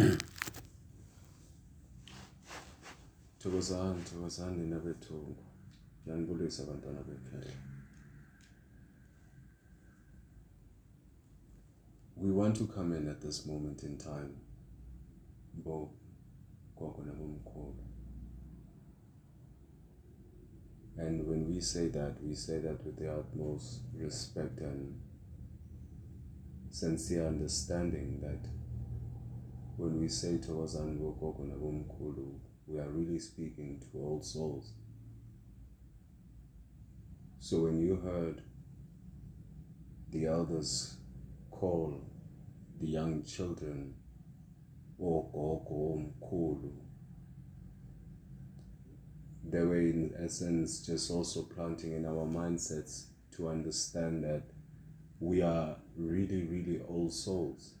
thokozani thokozani abantwana bekhaya. We want to come in at this moment in time bo gogo nabomkhulu. And when we say that we say that with the utmost respect and sincere understanding that when we say thokozani bogogo nabomkhulu we are really speaking to all souls. So when you heard the elders call the young children ogogo omkhulu they were in essence just also planting in our mindsets to understand that we are really really old souls.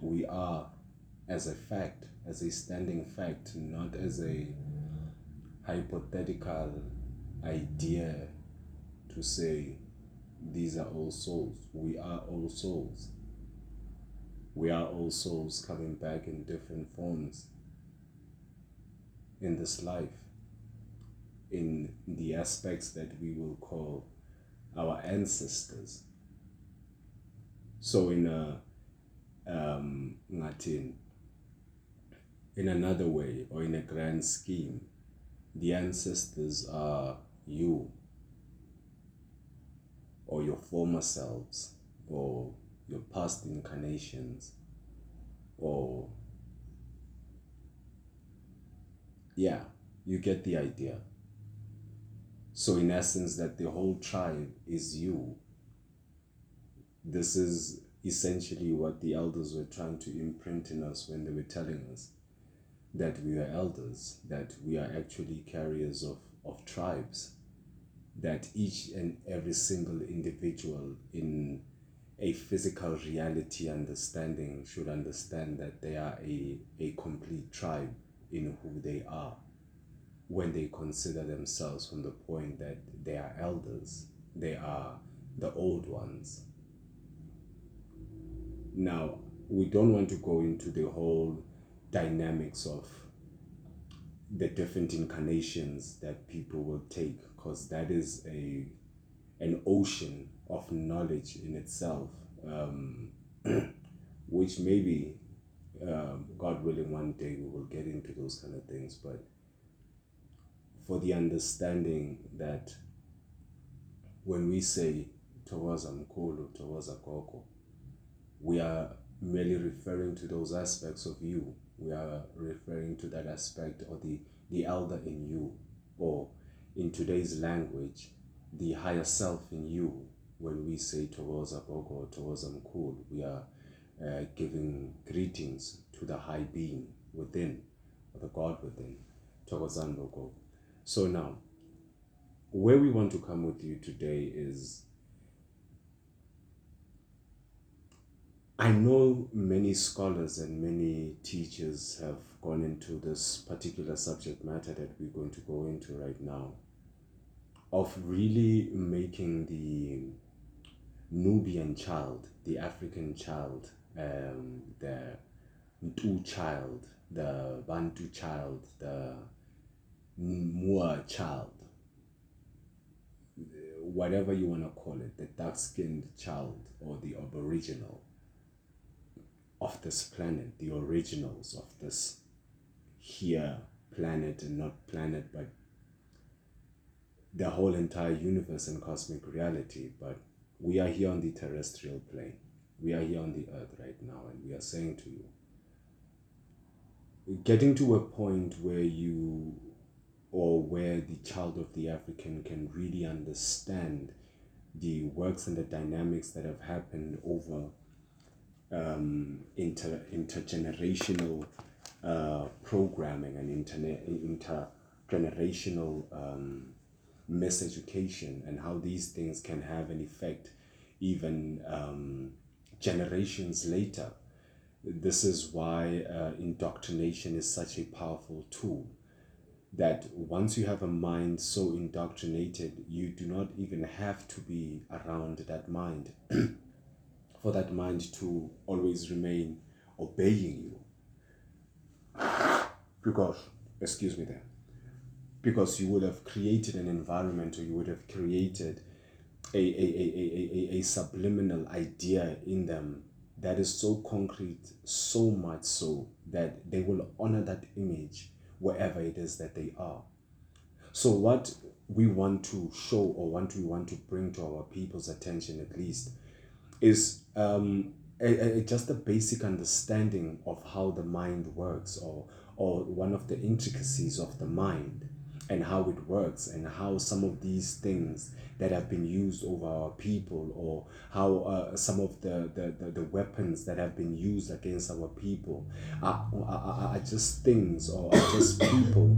We are as a fact as a standing fact not as a hypothetical idea to say these are all souls. We are all souls. We are all souls coming back in different forms in this life, in the aspects that we will call our ancestors. So, in a um, in another way or in a grand scheme, the ancestors are you or your former selves or your past incarnations or yeah you get the idea. So in essence that the whole tribe is you. This is essentially what the elders were trying to imprint in us when they were telling us that we are elders that we are actually carriers of, of tribes that each and every single individual in a physical reality understanding should understand that they are a, a complete tribe in who they are when they consider themselves from the point that they are elders, they are the old ones. Now, we don't want to go into the whole dynamics of the different incarnations that people will take because that is a an ocean of knowledge in itself um, which maybe um, god willing one day we will get into those kind of things. But for the understanding that when we say towaza mkulu towaza koko we are merely referring to those aspects of you we are referring to that aspect or the, the elder in you or in today's language the higher self in you when we say towards Agogo or towards Mkul, we are uh, giving greetings to the high being within, or the God within, Togozan Bogo. So now, where we want to come with you today is I know many scholars and many teachers have gone into this particular subject matter that we're going to go into right now of really making the Nubian child, the African child, um, the Ntu child, the Bantu child, the Mua child, whatever you want to call it, the dark skinned child or the aboriginal of this planet, the originals of this here planet and not planet, but the whole entire universe and cosmic reality. But we are here on the terrestrial plane. We are here on the earth right now, and we are saying to you, getting to a point where you or where the child of the African can really understand the works and the dynamics that have happened over um, inter intergenerational uh, programming and internet intergenerational um, miseducation and how these things can have an effect even um, generations later. This is why uh, indoctrination is such a powerful tool. That once you have a mind so indoctrinated, you do not even have to be around that mind for that mind to always remain obeying you. because excuse me there because you would have created an environment or you would have created a, a, a, a, a, a subliminal idea in them that is so concrete, so much so that they will honor that image wherever it is that they are. So, what we want to show or what we want to bring to our people's attention, at least, is um, a, a, just a basic understanding of how the mind works or, or one of the intricacies of the mind and how it works and how some of these things that have been used over our people or how uh, some of the, the, the, the, weapons that have been used against our people are, are, are just things or are just people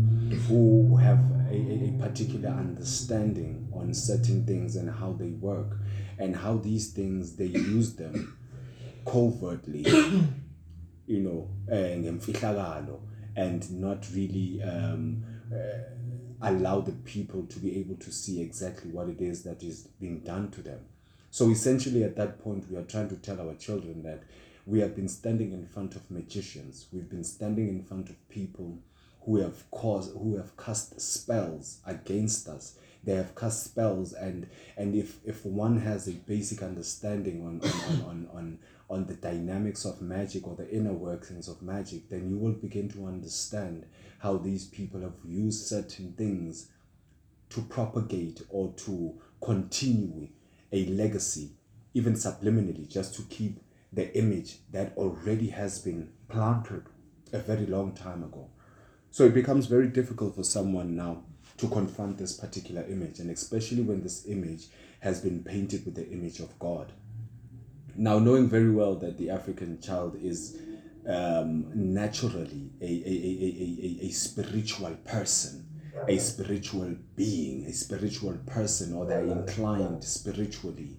who have a, a particular understanding on certain things and how they work and how these things they use them covertly you know ngemfihlakalo and not really um, uh, allow the people to be able to see exactly what it is that is being done to them. So essentially, at that point, we are trying to tell our children that we have been standing in front of magicians, we've been standing in front of people who have caused, who have cast spells against us. They have cast spells, and and if if one has a basic understanding on on, on, on, on the dynamics of magic or the inner workings of magic, then you will begin to understand how these people have used certain things to propagate or to continue a legacy, even subliminally, just to keep the image that already has been planted a very long time ago. So it becomes very difficult for someone now to confront this particular image, and especially when this image has been painted with the image of God. Now, knowing very well that the African child is um, naturally a, a, a, a, a, spiritual person, a spiritual being, a spiritual person, or they're inclined spiritually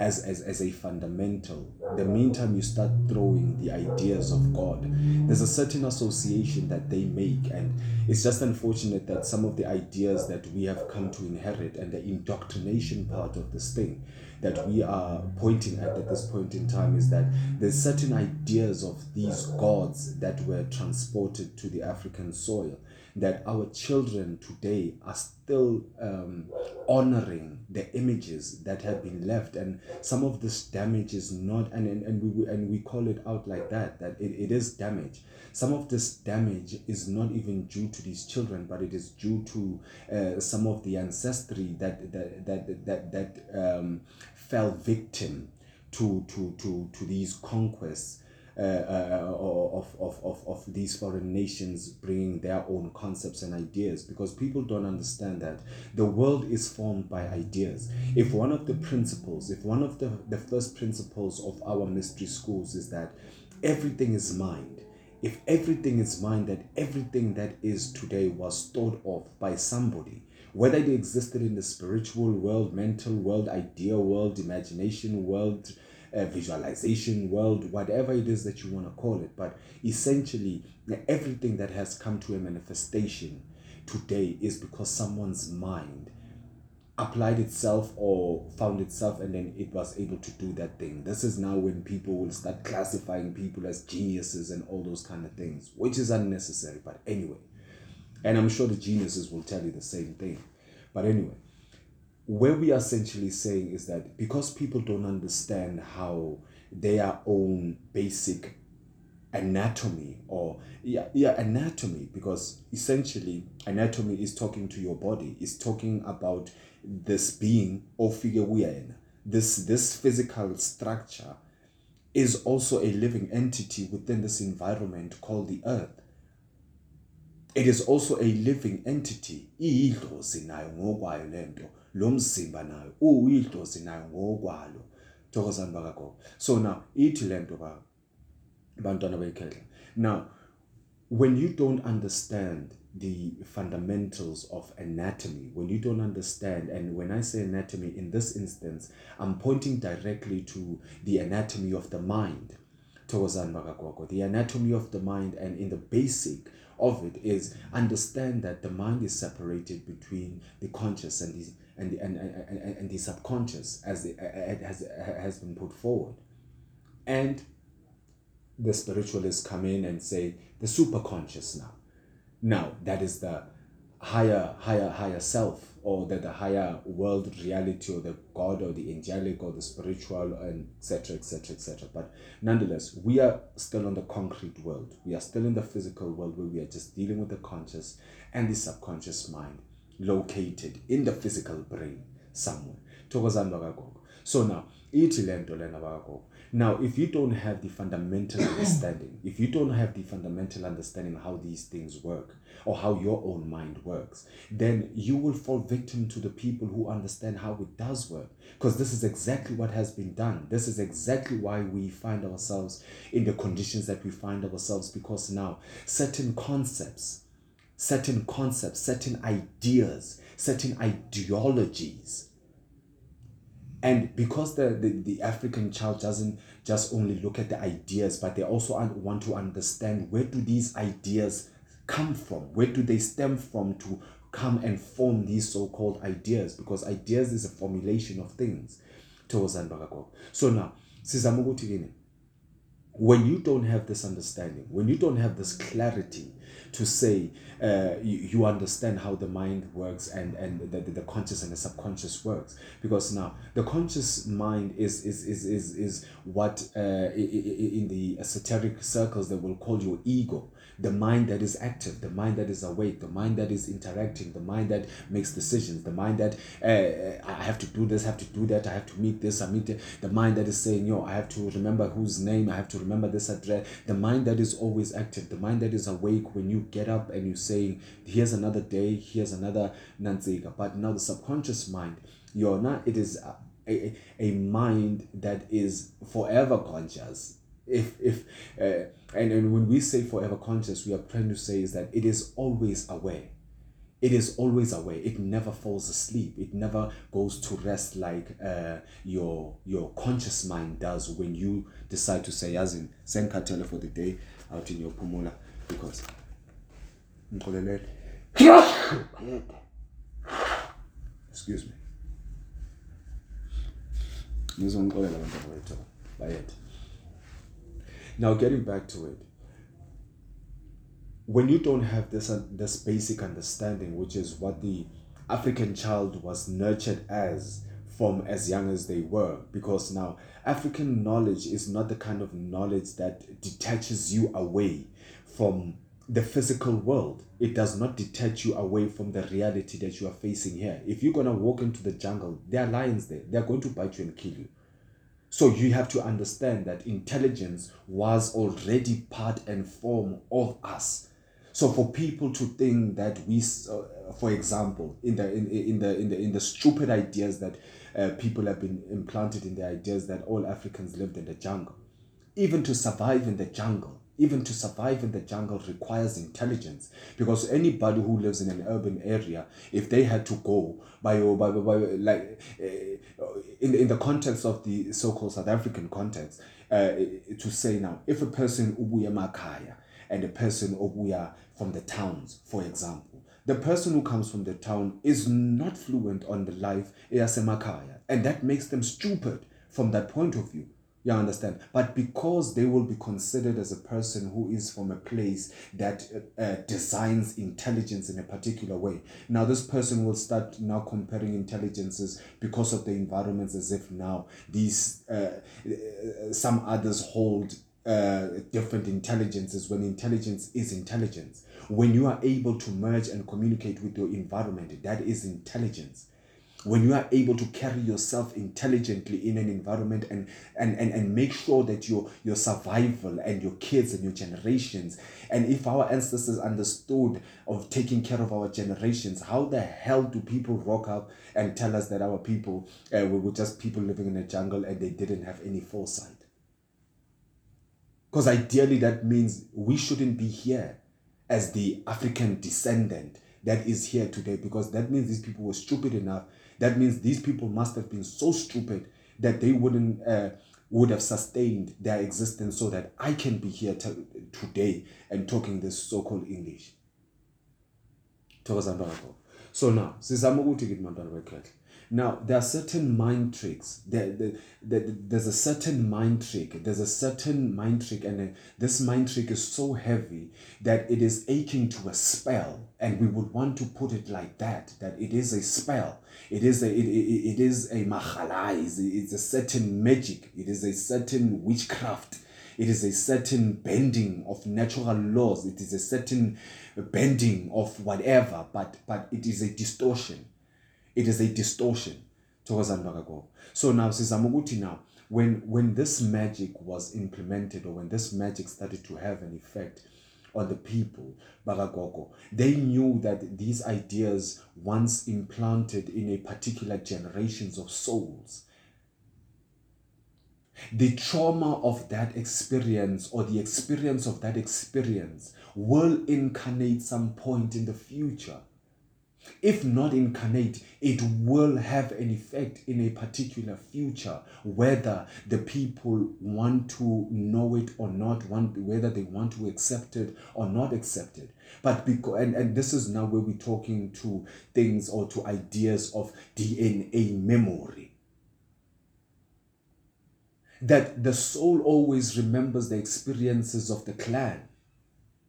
as, as, as a fundamental. The meantime, you start throwing the ideas of God, there's a certain association that they make, and it's just unfortunate that some of the ideas that we have come to inherit and the indoctrination part of this thing that we are pointing at at this point in time is that there's certain ideas of these gods that were transported to the African soil that our children today are still um, honoring the images that have been left. And some of this damage is not and, and, and we and we call it out like that that it, it is damage. Some of this damage is not even due to these children but it is due to uh, some of the ancestry that that that that, that um, fell victim to to to to these conquests Uh, uh, uh, of, of, of, of these foreign nations bringing their own concepts and ideas because people don't understand that the world is formed by ideas. If one of the principles, if one of the, the first principles of our mystery schools is that everything is mind, if everything is mind, that everything that is today was thought of by somebody, whether they existed in the spiritual world, mental world, idea world, imagination world, uh, visualization world, whatever it is that you want to call it. But essentially, everything that has come to a manifestation today is because someone's mind applied itself or found itself and then it was able to do that thing. This is now when people will start classifying people as geniuses and all those kind of things, which is unnecessary. But anyway, and I'm sure the geniuses will tell you the same thing. But anyway, where we are essentially saying is that because people don't understand how their own basic anatomy or yeah, yeah anatomy because essentially anatomy is talking to your body is talking about this being ofike this this physical structure is also a living entity within this environment called the earth. It is also a living entity lo mzimba nayo oh, uyidlozi nayo ngokwalo. Thokozani bakagogo so now ithi lento ba bantwana now when you don't understand the fundamentals of anatomy when you don't understand and when i say anatomy in this instance i'm pointing directly to the anatomy of the mind. Thokozani bakagogo the anatomy of the mind and in the basic of it is understand that the mind is separated between the conscious and the and the, and, and, and the subconscious as it has, has been put forward. And the spiritualists come in and say the superconscious now. now that is the higher higher higher self or the, the higher world reality or the god or the angelic or the spiritual and etc etc etc but nonetheless we are still on the concrete world we are still in the physical world where we are just dealing with the conscious and the subconscious mind located in the physical brain somewhere. So now ithi le nto lena bakagogo. Now if you don't have the fundamental understanding if you don't have the fundamental understanding how these things work or how your own mind works then you will fall victim to the people who understand how it does work. Because this is exactly what has been done. This is exactly why we find ourselves in the conditions that we find ourselves because now certain concepts certain concepts certain ideas certain ideologies. And because the, the, the african child doesn't just only look at the ideas but they also want to understand where do these ideas come from? Where do they stem from to come and form these so-called ideas? Because ideas is a formulation of things. So now when you don't have this understanding when you don't have this clarity to say uh, you, you understand how the mind works and and the, the conscious and the subconscious works. Because now the conscious mind is is is is, is what uh, in the esoteric circles they will call your ego the mind that is active, the mind that is awake, the mind that is interacting, the mind that makes decisions, the mind that uh, I have to do this, I have to do that, I have to meet this, I meet the mind that is saying, yo, I have to remember whose name, I have to remember this address, the mind that is always active, the mind that is awake when you get up and you say, here's another day, here's another Nanzega. But now the subconscious mind, you're not, it is a, a mind that is forever conscious if if uh, and, and when we say forever conscious we are trying to say is that it is always aware. It is always aware. It never falls asleep. It never goes to rest like uh, your your conscious mind does when you decide to say as in send cartel for the day out in your pumula because excuse me now, getting back to it, when you don't have this uh, this basic understanding, which is what the African child was nurtured as from as young as they were, because now African knowledge is not the kind of knowledge that detaches you away from the physical world. It does not detach you away from the reality that you are facing here. If you're gonna walk into the jungle, there are lions there. They're going to bite you and kill you. So you have to understand that intelligence was already part and form of us. So for people to think that we, uh, for example, in the in, in the in the in the stupid ideas that uh, people have been implanted in the ideas that all Africans lived in the jungle, even to survive in the jungle, even to survive in the jungle requires intelligence because anybody who lives in an urban area if they had to go by by, by, by like uh, in, in the context of the so-called south african context uh, to say now if a person ubuya makaya and a person ubuya from the towns for example the person who comes from the town is not fluent on the life eyasemakaya and that makes them stupid from that point of view you understand? But because they will be considered as a person who is from a place that uh, uh, designs intelligence in a particular way. Now, this person will start now comparing intelligences because of the environments as if now these, uh, uh some others hold uh, different intelligences when intelligence is intelligence. When you are able to merge and communicate with your environment, that is intelligence when you are able to carry yourself intelligently in an environment and and and, and make sure that your your survival and your kids and your generations and if our ancestors understood of taking care of our generations how the hell do people rock up and tell us that our people uh, we were just people living in a jungle and they didn't have any foresight? Because ideally that means we shouldn't be here as the african descendant that is here today because that means these people were stupid enough that means these people must have been so stupid that they wouldn't uh, would have sustained their existence so that I can be here t- today and talking this so-called English. So now, sizama ukuthi ke bantwana bekhethe. Now, there are certain mind tricks. There, there, there, there's a certain mind trick. There's a certain mind trick, and uh, this mind trick is so heavy that it is aching to a spell. And we would want to put it like that: that it is a spell. It is a it, it, it is a machala. It's, it's a certain magic. It is a certain witchcraft. It is a certain bending of natural laws. It is a certain bending of whatever, but but it is a distortion it is a distortion thokozani bakagogo so now sizama ukuthi now when when this magic was implemented or when this magic started to have an effect on the people bakagogo they knew that these ideas once implanted in a particular generations of souls the trauma of that experience or the experience of that experience will incarnate some point in the future if not incarnate, it will have an effect in a particular future, whether the people want to know it or not, whether they want to accept it or not accept it. But because and, and this is now where we're talking to things or to ideas of DNA memory. That the soul always remembers the experiences of the clan.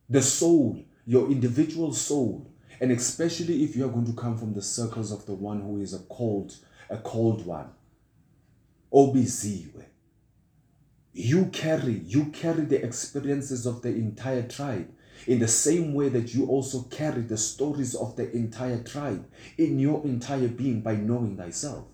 The soul, your individual soul, and especially if you are going to come from the circles of the one who is a cold, a cold one. Obiziwe. You carry, you carry the experiences of the entire tribe in the same way that you also carry the stories of the entire tribe in your entire being by knowing thyself.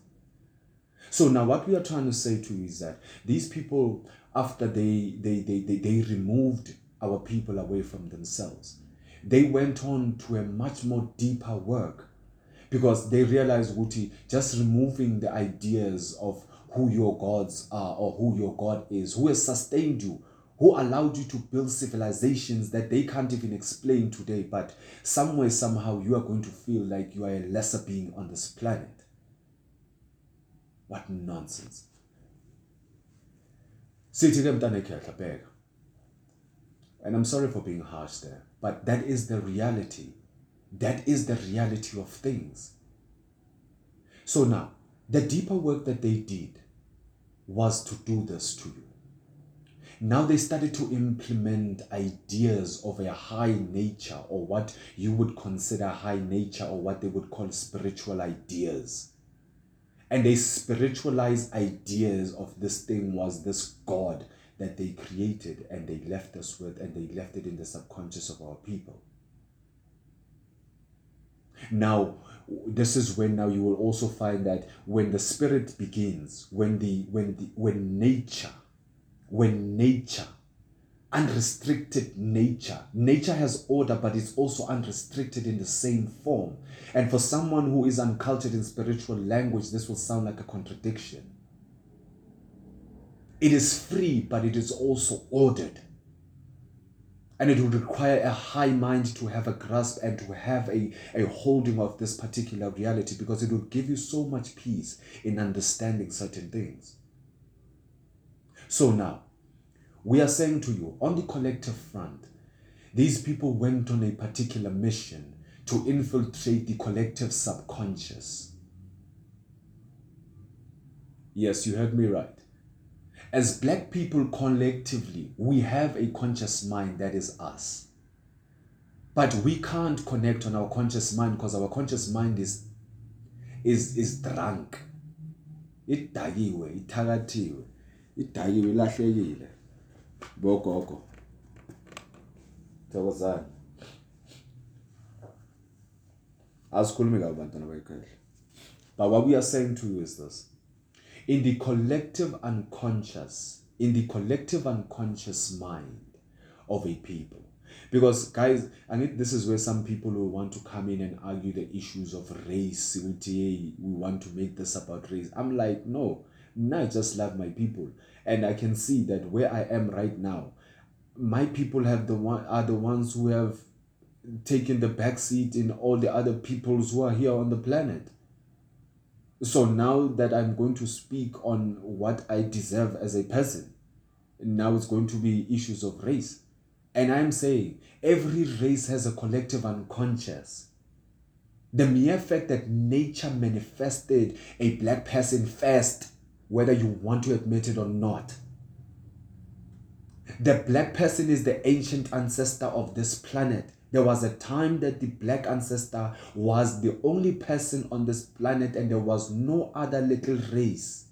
So now what we are trying to say to you is that these people, after they they they, they, they removed our people away from themselves, they went on to a much more deeper work because they realized Wuti just removing the ideas of who your gods are or who your God is, who has sustained you, who allowed you to build civilizations that they can't even explain today, but somewhere, somehow, you are going to feel like you are a lesser being on this planet. What nonsense. And I'm sorry for being harsh there. But that is the reality. That is the reality of things. So now, the deeper work that they did was to do this to you. Now they started to implement ideas of a high nature or what you would consider high nature or what they would call spiritual ideas. And they spiritualized ideas of this thing was this God that they created and they left us with and they left it in the subconscious of our people. Now, this is when now you will also find that when the spirit begins, when the when the when nature, when nature, unrestricted nature, nature has order, but it's also unrestricted in the same form. And for someone who is uncultured in spiritual language, this will sound like a contradiction. It is free, but it is also ordered. And it would require a high mind to have a grasp and to have a, a holding of this particular reality because it would give you so much peace in understanding certain things. So now, we are saying to you on the collective front, these people went on a particular mission to infiltrate the collective subconscious. Yes, you heard me right as black people collectively, we have a conscious mind that is us. But we can't connect on our conscious mind because our conscious mind is is is drunk. Idayiwe, ithakathiwe, idayiwe ilahlekile. Bogogo. Thokozani. Asikhulumi kabi bantwana bekhaya. But what we are saying to you is this in the collective unconscious, in the collective unconscious mind of a people. Because, guys, I think this is where some people will want to come in and argue the issues of race. We want to make this about race. I'm like, no, no, I just love my people. And I can see that where I am right now, my people have the one are the ones who have taken the back seat in all the other peoples who are here on the planet. So now that I'm going to speak on what I deserve as a person, now it's going to be issues of race. And I'm saying every race has a collective unconscious The mere fact that nature manifested a black person first, whether you want to admit it or not. The black person is the ancient ancestor of this planet. There was a time that the black ancestor was the only person on this planet and there was no other little race.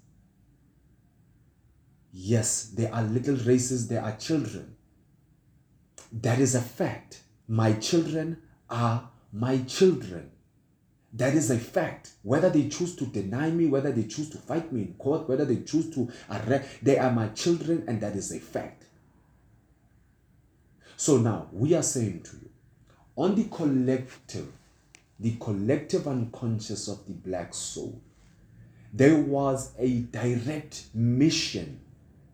Yes, there are little races, there are children. That is a fact. My children are my children. That is a fact. Whether they choose to deny me, whether they choose to fight me in court, whether they choose to arrest, they are my children, and that is a fact. So now we are saying to you, on the collective, the collective unconscious of the black soul, there was a direct mission.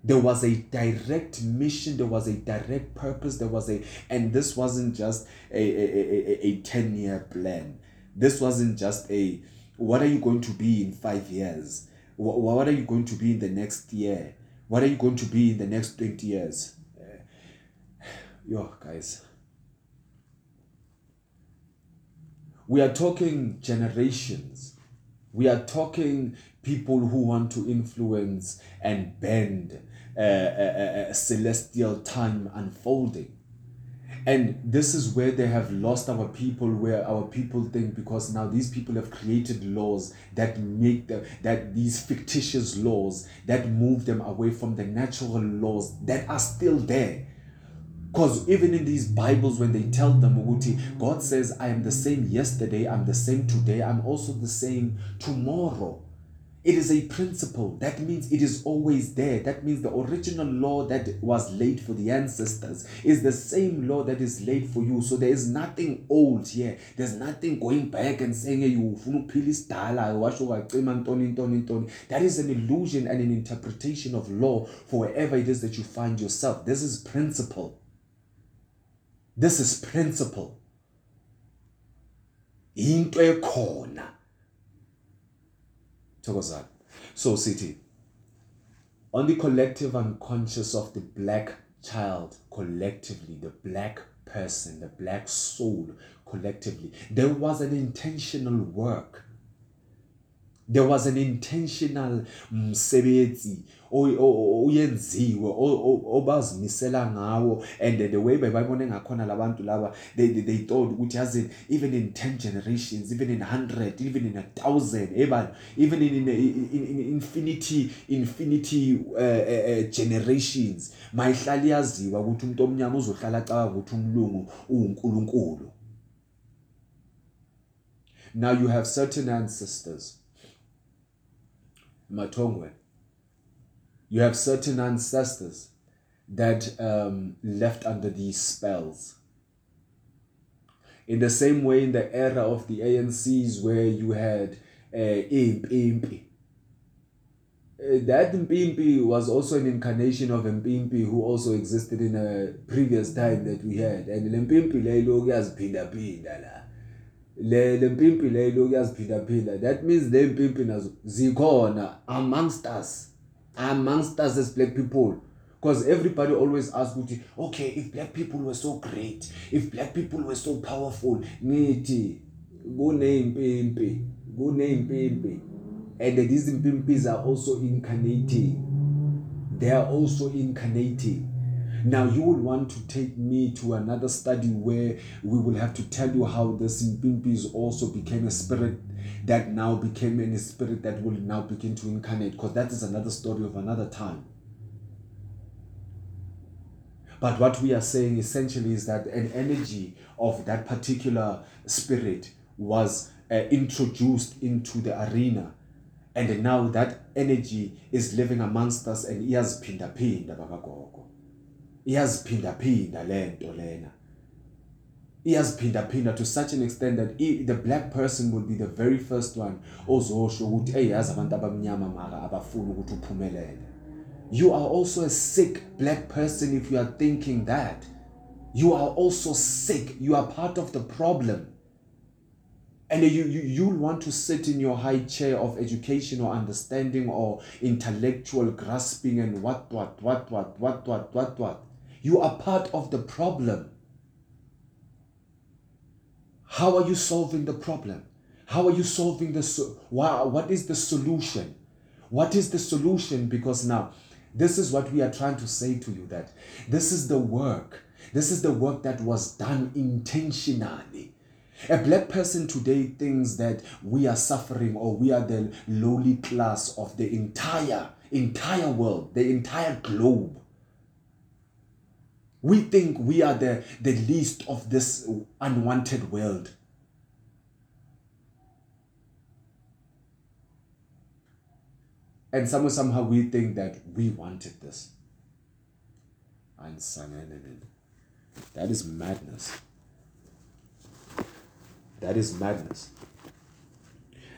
There was a direct mission. There was a direct purpose. There was a and this wasn't just a a, a, a 10 year plan. This wasn't just a what are you going to be in five years? What, what are you going to be in the next year? What are you going to be in the next 20 years? Yo guys we are talking generations we are talking people who want to influence and bend a, a, a celestial time unfolding. And this is where they have lost our people, where our people think because now these people have created laws that make the, that these fictitious laws that move them away from the natural laws that are still there. Because even in these Bibles, when they tell them, God says, I am the same yesterday, I'm the same today, I'm also the same tomorrow. It is a principle. That means it is always there. That means the original law that was laid for the ancestors is the same law that is laid for you. So there is nothing old here. There's nothing going back and saying you That is an illusion and an interpretation of law for wherever it is that you find yourself. This is principle. This is principle. Into ekhona thokozani so sithi on the collective unconscious of the black child collectively the black person the black soul collectively there was an intentional work. There was an intentional mm, msebenzi oyenziwe obazimisela ngawo. And the way bebayibone ngakhona labantu laba they, they, they thought ukuthi yazi even in 10 generations even in 100 even in a thousand even in, in, in, in infinity infinity uh, uh, generations mayihlala yaziwa ukuthi umuntu omnyama uzohlala acaba ukuthi umlungu uwunkulunkulu. Now you have certain ancestors. Matongwe, you have certain ancestors that um, left under these spells. In the same way, in the era of the ANCs, where you had uh, Impimpi, uh, that Mpimpi was also an incarnation of Mpimpi who also existed in a previous time that we had. And Mpimpi lelo kuyaziphinda phinda la. le mpimpi le lokhu yaziphindaphinda that means le mpimpi nazo zikhona amongst us amongst us as black people. Because everybody always asks ukuthi okay if black people were so great if black people were so powerful ngithi kuney'mpimpi kuney'mpimpi. And these mpimpis are also incarnating. They are also incarnating. Now, you will want to take me to another study where we will have to tell you how the Simpimpis also became a spirit that now became a spirit that will now begin to incarnate, because that is another story of another time. But what we are saying essentially is that an energy of that particular spirit was uh, introduced into the arena. And now that energy is living amongst us and he has iyaziphinda-phinda bakagogo. Iyaziphindaphinda le nto lena. Iyaziphindaphinda to such an extent that the black person will be the very first one ozosho ukuthi eyazi abantu abamnyama maka abafuni ukuthi uphumelele. You are also a sick black person if you are thinking that. You are also sick. You are part of the problem. And you, you you'll want to sit in your high chair of education or understanding or intellectual grasping and what what what what what what what what You are part of the problem. How are you solving the problem? How are you solving this? Wow, what is the solution? What is the solution? Because now, this is what we are trying to say to you that this is the work. This is the work that was done intentionally. A black person today thinks that we are suffering or we are the lowly class of the entire entire world, the entire globe. We think we are the, the least of this unwanted world. And somehow, somehow we think that we wanted this. And that is madness. That is madness.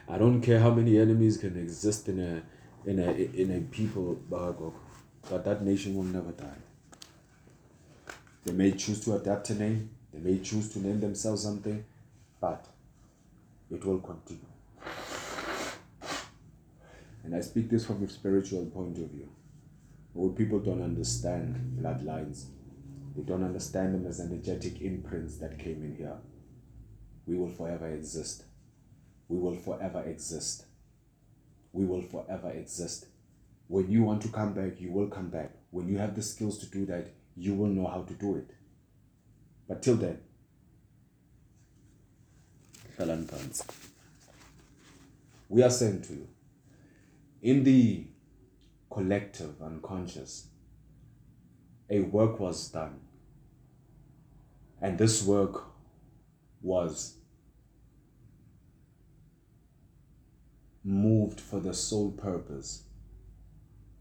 I don't care how many enemies can exist in a in a in a people, but that nation will never die. They may choose to adapt a name, they may choose to name themselves something, but it will continue. And I speak this from a spiritual point of view. When people don't understand bloodlines, they don't understand them as energetic imprints that came in here. We will forever exist. We will forever exist. We will forever exist. When you want to come back, you will come back. When you have the skills to do that, you will know how to do it. But till then, we are saying to you, in the collective unconscious, a work was done. And this work was moved for the sole purpose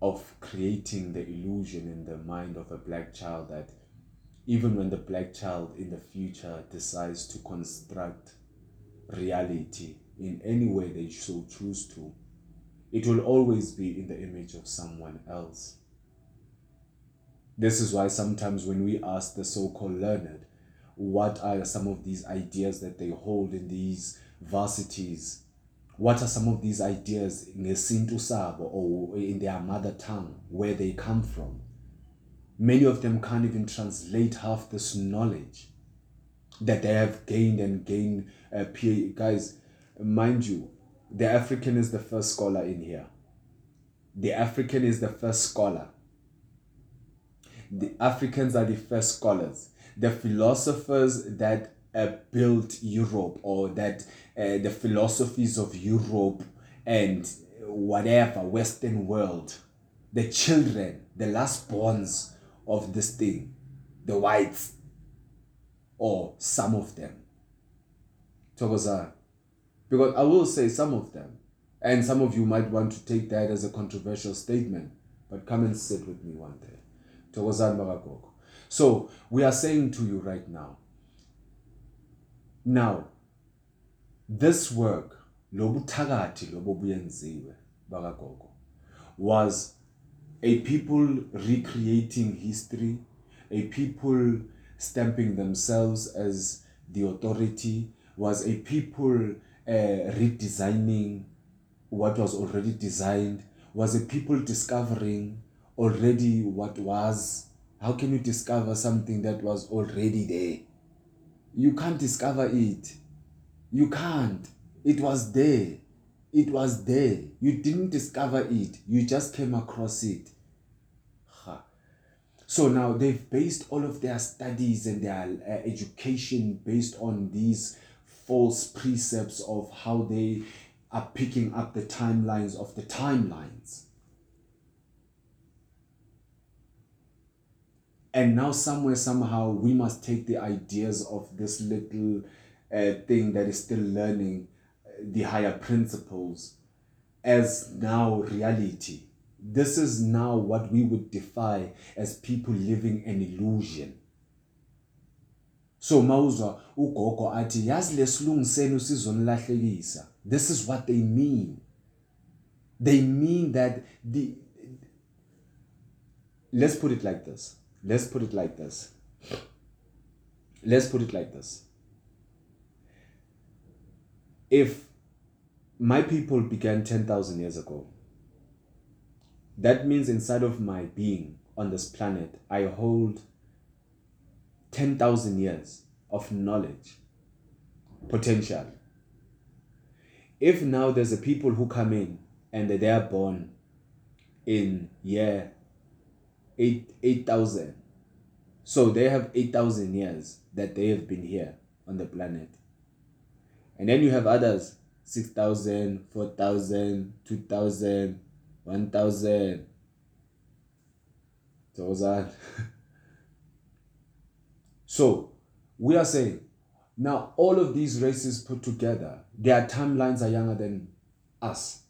of creating the illusion in the mind of a black child that even when the black child in the future decides to construct reality in any way they so choose to, it will always be in the image of someone else. This is why sometimes when we ask the so called learned, what are some of these ideas that they hold in these varsities? What are some of these ideas in ngesintu sabo or in their mother tongue, where they come from? Many of them can't even translate half this knowledge that they have gained and gained. Uh, guys, mind you, the African is the first scholar in here. The African is the first scholar. The Africans are the first scholars. The philosophers that uh, built Europe or that uh, the philosophies of Europe and whatever Western world, the children, the last borns of this thing, the whites, or some of them. Because I will say some of them. And some of you might want to take that as a controversial statement. But come and sit with me one day. So we are saying to you right now. Now, this work, lobuthakathi lobo buyenziwe bakagogo, was a people recreating history, a people stamping themselves as the authority, was a people uh, redesigning what was already designed? Was a people discovering already what was? How can you discover something that was already there? You can't discover it. You can't. It was there. It was there. You didn't discover it. You just came across it. So now they've based all of their studies and their uh, education based on these false precepts of how they are picking up the timelines of the timelines. And now, somewhere, somehow, we must take the ideas of this little uh, thing that is still learning uh, the higher principles as now reality. This is now what we would defy as people living an illusion. So mawuzwa ugogo athi yazi lesilungiseni usizonilahlekisa this is what they mean. They mean that the let's put it like this. Let's put it like this. Let's put it like this if my people began 10,000 years ago that means inside of my being on this planet i hold 10,000 years of knowledge, potential. if now there's a people who come in and they are born in year eight eight thousand, so they have eight thousand years that they have been here on the planet, and then you have others 6,000, 4,000, 2,000, 1,000. So we are saying now all of these races put together, their timelines are younger than us.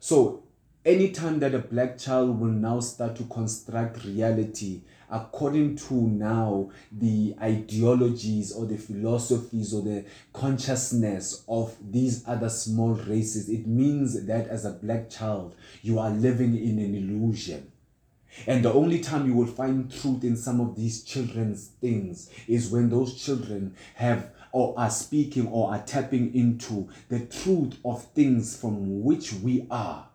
So anytime that a black child will now start to construct reality according to now the ideologies or the philosophies or the consciousness of these other small races, it means that as a black child, you are living in an illusion. And the only time you will find truth in some of these children's things is when those children have or are speaking or are tapping into the truth of things from which we are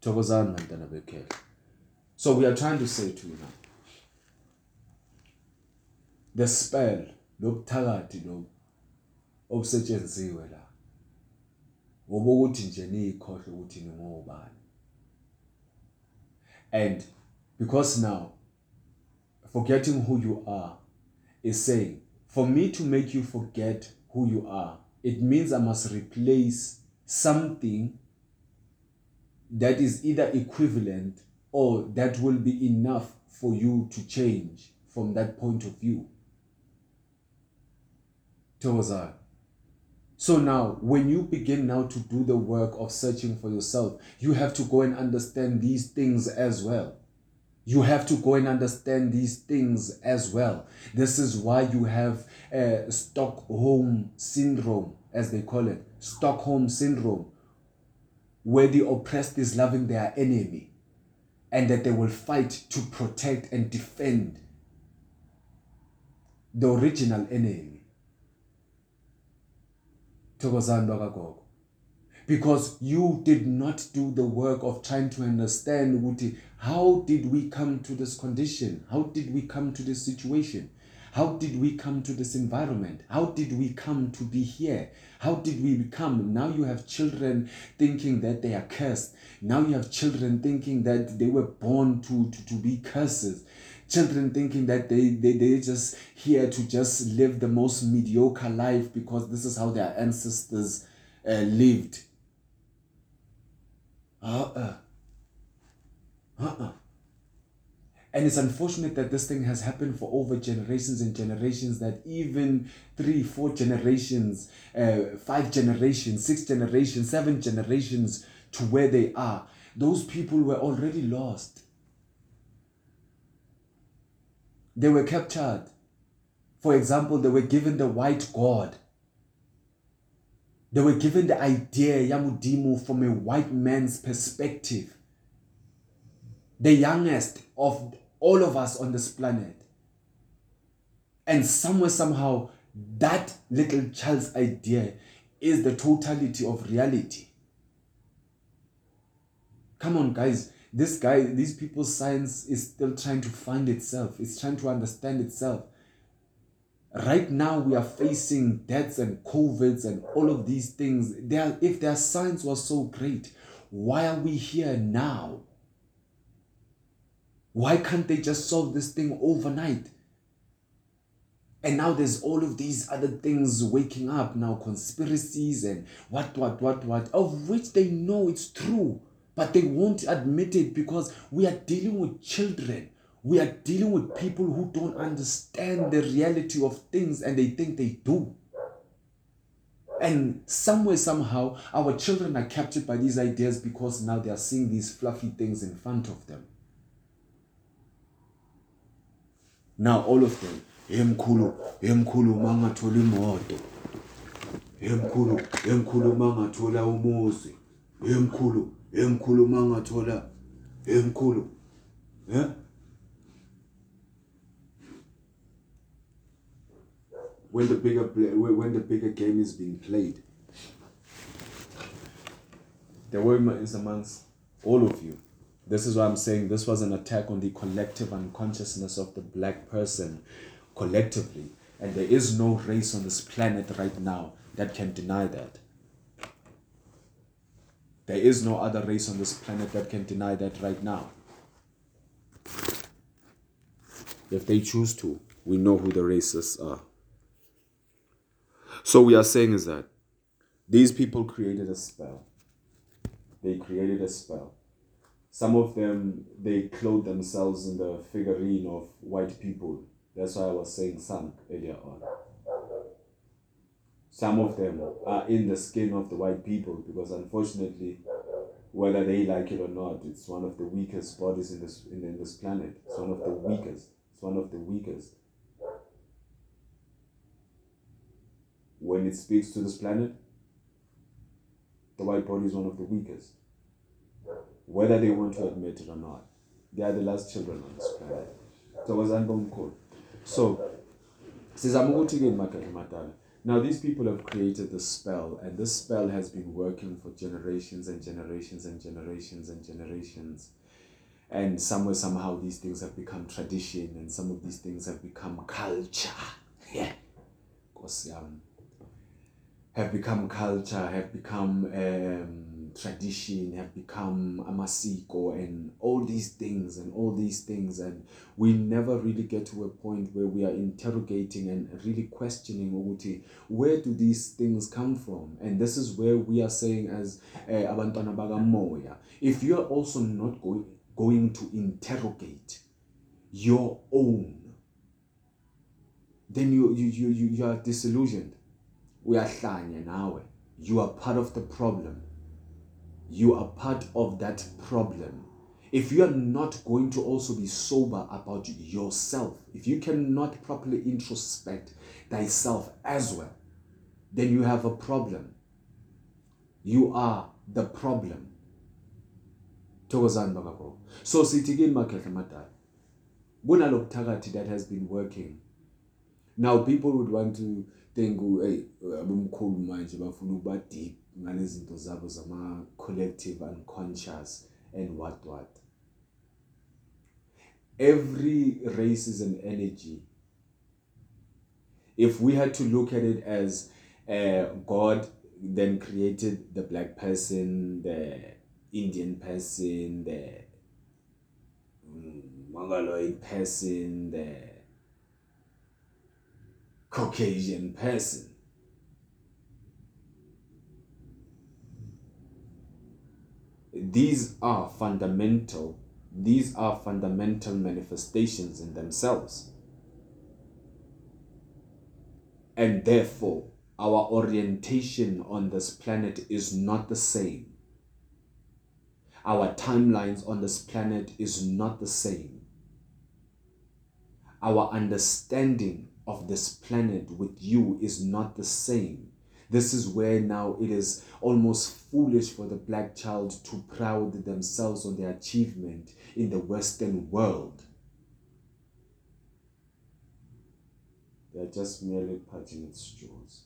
thokozani bantwana bekhehla so we are trying to say to you now the spell lobuthakathi lo obusetshenziwe la ngoba ukuthi nje niyikhohle ukuthi ningobani and because now forgetting who you are is saying for me to make you forget who you are it means i must replace something that is either equivalent or that will be enough for you to change from that point of view. Thokozani. So now, when you begin now to do the work of searching for yourself, you have to go and understand these things as well. You have to go and understand these things as well. This is why you have uh, Stockholm syndrome, as they call it. Stockholm syndrome, where the oppressed is loving their enemy and that they will fight to protect and defend the original enemy. Because you did not do the work of trying to understand how did we come to this condition? How did we come to this situation? How did we come to this environment? How did we come to be here? How did we become? Now you have children thinking that they are cursed. Now you have children thinking that they were born to, to, to be curses. Children thinking that they, they, they just here to just live the most mediocre life because this is how their ancestors uh, lived. Uh-uh. Uh-uh. And it's unfortunate that this thing has happened for over generations and generations, that even three, four generations, uh, five generations, six generations, seven generations to where they are, those people were already lost. They were captured. For example, they were given the white God. They were given the idea, Yamudimu, from a white man's perspective the youngest of all of us on this planet. And somewhere, somehow, that little child's idea is the totality of reality. Come on, guys. This guy, these people's science is still trying to find itself, it's trying to understand itself. Right now, we are facing deaths and COVIDs and all of these things. They are, if their science was so great, why are we here now? Why can't they just solve this thing overnight? And now there's all of these other things waking up now, conspiracies and what, what, what, what, of which they know it's true, but they won't admit it because we are dealing with children. We are dealing with people who don't understand the reality of things and they think they do. And somewhere, somehow, our children are captured by these ideas because now they are seeing these fluffy things in front of them. Now all of them emkhulu emkhulu mangathola imoto. Emkhulu emkhulu mangathola umuzi. Emkhulu emkhulu mangathola emkhulu yeah when the bigger when the bigger game is being played the word is amongst all of you this is why I'm saying this was an attack on the collective unconsciousness of the black person collectively. And there is no race on this planet right now that can deny that. There is no other race on this planet that can deny that right now. If they choose to, we know who the racists are. So we are saying is that these people created a spell. They created a spell. Some of them they clothe themselves in the figurine of white people. That's why I was saying some earlier on. Some of them are in the skin of the white people because unfortunately, whether they like it or not, it's one of the weakest bodies in this in, in this planet. It's one of the weakest. It's one of the weakest. When it speaks to this planet, the white body is one of the weakest. Whether they want to admit it or not, they are the last children on this planet. So was cool. So, sizama ukuthi-ke magadla madala now these people have created the spell and this spell has been working for generations and generations and generations and generations and somewhere somehow these things have become tradition and some of these things have become culture yeah um, have become culture have become um, tradition have become amasiko and all these things and all these things. And we never really get to a point where we are interrogating and really questioning ukuthi where do these things come from? And this is where we are saying as uh, abantwana bakamoya if you are also not going going to interrogate your own then you you you you, you are disillusioned. Uyahlanya nawe. You are part of the problem you are part of that problem. If you are not going to also be sober about yourself, if you cannot properly introspect thyself as well, then you have a problem. You are the problem. thokozani bakagogo so sithi kini makhehla that has been working now people would want to think hey abomkhulu deep ngalezinto zabo zama collective unconscious and what what. Every race is an energy if we had to look at it as uh, god then created the black person the indian person the mongoloid person the caucasian person these are fundamental these are fundamental manifestations in themselves. And therefore our orientation on this planet is not the same. Our timelines on this planet is not the same. Our understanding of this planet with you is not the same this is where now it is almost foolish for the black child to proud themselves on their achievement in the Western world. They are just merely patching its straws.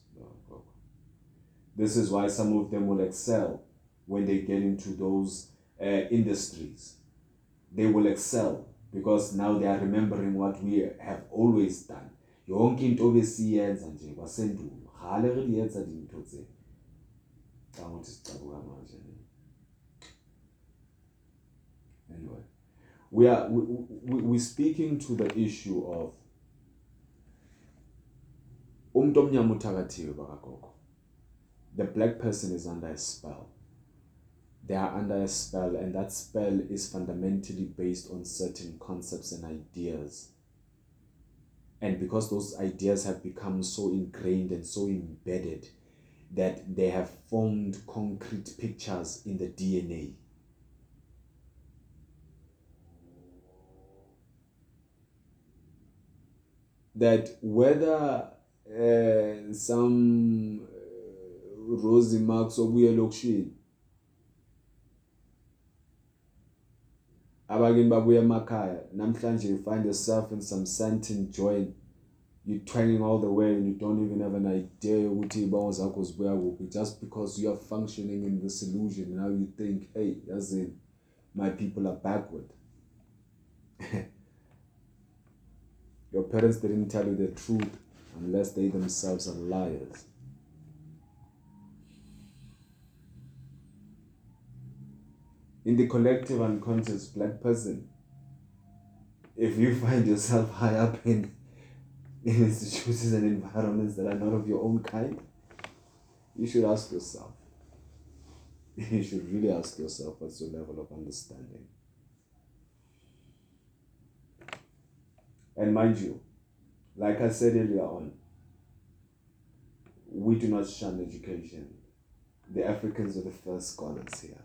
This is why some of them will excel when they get into those uh, industries. They will excel because now they are remembering what we have always done. yonke into besiyenza nje kwasendulo re di etsa dintho tse. Ka manje anyway we are we, we, we're speaking to the issue of umuntu omnyama uthakathiwe bakagogo. The black person is under a spell. They are under a spell and that spell is fundamentally based on certain concepts and ideas and because those ideas have become so ingrained and so embedded that they have formed concrete pictures in the DNA. That whether uh, some uh, Rosie Marks obuye elokishini abakini babuya emakhaya namhlanje you find yourself in some certain joint you twanging all the way and you don't even have an idea ukuthi iy'bongo zakho zibuya kuphi. Just because you are functioning in this illusion now you think hey as in my people are backward. Your parents didn't tell you the truth unless they themselves are liars. In the collective unconscious black person, if you find yourself high up in, in institutions and environments that are not of your own kind, you should ask yourself. You should really ask yourself what's your level of understanding. And mind you, like I said earlier on, we do not shun education. The Africans are the first scholars here.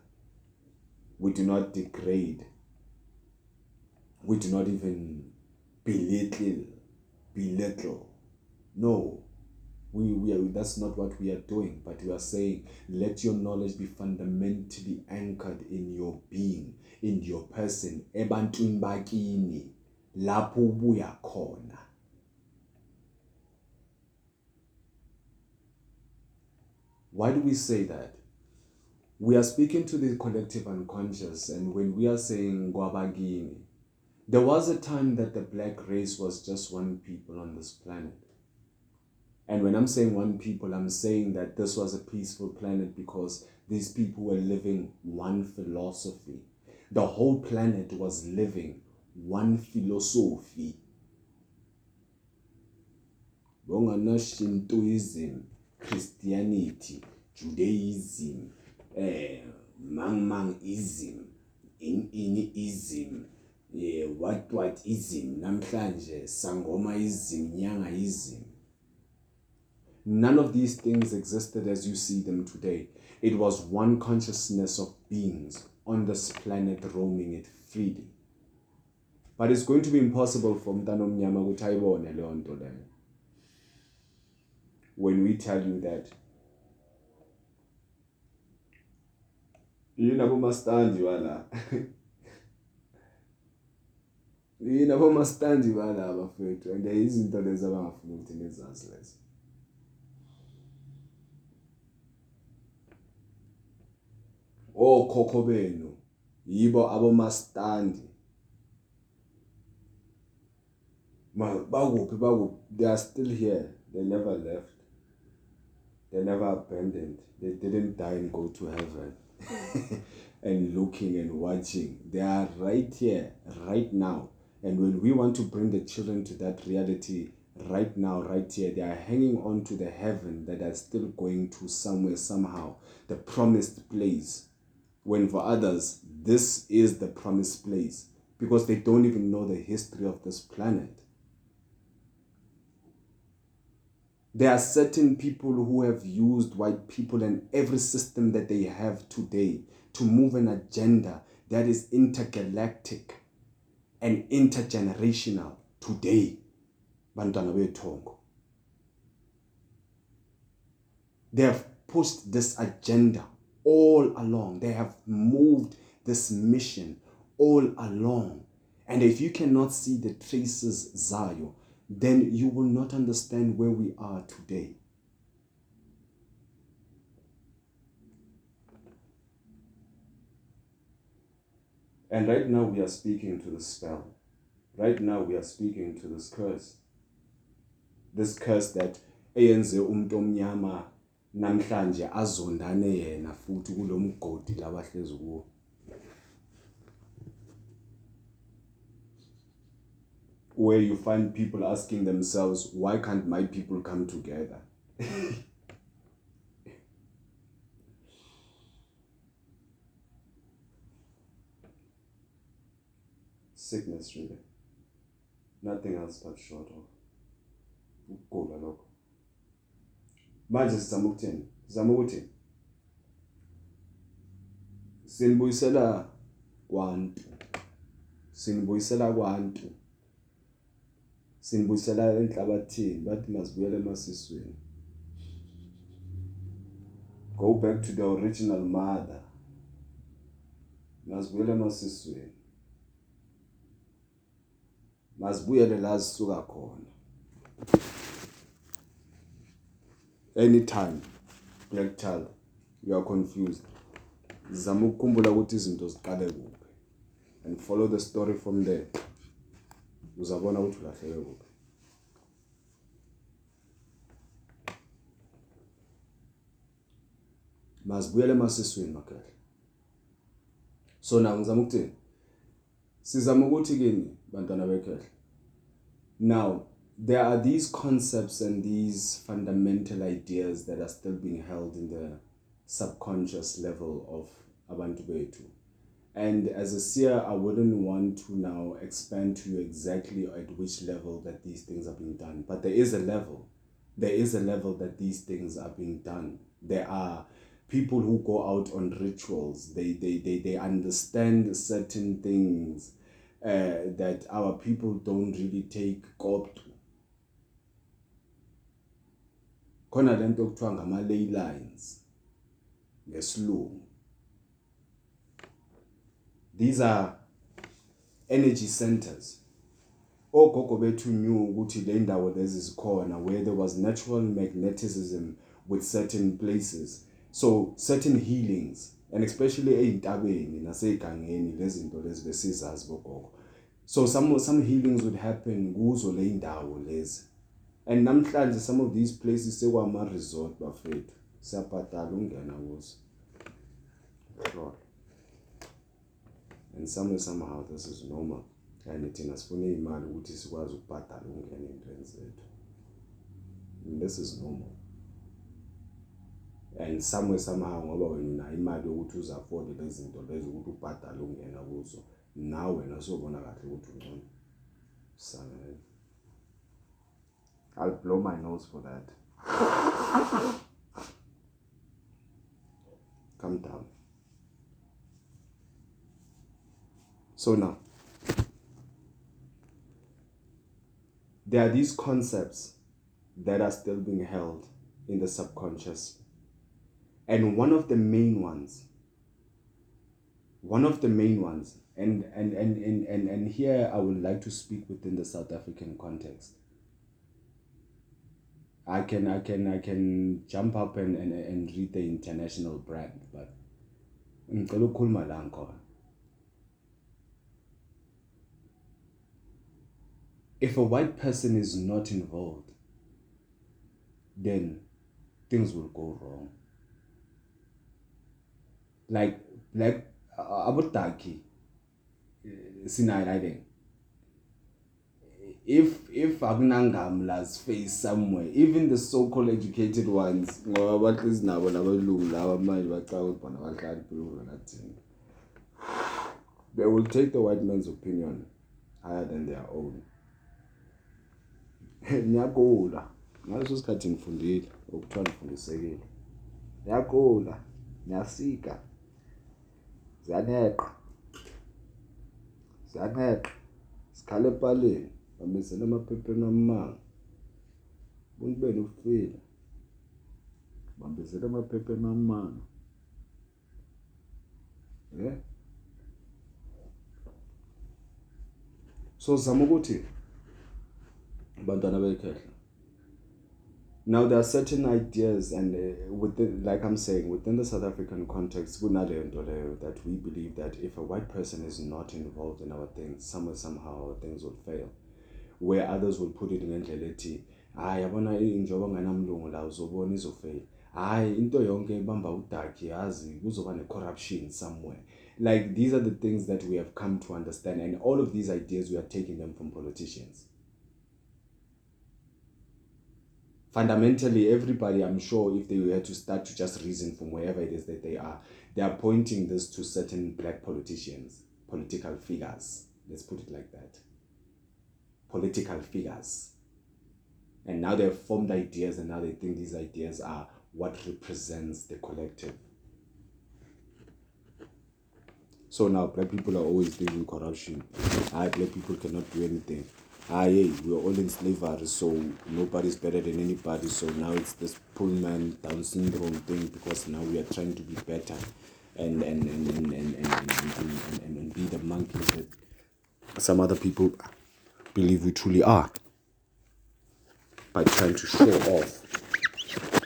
We do not degrade. We do not even belittle. Belittle. No. We, we are, that's not what we are doing, but we are saying let your knowledge be fundamentally anchored in your being, in your person. Why do we say that? We are speaking to the collective unconscious, and when we are saying Gwabagini, there was a time that the black race was just one people on this planet. And when I'm saying one people, I'm saying that this was a peaceful planet because these people were living one philosophy. The whole planet was living one philosophy. Christianity, Judaism, eh, Mang Mangism, in Inism, eh, what what ism, namhlanje, Sangomaism, Nyangaism. None of these things existed as you see them today. It was one consciousness of beings on this planet roaming it freely. But it's going to be impossible for Mtano Mnyama nto leyo. When we tell you that yini abomastandi bala yini abomastandi bala abafethu and izinto lezi abangafuni ukuthi nizazi lezo. Okhokho benu yibo abomastandi Ma bakuphi bakuphi? They are still here. They never left. They never abandoned. They didn't die and go to heaven. and looking and watching. They are right here right now. And when we want to bring the children to that reality right now right here they are hanging on to the heaven that are still going to somewhere somehow. The promised place. When for others this is the promised place. Because they don't even know the history of this planet There are certain people who have used white people and every system that they have today to move an agenda that is intergalactic and intergenerational today. Bantwana. They have pushed this agenda all along. They have moved this mission all along. And if you cannot see the traces, Zayo, then you will not understand where we are today. And right now we are speaking to the spell. Right now we are speaking to this curse. This curse that eyenze umuntu omnyama namhlanje azondane yena futhi kulomgodi labahlezi kuwo. Where you find people asking themselves, why can't my people come together? Sickness, really. Nothing else but short of ukugula lokho. Manje sizama ukuthini? Sizama ukuthi sinibuyisela kwantu. Sinibuyisela kwantu. Sinibuyisela enhlabathini bathi masibuyele emasisweni. Go back to the original mother. Masibuyele emasisweni. Masibuyele la sisuka khona. Anytime black child you are confused. Zama ukukhumbula ukuthi izinto ziqale kuphi and follow the story from there. so now there are these concepts and these fundamental ideas that are still being held in the subconscious level of abantu bethu and as a seer i wouldn't want to now expand to you exactly at which level that these things are being done. But there is a level. There is a level that these things are being done. There are people who go out on rituals. They they they, they understand certain things uh, that our people don't really take koptu khona lento okuthiwa ngama-ley lines ngesilungu these are energy centers. Ogogo bethu knew ukuthi le ndawo lezi zikhona where there was natural magnetism with certain places. So certain healings and especially ey'ntabeni nasey'gangeni lezi zinto lezi besizazi bogogo. So some, some healings would happen kuzo le ndawo lezi. And namhlanje some of these places sekwama-resort bafethu siyabhadala ungena kuzo. Sure. And some somehow this is normal. Kanye thina sifuna iy'mali ukuthi sikwazi ukubhadala ukungena ey'ntweni zethu. This is normal. And somewhere somehow ngoba wena unayo imali yokuthi uzafforde lezi zinto lezo ukuthi ubhadale ungena kuzo nawe wena sobona kahle ukuthi ungcono. Sanele I'll blow my nose for that. Calm down. So now, there are these concepts that are still being held in the subconscious. And one of the main ones, one of the main ones, and, and, and, and, and, and here I would like to speak within the South African context. I can I can I can jump up and, and, and read the international brand, but. If a white person is not involved, then things will go wrong. Like like uh, abotaki uh, sinayo hiding. if if akunangamla's face somewhere even the so-called educated ones they will take the white man's opinion higher than their own Ngiyakula, ngaleso sikhathi ngifundile okuthiwa ngifundisekile. Ngiyakula, ngiyasika, ziyanheqa, ziyanheqa, zikhala epalini, ngibambezela emaphepheni amnyama. Ubuntu benu bufile, ngibambezela emaphepheni amnyama. So, zama ukuthi. Bantwana bekhehla now there are certain ideas and uh, within like i'm saying within the south african context that we believe that if a white person is not involved in our things somewhere somehow things will fail. Where others will put it ngendlela ethi hayi yabona njengoba nganamlungu la uzobona izofail. Hayi into yonke ibamba udaki yazi kuzoba ne-corruption somewhere. Like these are the things that we have come to understand and all of these ideas we are taking them from politicians fundamentally everybody i'm sure if they were to start to just reason from wherever it is that they are they are pointing this to certain black politicians political figures. Let's put it like that. Political figures. And now they've formed ideas and now they think these ideas are what represents the collective. So now black people are always doing corruption. I black people cannot do anything ah hey we're all in slavery so nobody's better than anybody so now it's this pullman down syndrome thing because now we are trying to be better and and and and and and, and, and, and, and be the monkeys that some other people believe we truly are by trying to show off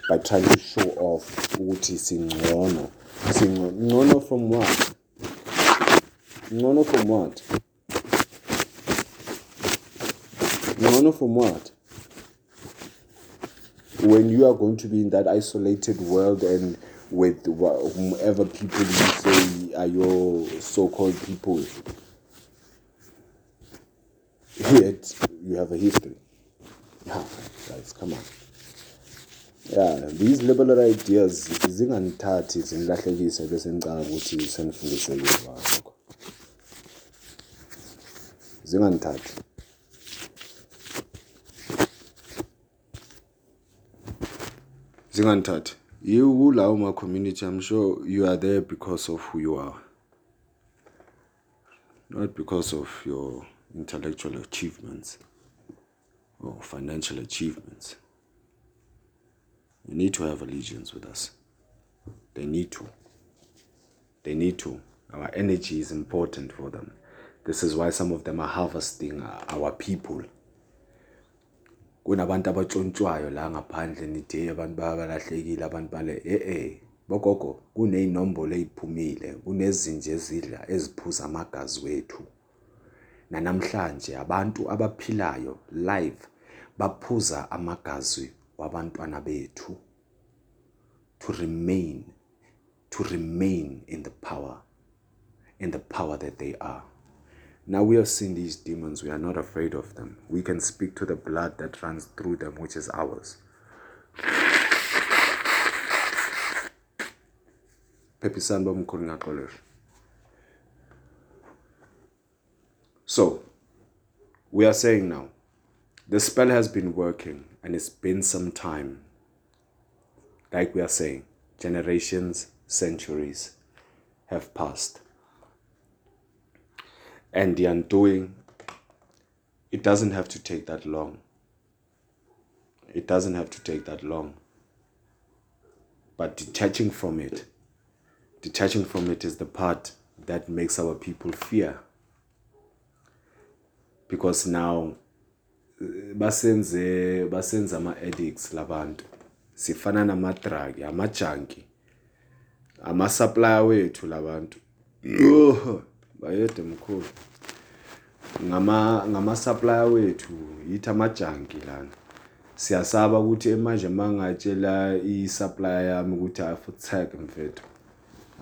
by trying to show off ukuthi singcono singcono from what ngcono from what ngcono from what when you are going to be in that isolated world and with whomever people you say are your so-called people. Yet you have a history. Ah, guys, come on. Yeah, these liberal ideas zingangithathi zingilahlekise bese ngicala ukuthi senifundiseke ngakho. Zingangithathi. Zingangithathi. You love my community, I'm sure you are there because of who you are. Not because of your intellectual achievements or financial achievements. You need to have allegiance with us. They need to. They need to. Our energy is important for them. This is why some of them are harvesting our people kunabantu abatshontshwayo la ngaphandle nide abantu babalahlekile abantu bale eh eh bogogo kuney'nombolo ey'phumile kunezinja ezidla eziphuza amagazi wethu. Nanamhlanje abantu abaphilayo live baphuza amagazi wabantwana bethu to remain to remain in the power in the power that they are. Now we have seen these demons, we are not afraid of them. We can speak to the blood that runs through them, which is ours. So, we are saying now, the spell has been working and it's been some time. Like we are saying, generations, centuries have passed and the undoing, it doesn't have to take that long. It doesn't have to take that long. But detaching from it, detaching from it is the part that makes our people fear. Because now eh, basenze basenza ama-addicts labantu sifana nama-drug ama-junkie ama-supplier wethu labantu bayede mkhulu. Ngama ngama-supplier wethu yithi amajanki lana. Siyasaba ukuthi manje mangatshela i-supplier yami ukuthi afutag mfethu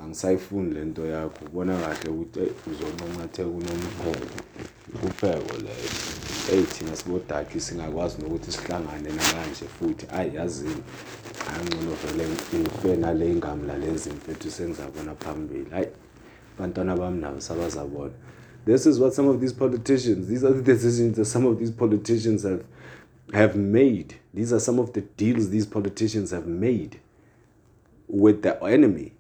angisayifuni le nto yakho. Ubona kahle ukuthi uzonqonqathe kunompheko kupheko leyo. Eyi thina sibodaki singakwazi nokuthi sihlangane nakanje futhi. Ayi yazini angcono vele ngife nale ngamla lezi mfethu sengizabona phambili. Hayi this is what some of these politicians these are the decisions that some of these politicians have have made. These are some of the deals these politicians have made with the enemy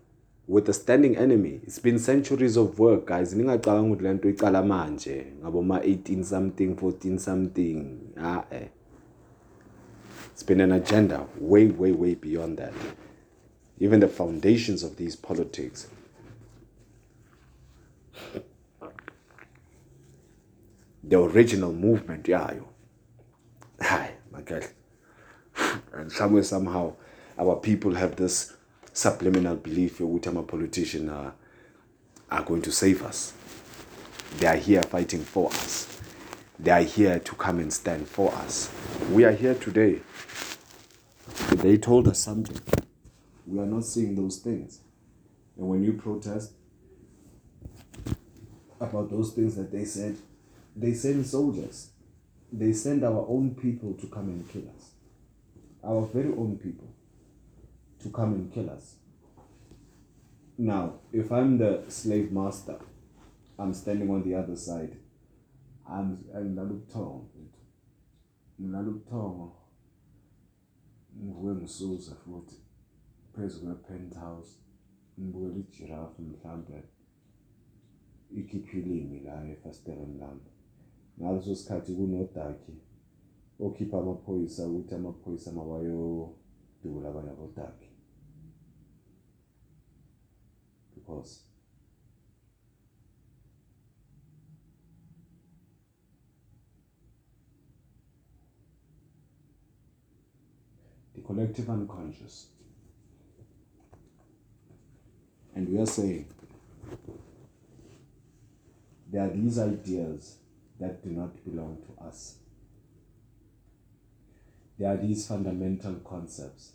with the standing enemy. It's been centuries of work guys. Ningacabanga ukuthi lento icala manje. Ngabo ma 18 something 14 something. Ah eh it's been an agenda way way way beyond that. Even the foundations of these politics the original movement yayo hi okay and somewhere somehow our people have this subliminal belief yokuthi ama-politician are, uh, are going to save us. They are here fighting for us. They are here to come and stand for us. We are here today. They told us something. We are not seeing those things. And when you protest about those things that they said. They send soldiers. They send our own people to come and kill us. Our very own people to come and kill us. Now, if I'm the slave master, I'm standing on the other side. I'm ngilalubuthongo ngilalubuthongo ngivuke ngisuza futhi phezu kwe-penthouse ngibukela ijirafu mhlambe ikhiphe ilimi la efasitereni lami. Ngaleso sikhathi kunodaki okhipha amaphoyisa ukuthi amaphoyisa mawayodubula abanye abodaki because the collective unconscious. And we are saying there are these ideas that do not belong to us. There are these fundamental concepts.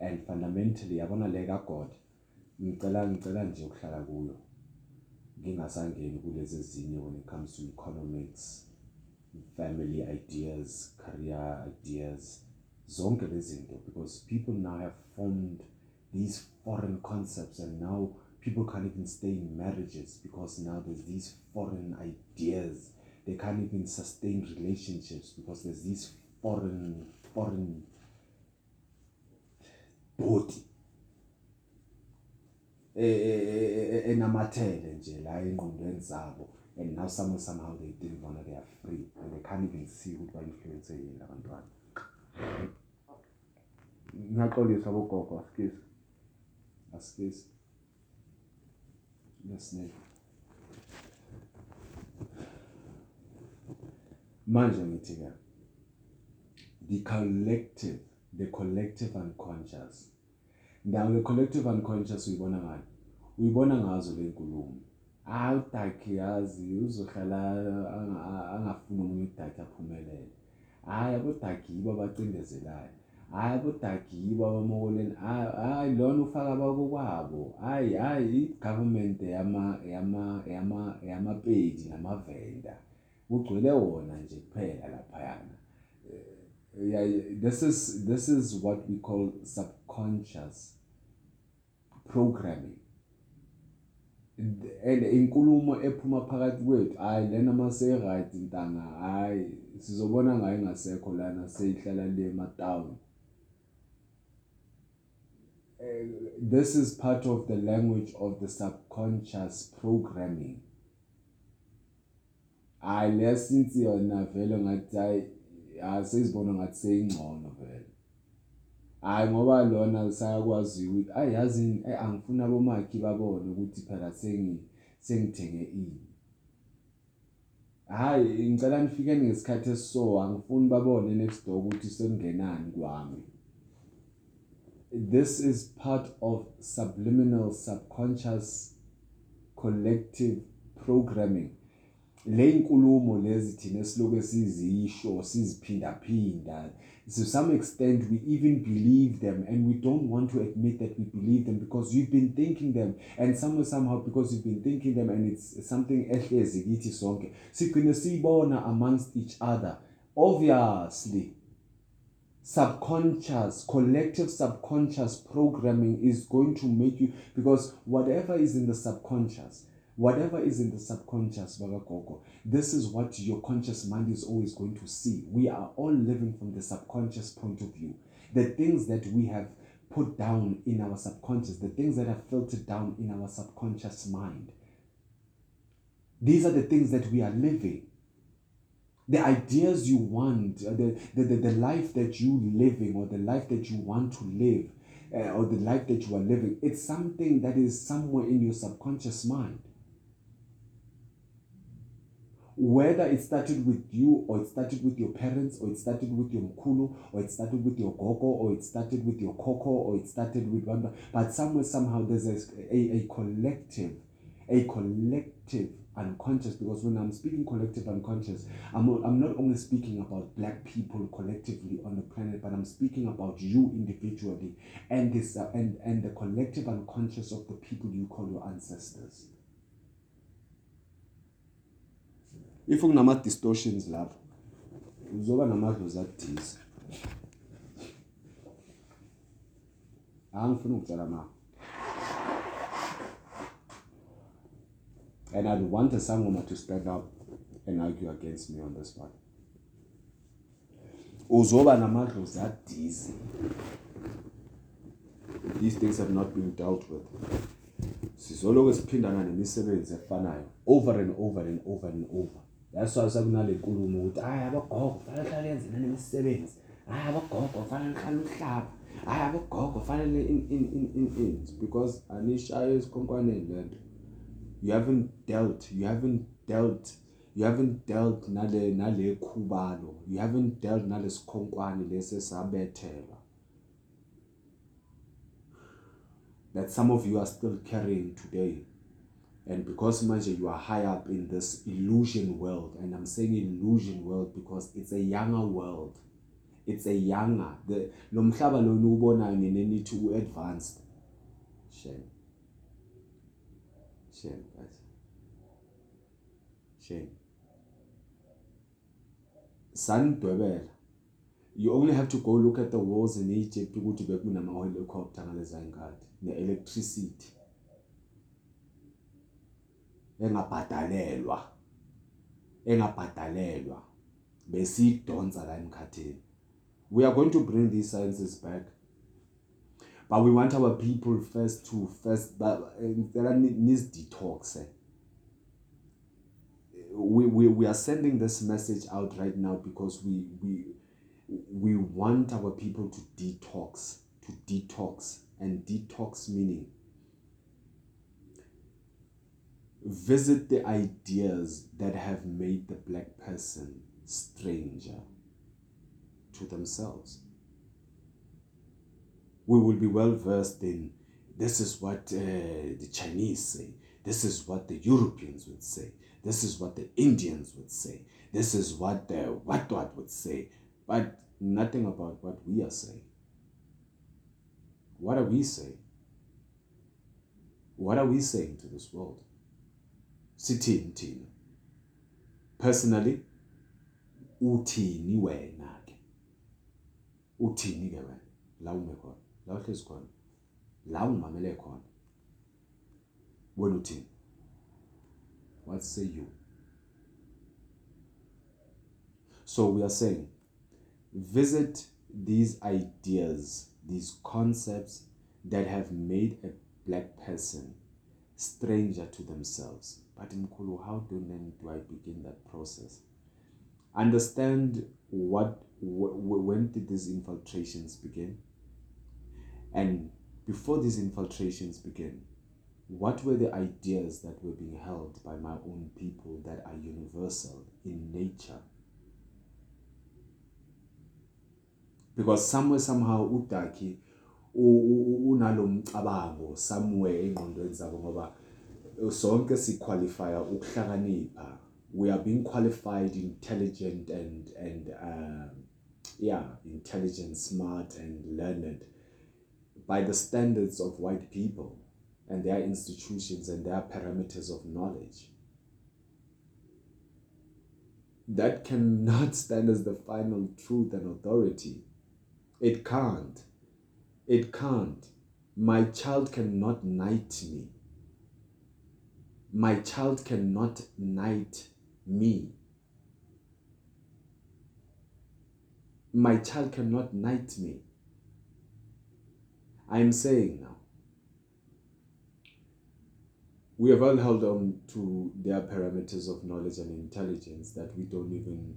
And fundamentally yabona le kaGod ngicela ngicela nje ukuhlala when it comes to economics family ideas career ideas zonke lezi zinto. Because people now have formed these foreign concepts and now people can't even stay in marriages because now there's these foreign ideas. They can't even sustain relationships because there's these foreign foreign body. Eh, eh, eh, la engqondweni zabo. And now somehow somehow they think bona they are free and they can't even see ukuthi ba-influence yini abantwana. Ngiyaxolisa bogogo asikisi. Asikisi yesine manje ngithi ke the collective the collective unconscious. Now the collective unconscious uyibona ngani? Uyibona ngazo le nkulumo. Hayi udakhi yazi uzohlala angafuni omunye udakhi aphumelele. Hayi abodakhi yibo abacindezelayo hayi abodakhi yibo abamokoleni hayi lona ufaka abakokwabo hayi hayi i-government yamapedi namavenda. Kugcwele wona nje kuphela laphayana. This is this is what we call subconscious programming. And inkulumo ephuma phakathi kwethu hayi lena mase right ntanga hayi sizobona ngayo ngasekho lana seyihlala le matown this is part of the language of the subconscious programming. Hayi lesince yona vele ngathi hayi asizibona ngathi seyingcono vele. Hayi ngoba lona sayakwazi ukuthi ayi yazi angifuna abomakhi babone ukuthi phela sengi sengithenge ini. Hayi ngicela nifike ngesikhathi esiso angifuni babone next door ukuthi sekungenani kwami. This is part of subliminal subconscious collective programming. Le inkulumo lezi thina esiloku sizisho siziphindaphinda to some extent we even believe them and we don't want to admit that we believe them because you've been thinking them and somewhere somehow because you've been thinking them and it's something ehlezi kithi sonke sigcine siyibona amongst each other. Obviously subconscious collective subconscious programming is going to make you because whatever is in the subconscious whatever is in the subconscious Bagagogo, this is what your conscious mind is always going to see. We are all living from the subconscious point of view. The things that we have put down in our subconscious, the things that are filtered down in our subconscious mind. These are the things that we are living. The ideas you want, uh, the, the, the, life that you're living or the life that you want to live, uh, or the life that you are living, it's something that is somewhere in your subconscious mind. Whether it started with you or it started with your parents or it started with your mkulu or it started with your gogo or it started with your koko or it started with one but somewhere somehow there's a, a, a collective a collective unconscious because when i'm speaking collective unconscious I'm, I'm not only speaking about black people collectively on the planet but i'm speaking about you individually and this uh, and and the collective unconscious of the people you call your ancestors. If kunama-distortions lapho uzoba namadlozi athize angifuna ukutshela ma and i'd want a sangoma to stand up and argue against me on this one. Uzoba namadlozi adizi. These things have not been dealt with. Sizoloku siphindana nemisebenzi efanayo over and over and over and over. That's why sekunale nkulumo ukuthi hayi abogogo kufanele hlale yenze nemisebenzi. Hayi abogogo kufanele hlale uhlaba hayi abogogo kufanele in in in in in. Because anishayo esikhonkwaneni lento you haven't dealt you haven't dealt you haven't dealt nale nale khubalo you haven't dealt nale sikhonkwane lesesabethelwa that some of you are still carrying today. And because manje you are high up in this illusion world and i'm saying illusion world because it's a younger world. It's a younger the lo mhlaba lo niwubonayo nenenithi u-advanced. Shame shame guys. Shame. Sanidwebela you only have to go look at the walls in Egypt ukuthi bekunama-helicopter ngaleza yinkathi ne-electricity engabhadalelwa engabhadalelwa. Besiyidonsa la emkhathini. We are going to bring these sciences back. But we want our people first to first but there ngicela nisidetoxe eh. we, we, we are sending this message out right now because we, we, we want our people to detox, to detox, and detox meaning visit the ideas that have made the black person stranger to themselves. We will be well versed in this is what uh, the Chinese say, this is what the Europeans would say, this is what the Indians would say, this is what the what what would say, but nothing about what we are saying. What are we saying? What are we saying to this world? Sithini thina? Personally, uthini wena ke? Uthini ke wena? La ume la uhlezi khona, la ungimamele khona. Wena uthini? What say you? So we are saying visit these ideas, these concepts that have made a black person stranger to themselves. But Mkulu, how do then do I begin that process? Understand what when did these infiltrations begin? And before these infiltrations began, what were the ideas that were being held by my own people that are universal in nature? Because somewhere somehow udaki unalomcabango somewhere engqondweni zabo ngoba sonke siqualifya ukuhlakanipha. We are being qualified intelligent and and um, yeah intelligent smart and learned by the standards of white people and their institutions and their parameters of knowledge that cannot stand as the final truth and authority it can't. It can't. My child cannot knight me. My child cannot knight me. My child cannot knight me. I'm saying now, we have all held on to their parameters of knowledge and intelligence that we don't even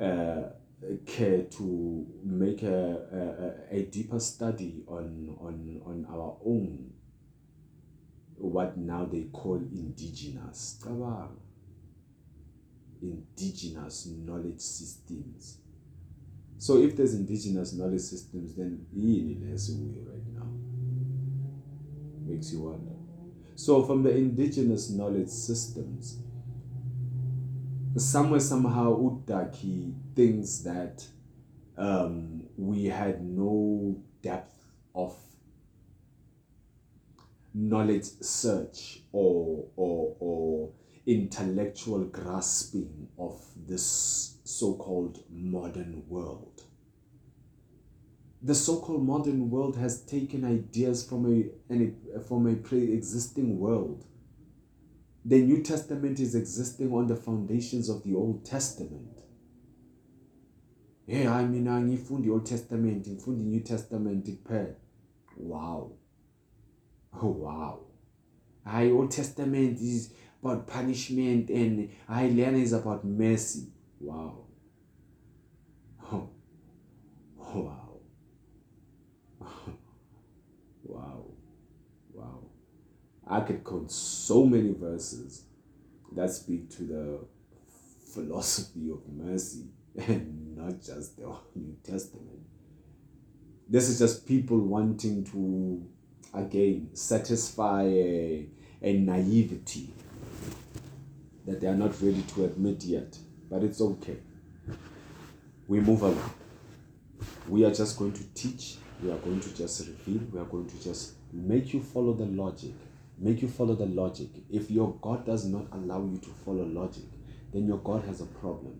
uh, care to make a, a, a deeper study on, on, on our own, what now they call indigenous. Indigenous knowledge systems. So if there's indigenous knowledge systems, then in less way right now. Makes you wonder. So from the indigenous knowledge systems, somewhere somehow Udaki thinks that um, we had no depth of knowledge search or, or, or intellectual grasping of this so-called modern world. The so-called modern world has taken ideas from a, an, from a pre-existing world the New Testament is existing on the foundations of the Old Testament. Hey, I mean, I ngifunde i-Old Testament, ngifunde i-New Testament. Wow. Oh, wow. I Old Testament is about punishment and I learn is about mercy. Wow. Oh. Wow. I could quote so many verses that speak to the philosophy of mercy and not just the New Testament. This is just people wanting to, again, satisfy a, a naivety that they are not ready to admit yet. But it's okay. We move along. We are just going to teach, we are going to just reveal, we are going to just make you follow the logic. Make you follow the logic. If your God does not allow you to follow logic, then your God has a problem.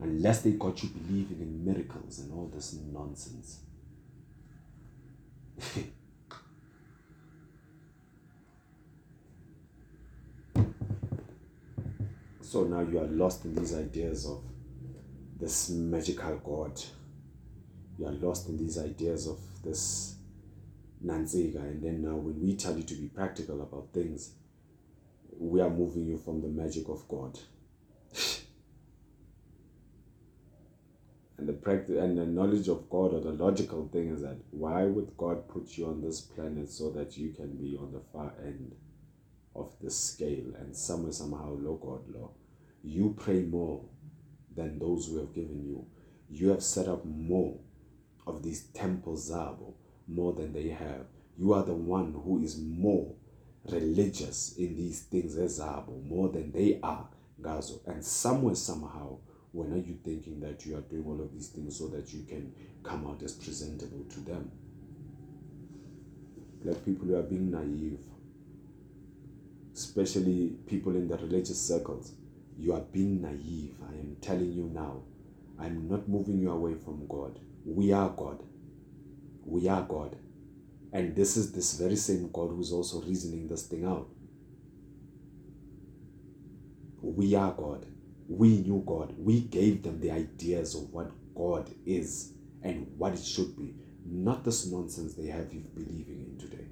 Unless they got you believing in miracles and all this nonsense. so now you are lost in these ideas of this magical God. You are lost in these ideas of this Nanziga. And then now, when we tell you to be practical about things, we are moving you from the magic of God. and the practice and the knowledge of God or the logical thing is that why would God put you on this planet so that you can be on the far end of the scale and somewhere somehow low God law? You pray more than those who have given you. You have set up more of these temples zabo more than they have. You are the one who is more religious in these things ezabo more than they are, Gazo. And somewhere, somehow, when are you thinking that you are doing all of these things so that you can come out as presentable to them? Black people who are being naive, especially people in the religious circles, you are being naive. I am telling you now. I'm not moving you away from God. We are God. We are God. And this is this very same God who's also reasoning this thing out. We are God. We knew God. We gave them the ideas of what God is and what it should be. Not this nonsense they have you believing in today.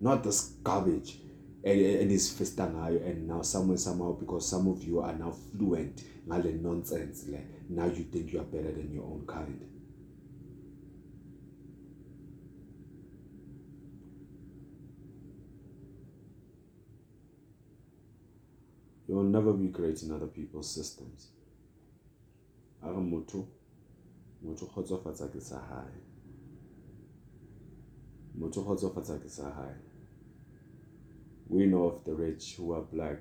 Not this garbage and, and is festangayo and now somewhere somehow because some of you are now fluent ngale nonsense le now you think you are better than your own kind you will never be great in other people's systems a re motho motho kgotsofatsa we know of the rich who are black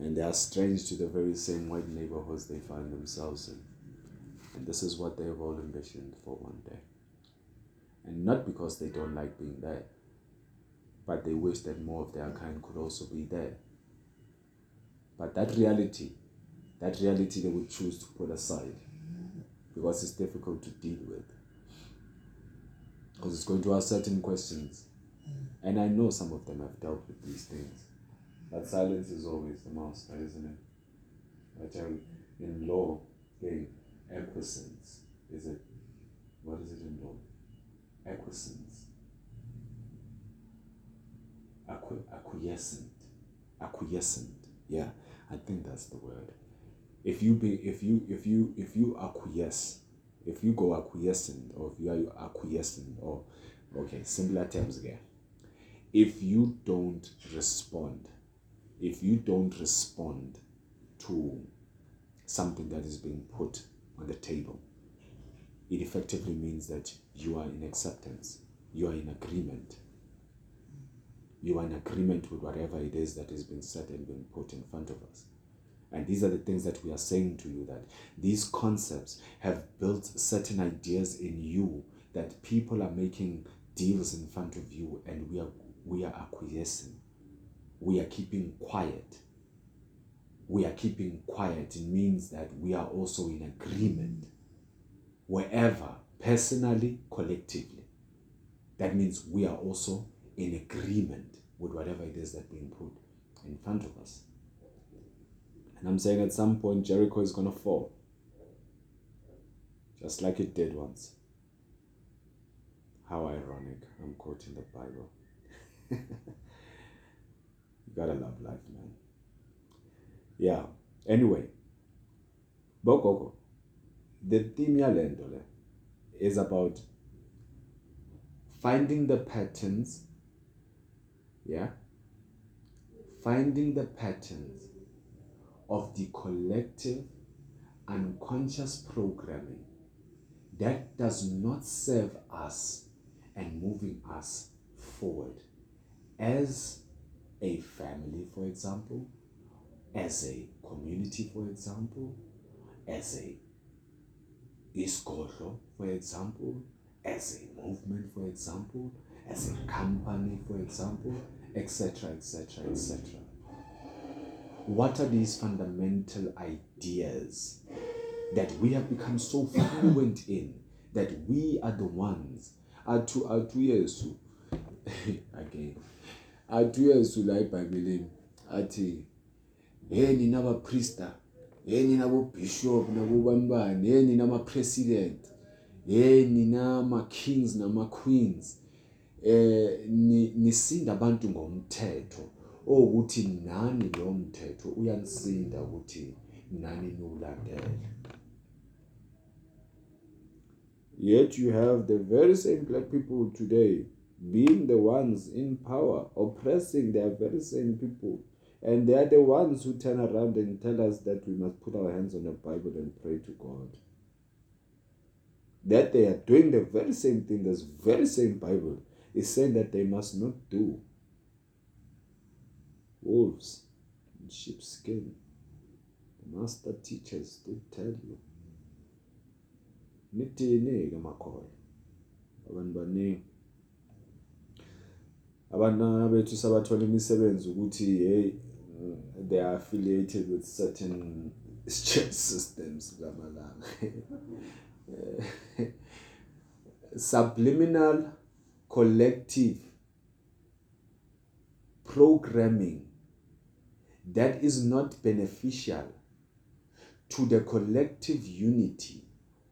and they are strange to the very same white neighborhoods they find themselves in. And this is what they have all envisioned for one day. And not because they don't like being there, but they wish that more of their kind could also be there. But that reality, that reality they would choose to put aside because it's difficult to deal with. Because it's going to ask certain questions and I know some of them have dealt with these things. But silence is always the master, isn't it? I um, in law, again, acquiescence is it? What is it in law? Acquiescence. Acqu- acquiescent. Acquiescent. Yeah, I think that's the word. If you be, if you, if you, if you acquiesce, if you go acquiescent, or if you are acquiescent, or okay, similar terms again if you don't respond, if you don't respond to something that is being put on the table, it effectively means that you are in acceptance, you are in agreement. You are in agreement with whatever it is that is being said and being put in front of us. And these are the things that we are saying to you that these concepts have built certain ideas in you that people are making deals in front of you and we are we are acquiescing. We are keeping quiet. We are keeping quiet. It means that we are also in agreement. Wherever, personally, collectively. That means we are also in agreement with whatever it is that being put in front of us. And I'm saying at some point Jericho is going to fall. Just like it did once. How ironic. I'm quoting the Bible. you gotta love life, man. Yeah. Anyway, Bokoko, the theme yalendole is about finding the patterns. Yeah. Finding the patterns of the collective unconscious programming that does not serve us and moving us forward. As a family, for example, as a community, for example, as a isigodlo for example as a movement for example as a company for example etc etc etc what are these fundamental ideas that we have become so fluent in that we are the ones? Athu athu yesu. Again. Athu yesu la ebhayibhelini athi hey nina abapriester hey nina abobishop nabobani bani hey nina ama-president hey nina ama-kings nama-queens eh nisinda abantu ngomthetho owukuthi nani lo mthetho uyanisinda ukuthi nani niwulandele Yet you have the very same black people today being the ones in power, oppressing their very same people. And they are the ones who turn around and tell us that we must put our hands on the Bible and pray to God. That they are doing the very same thing, this very same Bible is saying that they must not do. Wolves in sheepskin. The master teachers did tell you. nithini-ke makhoya abantu baningi abantwana bethu sabathola imisebenzi ukuthi hey they are affiliated with certain church systems kulamalanga subliminal collective programming that is not beneficial to the collective unity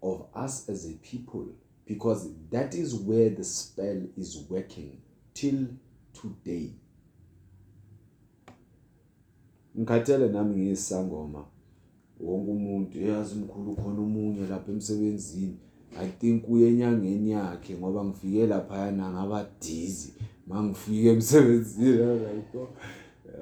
of us as a people because that is where the spell is working till today. Ngikhathele nami ngiyisangoma wonke umuntu eyazi umkhulu khona umunye lapha emsebenzini i think uye enyangeni yakhe ngoba ngifike laphayana ngaba dizi mangifike emsebenzini right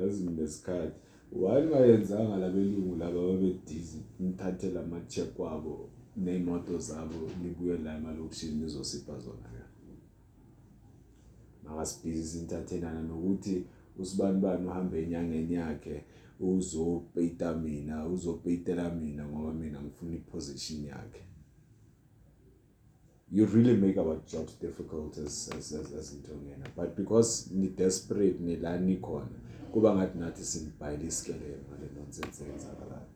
yazi nginesikhathi wani ngayenzanga labelungu laba babedizi ngithathele ama-check wabo ney'moto zabo nibuye la emalokishini nizosipha zona? Ke makasibhizise intathelana nokuthi usibani bani uhambe enyangeni yakhe uzopeyita mina uzopeyitela mina ngoba mina ngifuna iposition yakhe. You really make our jobs difficult as as as, as intongena but because ni desperate ni la nikhona kuba ngathi nathi sinibhayile isikelelo ngale nonsense eyenzakalayo.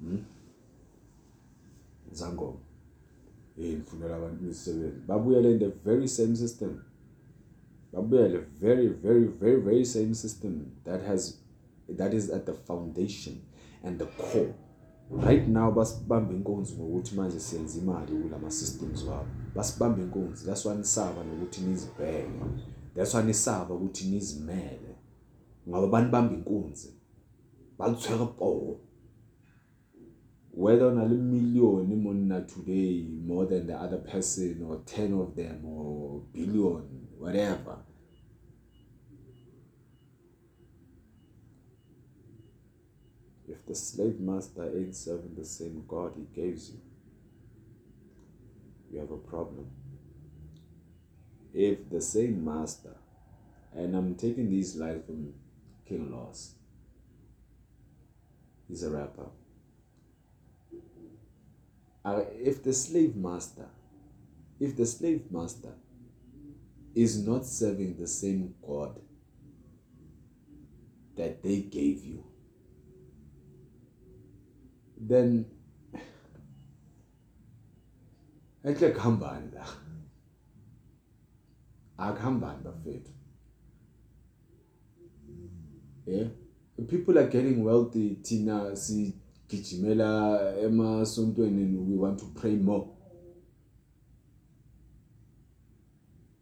Hmm? zangoma. Hey nifunela abantu imisebenzi. Babuyele in the very same system. Babuyele very very very very same system that has that is at the foundation and the core. Right now basibamba inkonzi ngokuthi manje siyenza imali kulama systems wabo. Basibamba inkonzi that's why nisaba nokuthi nizibheke. That's why nisaba ukuthi nizimele ngoba banibamba inkunzi balithweka po whether unale million imona today more than the other person or 10 of them or billion whatever if the slave master ain't serving the same God he gives you, you have a problem. If the same master, and I'm taking these lines from King Laws, he's a rapper. Uh, if the slave master, if the slave master is not serving the same God that they gave you, then enhle kuhambani la akuhambani bafethu. Yeah? People are getting wealthy thina sigijimela emasontweni and we want to pray more.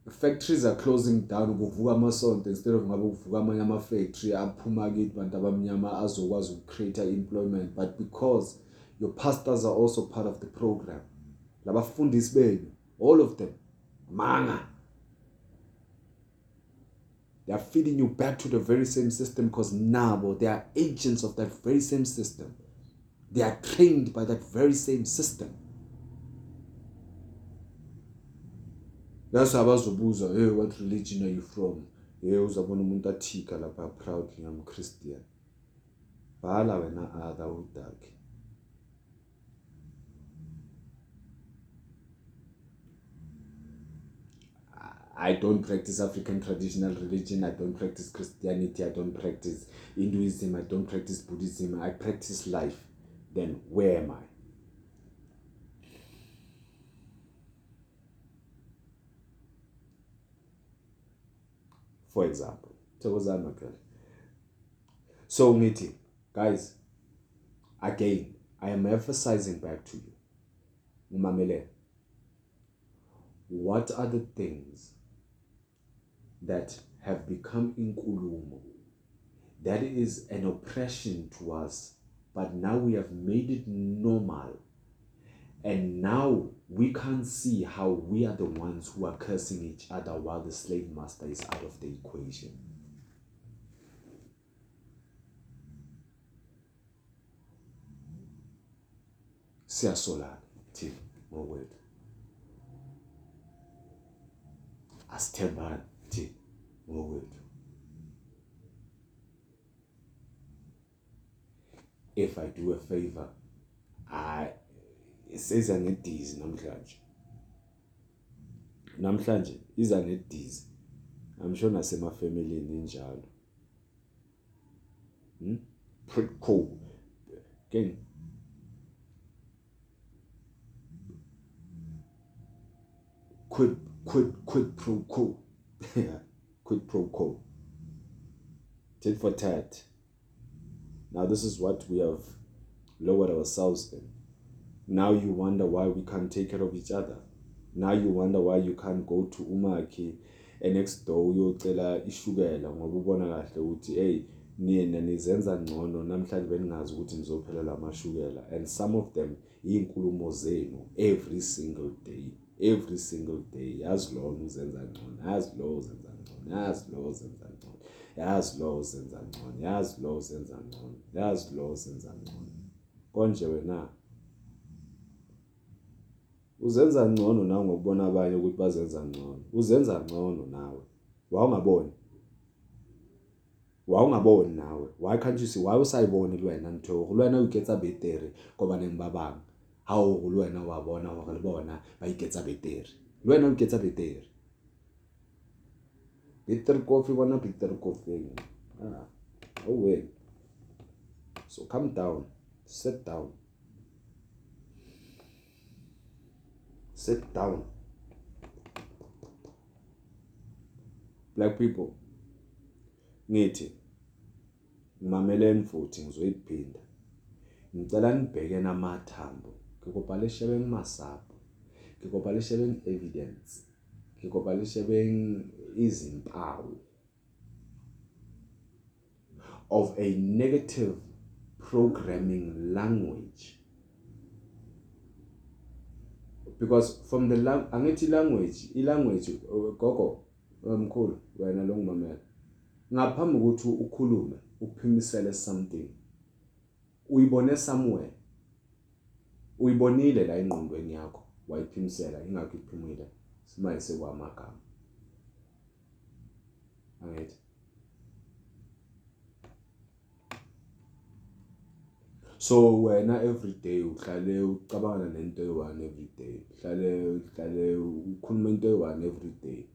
Factories are closing down kuvuka amasonto instead of ngabe kuvuka amanye ama-factory aphuma kithi bantu abamnyama azokwazi uku-create employment but because your pastors are also part of the program labafundisi benu all of them manga. They are feeding you back to the very same system because nabo they are agents of that very same system. They are trained by that very same system. That's abazobuza hey what religion are you from? Hey uzabona umuntu athika lapha proudly I'm Christian. Bhala wena other udakhe I don't practice African traditional religion. I don't practice Christianity. I don't practice Hinduism. I don't practice Buddhism. I practice life. Then where am I? For example, Thokozani girl. So Niti, guys, again, I am emphasizing back to you. What are the things that have become inkulumo? That is an oppression to us, but now we have made it normal. And now we can't see how we are the ones who are cursing each other while the slave master is out of the equation. siyasolana thina ngokwethu asithembani thina ngokwethu if i do a favor i seza ngedizi namhlanje. Namhlanje iza ngedizi i'm sure nasemafamilini injalo hmm? pretty cool. Again quid quid quid pro quo. Quid pro quo. Tit for tat. Now this is what we have lowered ourselves in. Now you wonder why we can't take care of each other. Now you wonder why you can't go to umakhi next door uyocela ishukela ngoba ubona kahle ukuthi hey nina nizenza ngcono. Namhlanje beningazi ukuthi nizophelela amashukela and some of them iy'nkulumo zenu every single day. Every single day. Yazi lo uzenza ngcono yazi lo uzenza ngcono yazi lo uzenza ngcono yazi lo uzenza ngcono yazi lo uzenza ngcono yazi lo uzenza ngcono. Konje wena uzenza ngcono nawe ngokubona abanye ukuthi bazenza ngcono. Uzenza ngcono nawe. Wawungaboni. Wawungaboni nawe. Why can't you see why usayibona lwena ntho lwena o iketsa betere ko baneng ba bang ha o le wena wa bona hore le bona ba iketsa betere. Le wena o iketsa betere. Betere coffee bona betere coffee ah oh wait so calm down. Sit down. Sit down. Black people ngithi ngimameleni futhi ngizoyiphinda ngicela nibheke namathambo ngikopa le shebeng masapo ngikopa le shebeng evidence ngikopa le shebeng izimpawu of a negative programming language. Because from the lang angithi language ilanguage gogo mkhulu wena lo ngimamela ngaphambi ukuthi ukhulume uphimisele something uyibone somewhere. Uyibonile la engqondweni yakho wayiphimisela ingakho iphumile. Simaye sekwamagama. Angithi? So wena every day uhlale ucabanga nento eyi-one every day. Uhlale uhlale ukhuluma into eyi-one every day.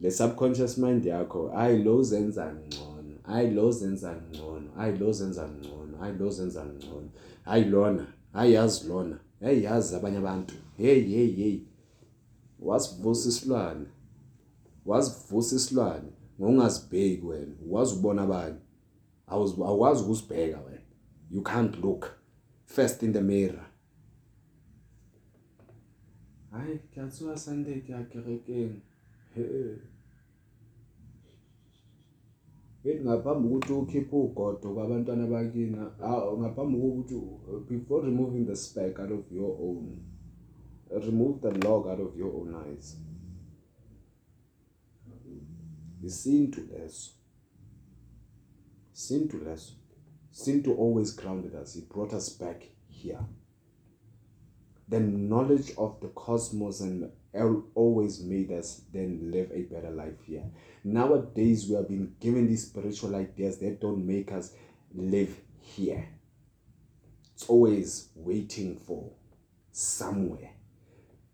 Le subconscious mind yakho hayi lo zenza ngcono hayi lo zenza ngcono hayi lo zenza ngcono hayi lo zenza ngcono hayi lona hayi yazi lona. Hey yazi abanye abantu. Hey hey hey. Wasivusa isilwane. Wasivusa isilwane. Ngokungazibheki wena. Wazi ubona abanye. Awukwazi ukuzibheka wena. You can't look first in the mirror. Hayi kuyathiwa sunday kuyakerekeni Ethi ngaphambi ukuthi ukhiphe ugodo kwabantwana bakina ngaphambi kokuthi before removing the speck out of your own remove the log out of your own eyes. Isintu leso. Sintu leso. Sintu always grounded us he brought us back here the knowledge of the cosmos and always made us then live a better life here. Nowadays, we have been given these spiritual ideas that don't make us live here. It's always waiting for somewhere.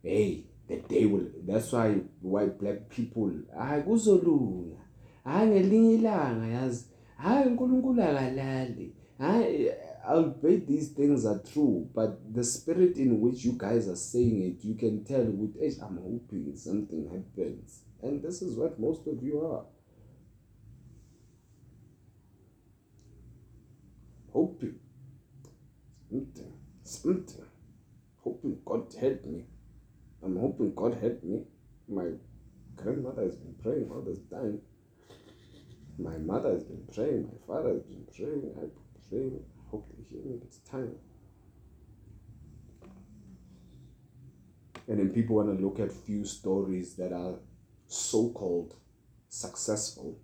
Hey, the day will that's why white black people I'll bet these things are true but the spirit in which you guys are saying it you can tell with age I'm hoping something happens and this is what most of you are hoping something something hoping God help me I'm hoping God help me. My grandmother has been praying all this time. My mother has been praying. My father has been praying. I've been praying. I hope they hear time. And then people want to look at few stories that are so called successful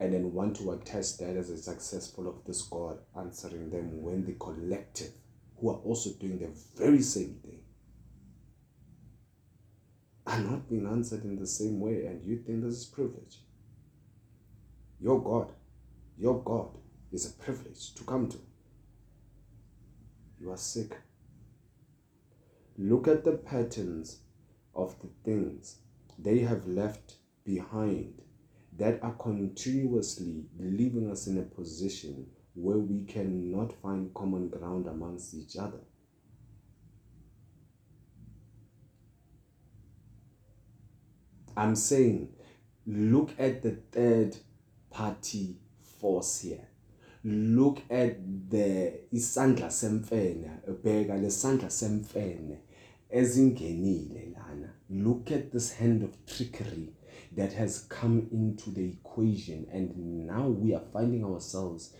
and then want to attest that as a successful of this God answering them when the collective who are also doing the very same thing are not being answered in the same way, and you think this is privilege. Your God, your God is a privilege to come to. You are sick. Look at the patterns of the things they have left behind that are continuously leaving us in a position where we cannot find common ground amongst each other. I'm saying look at the third party force here. Look at the isandla semfene bheka lesandla semfene ezingenile lana. Look at this hand of trickery that has come into the equation and now we are finding ourselves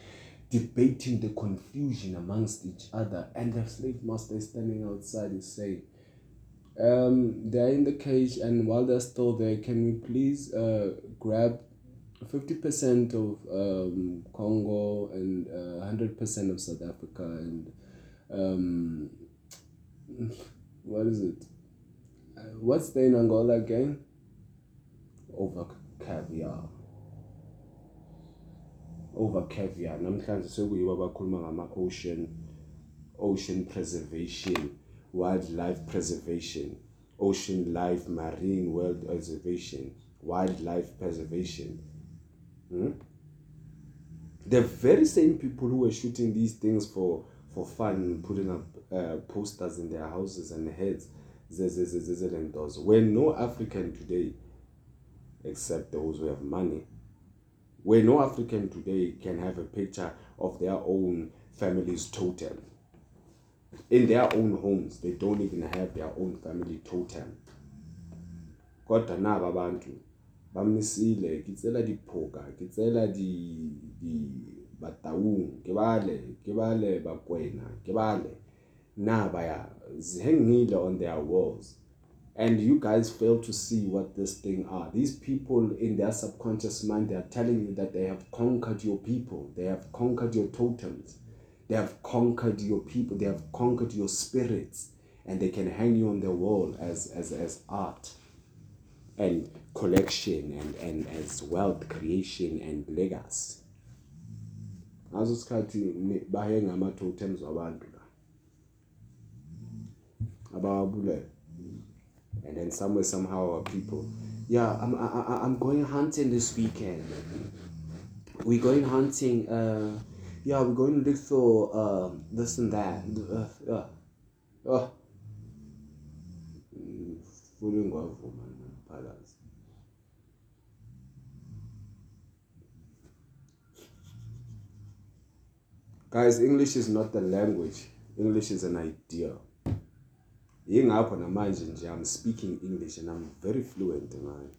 debating the confusion amongst each other and the slave master is standing outside is saying um, they're in the cage, and while they're still there, can we please uh, grab 50% of um, Congo and uh, 100% of South Africa and um, what is it? Uh, what's the in Angola again? Over caviar. Over caviar. Namhlanje sekuyibo abakhuluma ngama ocean ocean preservation wildlife preservation, ocean life, marine world preservation, wildlife preservation. Hmm? The very same people who were shooting these things for, for fun, putting up uh, posters in their houses and heads, and those, where no African today, except those who have money, where no African today can have a picture of their own family's totem. In their own homes they don't even have their own family totem. Kodwa naba abantu bamisile ke tsela diphoka ke di bataung ke bale ke bale bakwena ke bale. Na baya zihangile on their walls. And you guys fail to see what this thing are. These people in their subconscious mind they are telling you that they have conquered your people they have conquered your totems they have conquered your people, they have conquered your spirits, and they can hang you on the wall as, as, as art. And collection and, and as wealth creation and legacy. ngaso isikhathi baye ngama-totems wabantu la abawabulele and then somewhere somehow our people yeah I'm, I, I'm going hunting this weekend we're going hunting uh, yeah, we're going to look for um, this and that. Uh. Fully ngwavuma Guys, English is not the language. English is an idea. Yingapho namanje nje I'm speaking English and I'm very fluent it.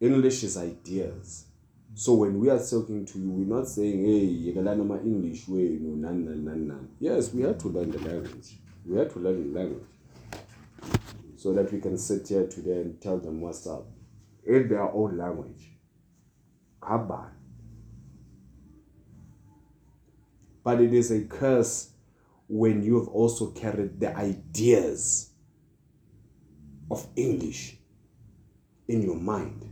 English is ideas. So when we are talking to you, we're not saying, hey, learn my English way, no, nan, nan, nan, nan. Yes, we have to learn the language. We have to learn the language. So that we can sit here today and tell them what's up in their own language. But it is a curse when you have also carried the ideas of English in your mind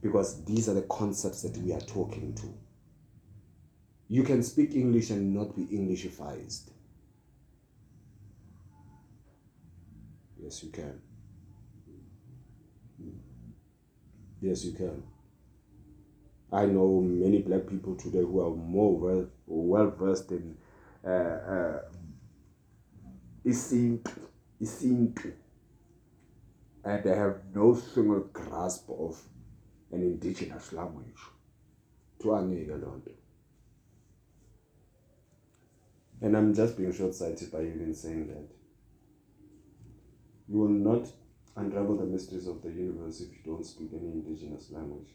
because these are the concepts that we are talking to. You can speak English and not be Englishified. Yes, you can. Yes, you can. I know many black people today who are more well, versed in uh, uh, and they have no single grasp of an indigenous language. Tuangeke loo nto. And I'm just being short sighted by even saying that. You will not unravel the mysteries of the universe if you don't speak any indigenous language.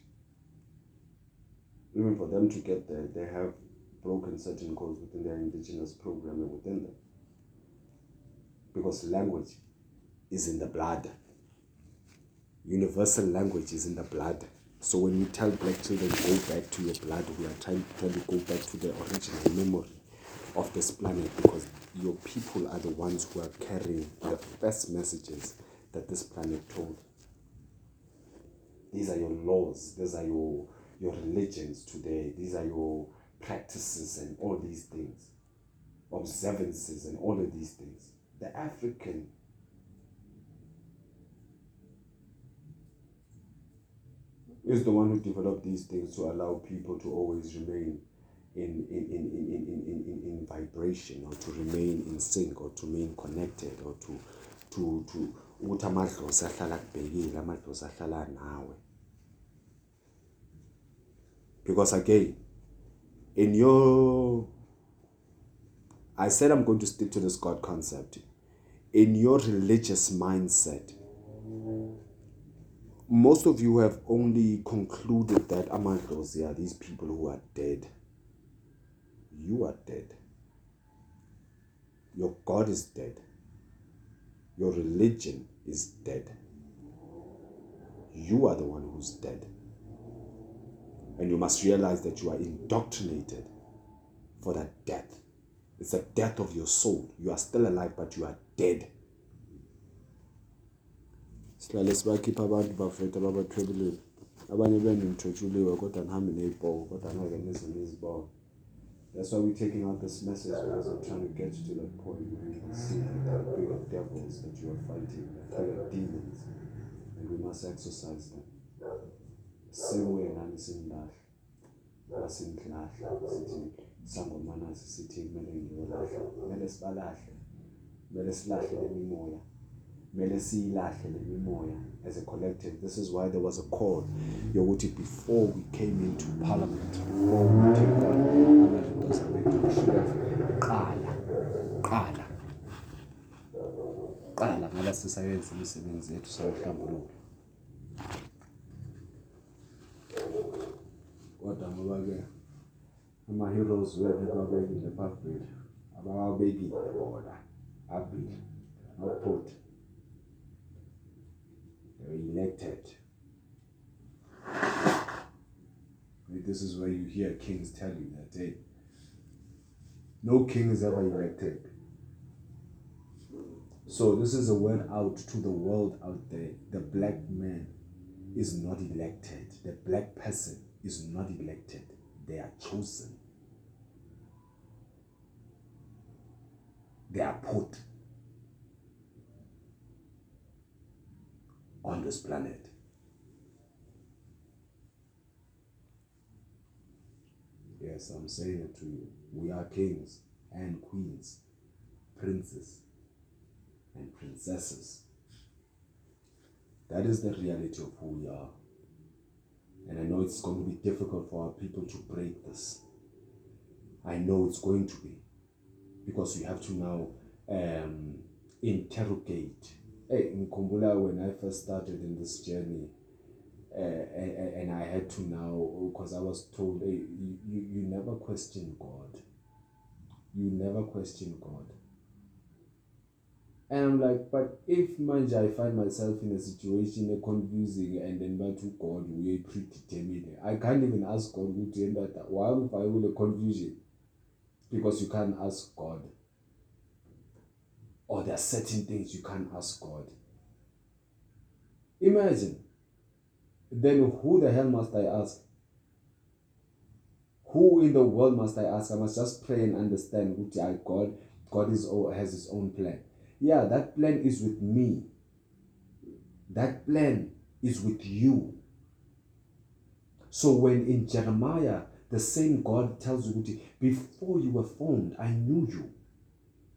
Even for them to get there, they have broken certain codes within their indigenous programming within them. Because language is in the blood. Universal language is in the blood. So when we tell black children, go back to your blood, we are trying, to tell you go back to the original memory of this planet because your people are the ones who are carrying the first messages that this planet told. These are your laws, these are your, your religions today, these are your practices and all these things, observances and all of these things. The African is the one who developed these things to allow people to always remain in, in, in, in, in, in, in, in vibration or to remain in sync or to remain connected or to to to ukuthi amadlozi ahlala amadlozi ahlala nawe because again in your I said I'm going to stick to this God concept in your religious mindset most of you have only concluded that among amadlozi are these people who are dead you are dead. Your God is dead. Your religion is dead. You are the one who's dead. And you must realize that you are indoctrinated for that death. It's the death of your soul. You are still alive, but you are dead. abantu ababathwebileyo abanye kodwa ndihambe neyibhoko kodwa nezinye That's why we're taking out this message because I'm trying to get you to that point where you can see the bigger devils that you are fighting, the bigger demons, and we must exercise them. Same way nami singilahla basingihlahla sithi sangomanazi sithi kumele ngiyolahla kumele sibalahle kumele silahle le mimoya kumele siyilahle le mimoya as a collective. This is why there was a call yokuthi before we came into parliament before we take on amadoda bethu we should have qala qala qala ngala sisayenza imisebenzi yethu sayohlambuluko kodwa ngoba-ke ama-heroes wethu ebabekile phambili abawabekile bona abili nokuphuthi they were elected. This is where you hear kings tell you that hey no king is ever elected. So this is a word out to the world out there. The black man is not elected. The black person is not elected they are chosen they are put on this planet. Yes, I'm saying it to you. We are kings and queens, princes and princesses. That is the reality of who we are. And I know it's going to be difficult for our people to break this. I know it's going to be. Because we have to now um, interrogate hey, ngikhumbula when I first started in this journey, uh, and, and I had to now, because I was told, hey, you, you never question God. You never question God. And I'm like, but if manja I find myself in a situation a confusing and then but to God we are predetermined. I can't even ask God to end that. Why if I will a confusion? Because you can't ask God or there are certain things you can't ask God. Imagine. Then who the hell must I ask? Who in the world must I ask? I must just pray and understand. God, God is has His own plan. Yeah, that plan is with me. That plan is with you. So when in Jeremiah, the same God tells you, before you were formed, I knew you.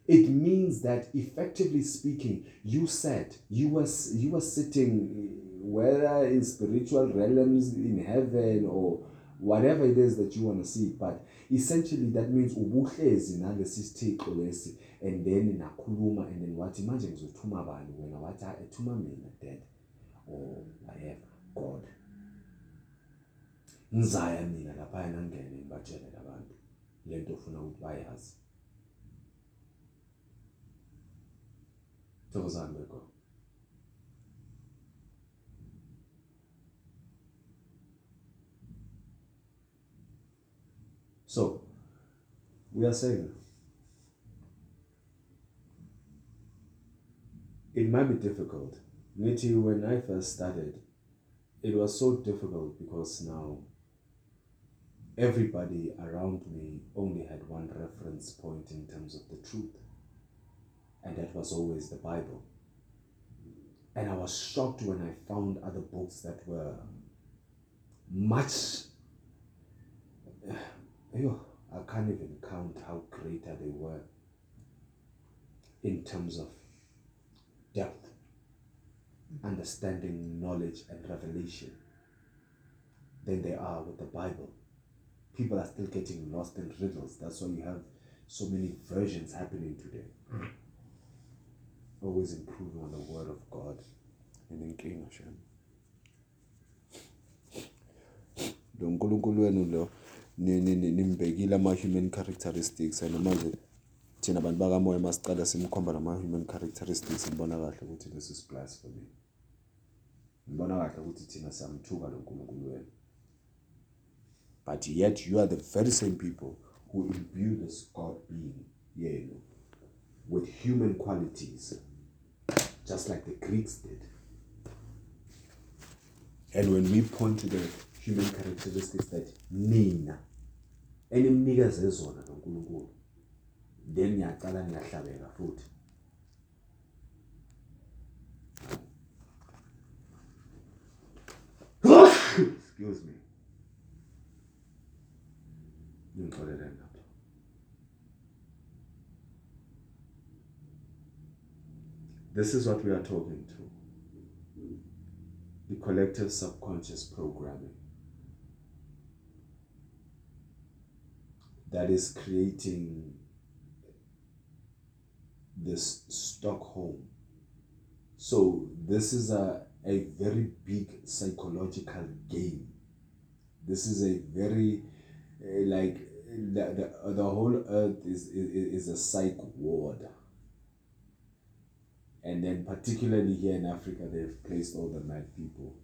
It means that effectively speaking, you said you were you were sitting eh, whether in spiritual realms in heaven or whatever it is that you want to see but essentially that means and then nakhuluma and then wathi manje ngizothuma bani? Wena wathi ethuma mina dad. Or whatever god. Ngizaya mina lapha ngangene ngibatshele labantu. Lento ofuna ukuthi bayazi. Thokozani bekho So, we are saying it might be difficult. Niti, when I first started, it was so difficult because now everybody around me only had one reference point in terms of the truth, and that was always the Bible. And I was shocked when I found other books that were much I can't even count how greater they were in terms of depth, understanding, knowledge, and revelation than they are with the Bible. People are still getting lost in riddles. That's why you have so many versions happening today. Always improving on the Word of God and in King Hashem. nimbekile ama-human characteristics and manje thina bantu bakamoya masicala simkhomba lama-human characteristics kahle ukuthi kahle ukuthi thina siyamthuka lo nkulunkulu but yet you are the very same people who imbue this god being yenu with human qualities just like the greeks did. And when we point to the human characteristics that nina enimnikeze zona noNkulunkulu then ngiyahlabeka futhi. Excuse me. This is what we are talking to. The collective subconscious programming. That is creating this Stockholm. So this is a, a very big psychological game. This is a very uh, like the, the, the whole earth is, is, is a psych ward. And then particularly here in Africa, they've placed all the mad people.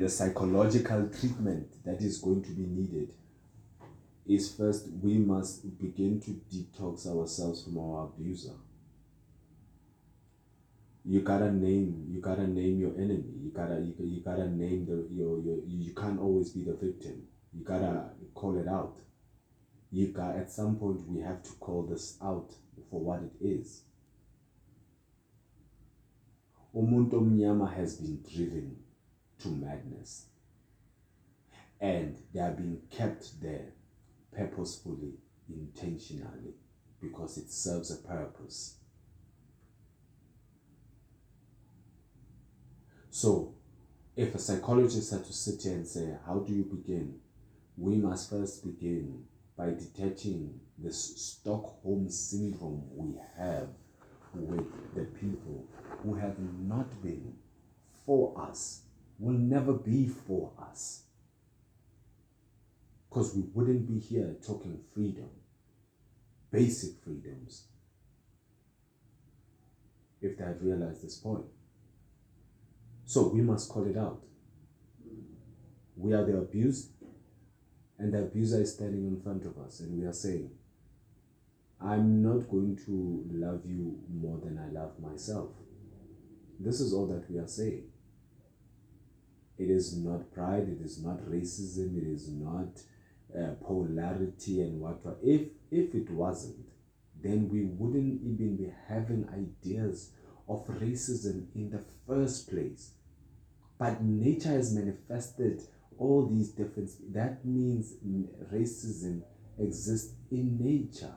The psychological treatment that is going to be needed is first we must begin to detox ourselves from our abuser. You gotta name you gotta name your enemy. You gotta you, you gotta name the your, your you can't always be the victim. You gotta call it out. You got at some point we have to call this out for what it is. Umuntu omnyama has been driven to madness. And they are being kept there purposefully, intentionally, because it serves a purpose. So, if a psychologist had to sit here and say, How do you begin? We must first begin by detaching this Stockholm syndrome we have with the people who have not been for us will never be for us. Because we wouldn't be here talking freedom, basic freedoms, if they had realized this point. So we must call it out. We are the abused, and the abuser is standing in front of us, and we are saying, I'm not going to love you more than I love myself. This is all that we are saying. It is not pride, it is not racism, it is not uh, polarity and what. If, if it wasn't, then we wouldn't even be having ideas of racism in the first place. But nature has manifested all these differences. That means racism exists in nature.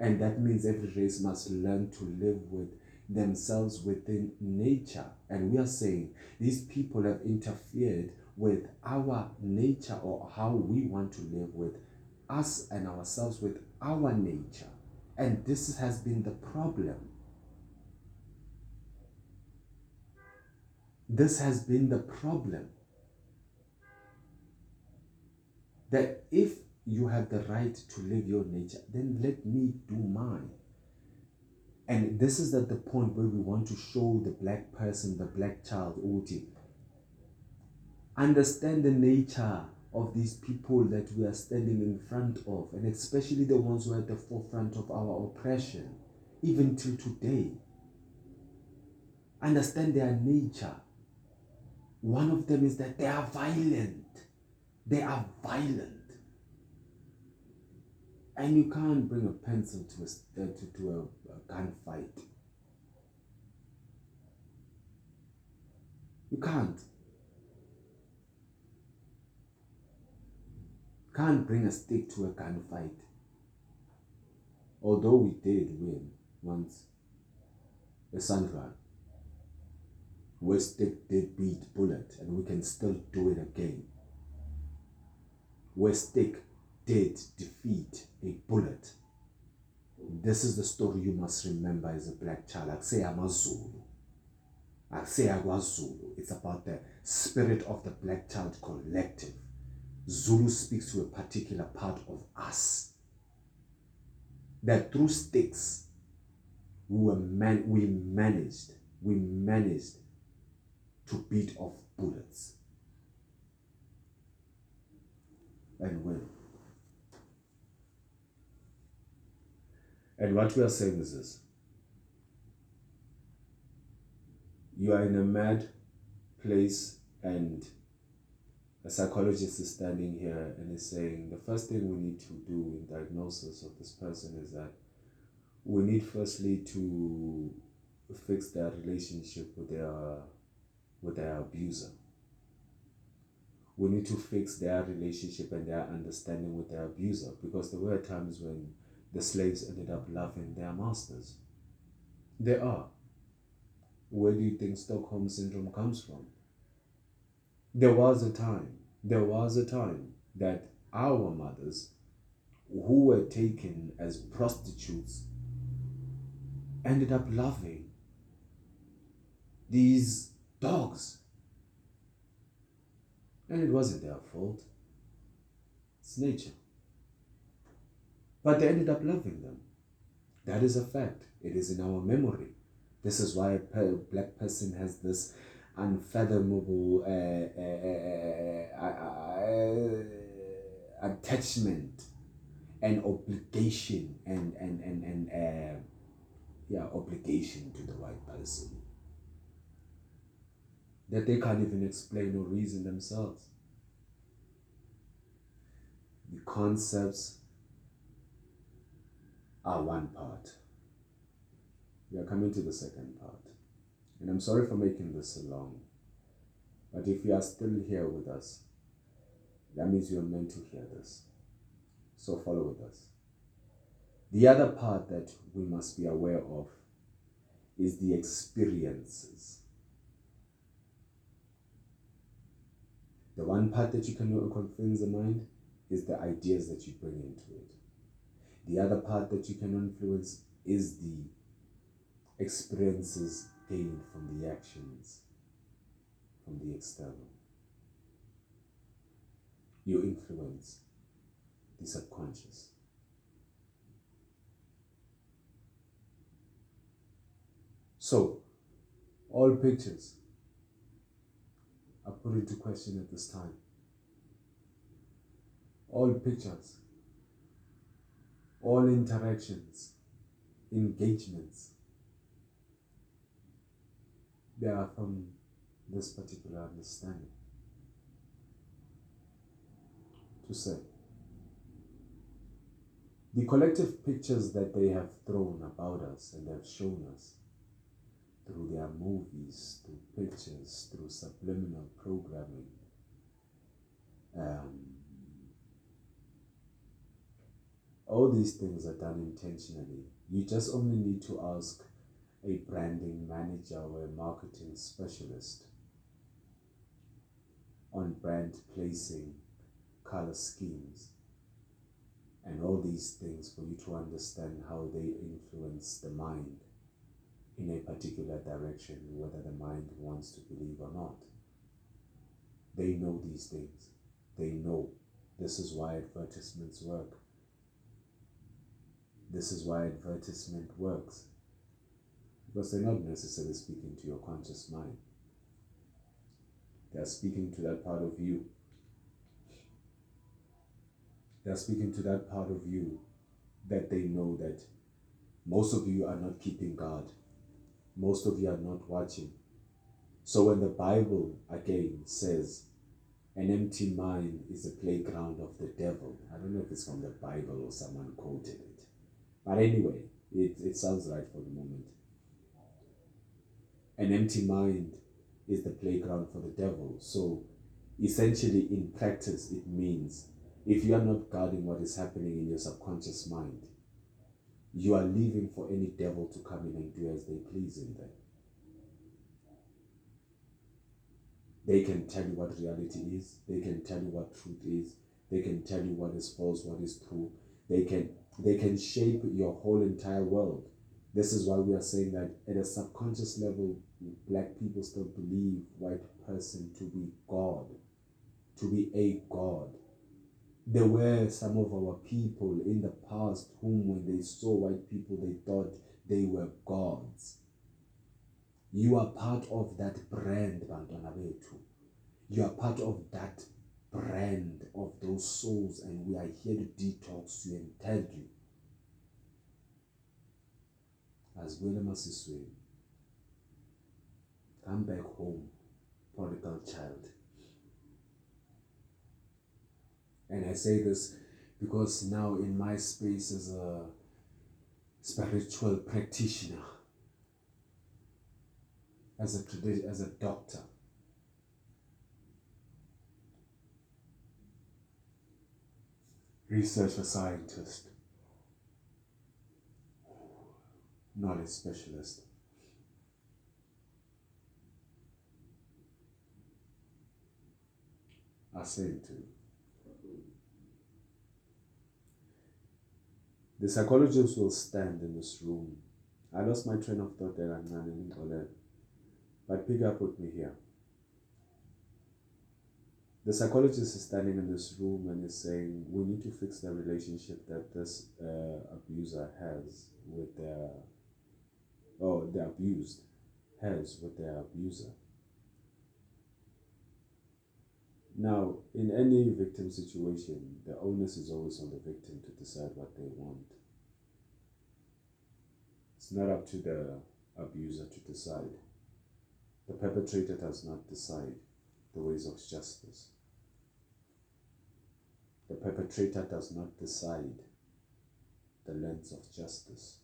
And that means every race must learn to live with themselves within nature. And we are saying these people have interfered with our nature or how we want to live with us and ourselves with our nature. And this has been the problem. This has been the problem. That if you have the right to live your nature, then let me do mine. And this is at the point where we want to show the black person, the black child, Uti. Understand the nature of these people that we are standing in front of, and especially the ones who are at the forefront of our oppression, even till today. Understand their nature. One of them is that they are violent. They are violent. And you can't bring a pencil to a, uh, to, to a, a gunfight. You can't. Can't bring a stick to a gunfight. Although we did win once, Isandlwana, where stick did beat bullet, and we can still do it again. Where stick did defeat a bullet. This is the story you must remember as a black child. AmaZulu. KwaZulu. It's about the spirit of the black child collective. Zulu speaks to a particular part of us. That through sticks, we were man- we managed, we managed to beat off bullets and win. And what we are saying is this you are in a mad place, and a psychologist is standing here and is saying the first thing we need to do in diagnosis of this person is that we need firstly to fix their relationship with their with their abuser. We need to fix their relationship and their understanding with their abuser because there were times when the slaves ended up loving their masters. They are. Where do you think Stockholm Syndrome comes from? There was a time, there was a time that our mothers who were taken as prostitutes ended up loving these dogs. And it wasn't their fault. It's nature. But they ended up loving them. That is a fact. It is in our memory. This is why a black person has this unfathomable uh, uh, uh, attachment and obligation and and and and yeah obligation to the white person that they can't even explain or reason themselves. The concepts are one part. We are coming to the second part. And I'm sorry for making this so long. But if you are still here with us, that means you are meant to hear this. So follow with us. The other part that we must be aware of is the experiences. The one part that you can convince the mind is the ideas that you bring into it. The other part that you can influence is the experiences gained from the actions from the external. You influence the subconscious. So, all pictures are put into question at this time. all pictures, all interactions, engagements, they are from this particular understanding. To say, the collective pictures that they have thrown about us and have shown us through their movies, through pictures, through subliminal programming, um, all these things are done intentionally. You just only need to ask a branding manager or a marketing specialist on brand placing, color schemes, and all these things for you to understand how they influence the mind in a particular direction, whether the mind wants to believe or not. They know these things. They know this is why advertisements work. This is why advertisement works. Because they're not necessarily speaking to your conscious mind. They're speaking to that part of you. They're speaking to that part of you that they know that most of you are not keeping guard, Most of you are not watching. So when the Bible again says an empty mind is a playground of the devil, I don't know if it's from the Bible or someone quoted it. But anyway, it, it sounds right for the moment. An empty mind is the playground for the devil. So essentially, in practice, it means if you are not guarding what is happening in your subconscious mind, you are leaving for any devil to come in and do as they please in there. They can tell you what reality is, they can tell you what truth is, they can tell you what is false, what is true. They can they can shape your whole entire world. This is why we are saying that at a subconscious level, black people still believe white person to be God, to be a God. There were some of our people in the past whom, when they saw white people, they thought they were gods. You are part of that brand, Bantwana Betu. You are part of that brand of those souls, and we are here to detox you and tell you. As William Asiswe, come back home, prodigal child. And I say this because now in my space as a spiritual practitioner, as a as a doctor, researcher scientist, knowledge specialist. I say it to. The psychologist will stand in this room. I lost my train of thought there I'm and then but pick up with me here. The psychologist is standing in this room and is saying, We need to fix the relationship that this uh, abuser has with their, oh, the abused has with their abuser. Now, in any victim situation, the onus is always on the victim to decide what they want. It's not up to the abuser to decide. The perpetrator does not decide the ways of justice. The perpetrator does not decide the lens of justice.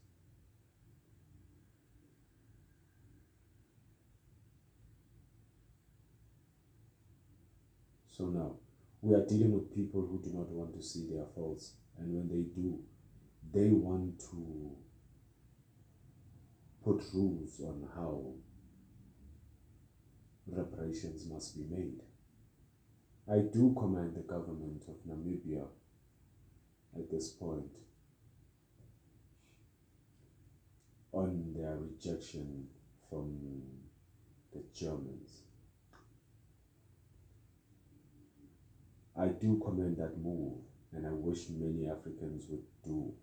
So now, we are dealing with people who do not want to see their faults, and when they do, they want to put rules on how reparations must be made. I do commend the government of Namibia at this point on their rejection from the Germans. I do commend that move, and I wish many Africans would do.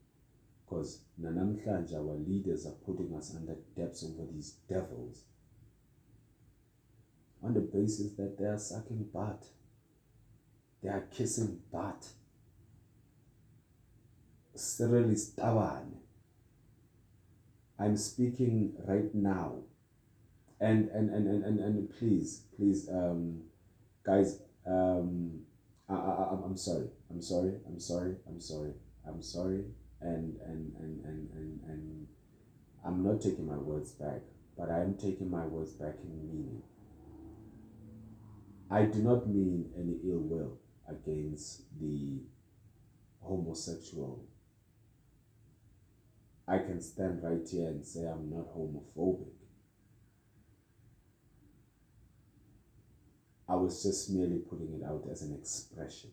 Because Nanamhlanje, our leaders are putting us under depths over these devils on the basis that they are sucking butt, they are kissing butt, Cyril is Tabane. I'm speaking right now. And and, and, and, and, and please, please, um, guys, um, I, I, I'm sorry. I'm sorry. I'm sorry. I'm sorry. I'm sorry. And, and, and, and, and, and I'm not taking my words back, but I am taking my words back in meaning. I do not mean any ill will against the homosexual. I can stand right here and say I'm not homophobic. I was just merely putting it out as an expression.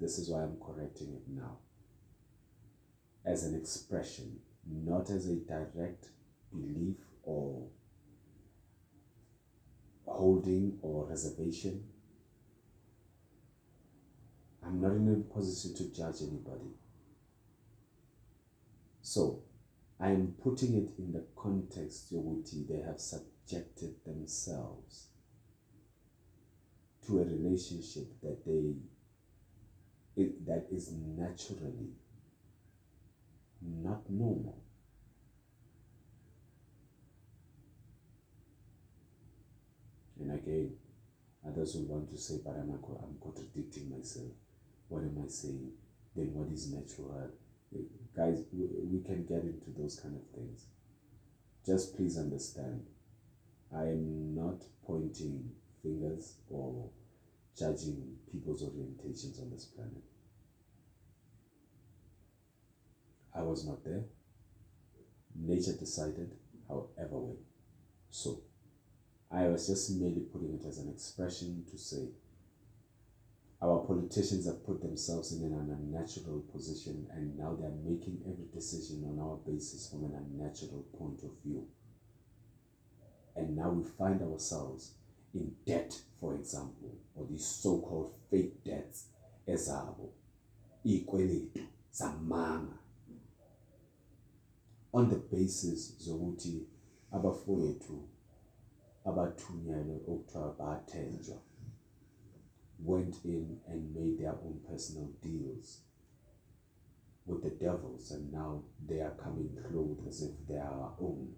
This is why I'm correcting it now. As an expression, not as a direct belief or holding or reservation. I'm not in a position to judge anybody. So, I am putting it in the context which they have subjected themselves to a relationship that they it, that is naturally not normal. And again, others will want to say, but I'm, I'm contradicting myself. What am I saying? Then what is natural? Guys, we, can get into those kind of things. Just please understand, I am not pointing fingers or judging people's orientations on this planet. I was not there. Nature decided however way. So, I was just merely putting it as an expression to say our politicians have put themselves in an unnatural position and now they are making every decision on our basis from an unnatural point of view. And now we find ourselves in debt, for example, or these so-called fake debts, ezabo, ikweletu, zamanga, on the basis zokuthi abafowethu abathunyelwe okuthiwa bathenjwa went in and made their own personal deals with the devils and now they are coming clothed as if they are our own.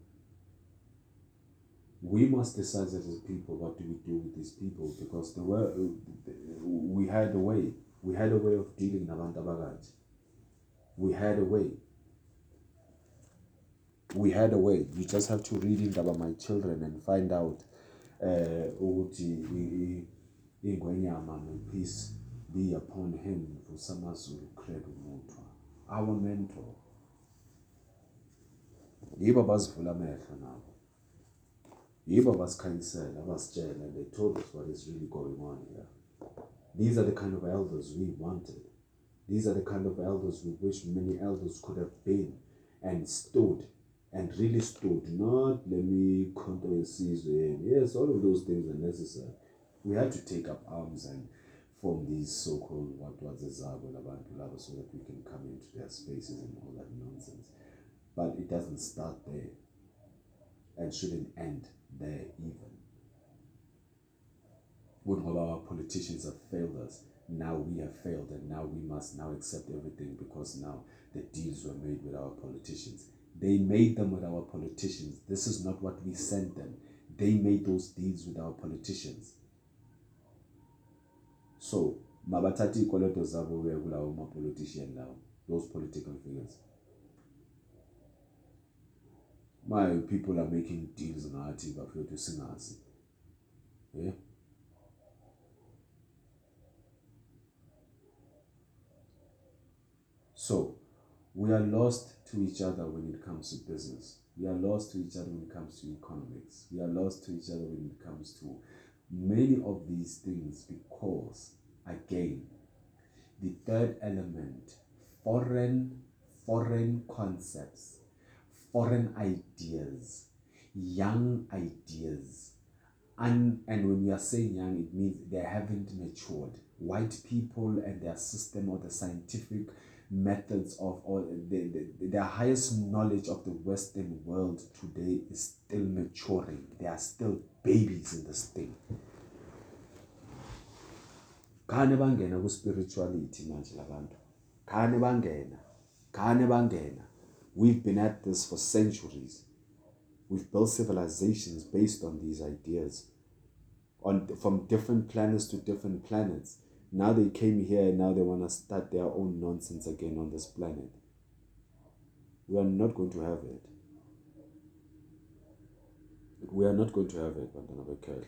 We must decide as a people what do we do with these people because the way, we had a way. We had a way of dealing with We had a way. We had a way. You just have to read about my children and find out uh, ingwenyama may peace be upon him vusamazulu credo Mutwa our mentor. Yibo abazivula amehlo nabo. They told us what is really going on here. These are the kind of elders we wanted. These are the kind of elders we wish many elders could have been and stood and really stood not let me season. Yes all of those things are necessary we had to take up arms and form these so-called Zago Labantu Lava so that we can come into their spaces and all that nonsense. But it doesn't start there and shouldn't end there even. When all our politicians have failed us, now we have failed and now we must now accept everything because now the deals were made with our politicians. They made them with our politicians. This is not what we sent them. They made those deals with our politicians so mabathathe iy'koloto zabo kuya kulawo ma-politician lawo those political figures. My people are making deals ngathi bafethu singazi yeah so we are lost to each other when it comes to business. We are lost to each other when it comes to economics. We are lost to each other when it comes to many of these things because, again, the third element, foreign, foreign concepts, foreign ideas, young ideas. And, and when we are saying young, it means they haven't matured. White people and their system or the scientific methods of or the, the, the highest knowledge of the Western world today is still maturing. They are still babies in this thing. khane bangena ku-spirituality manje labantu khane bangena? Khane bangena? We've been at this for centuries. We've built civilizations based on these ideas on from different planets to different planets. Now they came here and now they want to start their own nonsense again on this planet. We are not going to have it we are not going to have it bantwana bekhehle.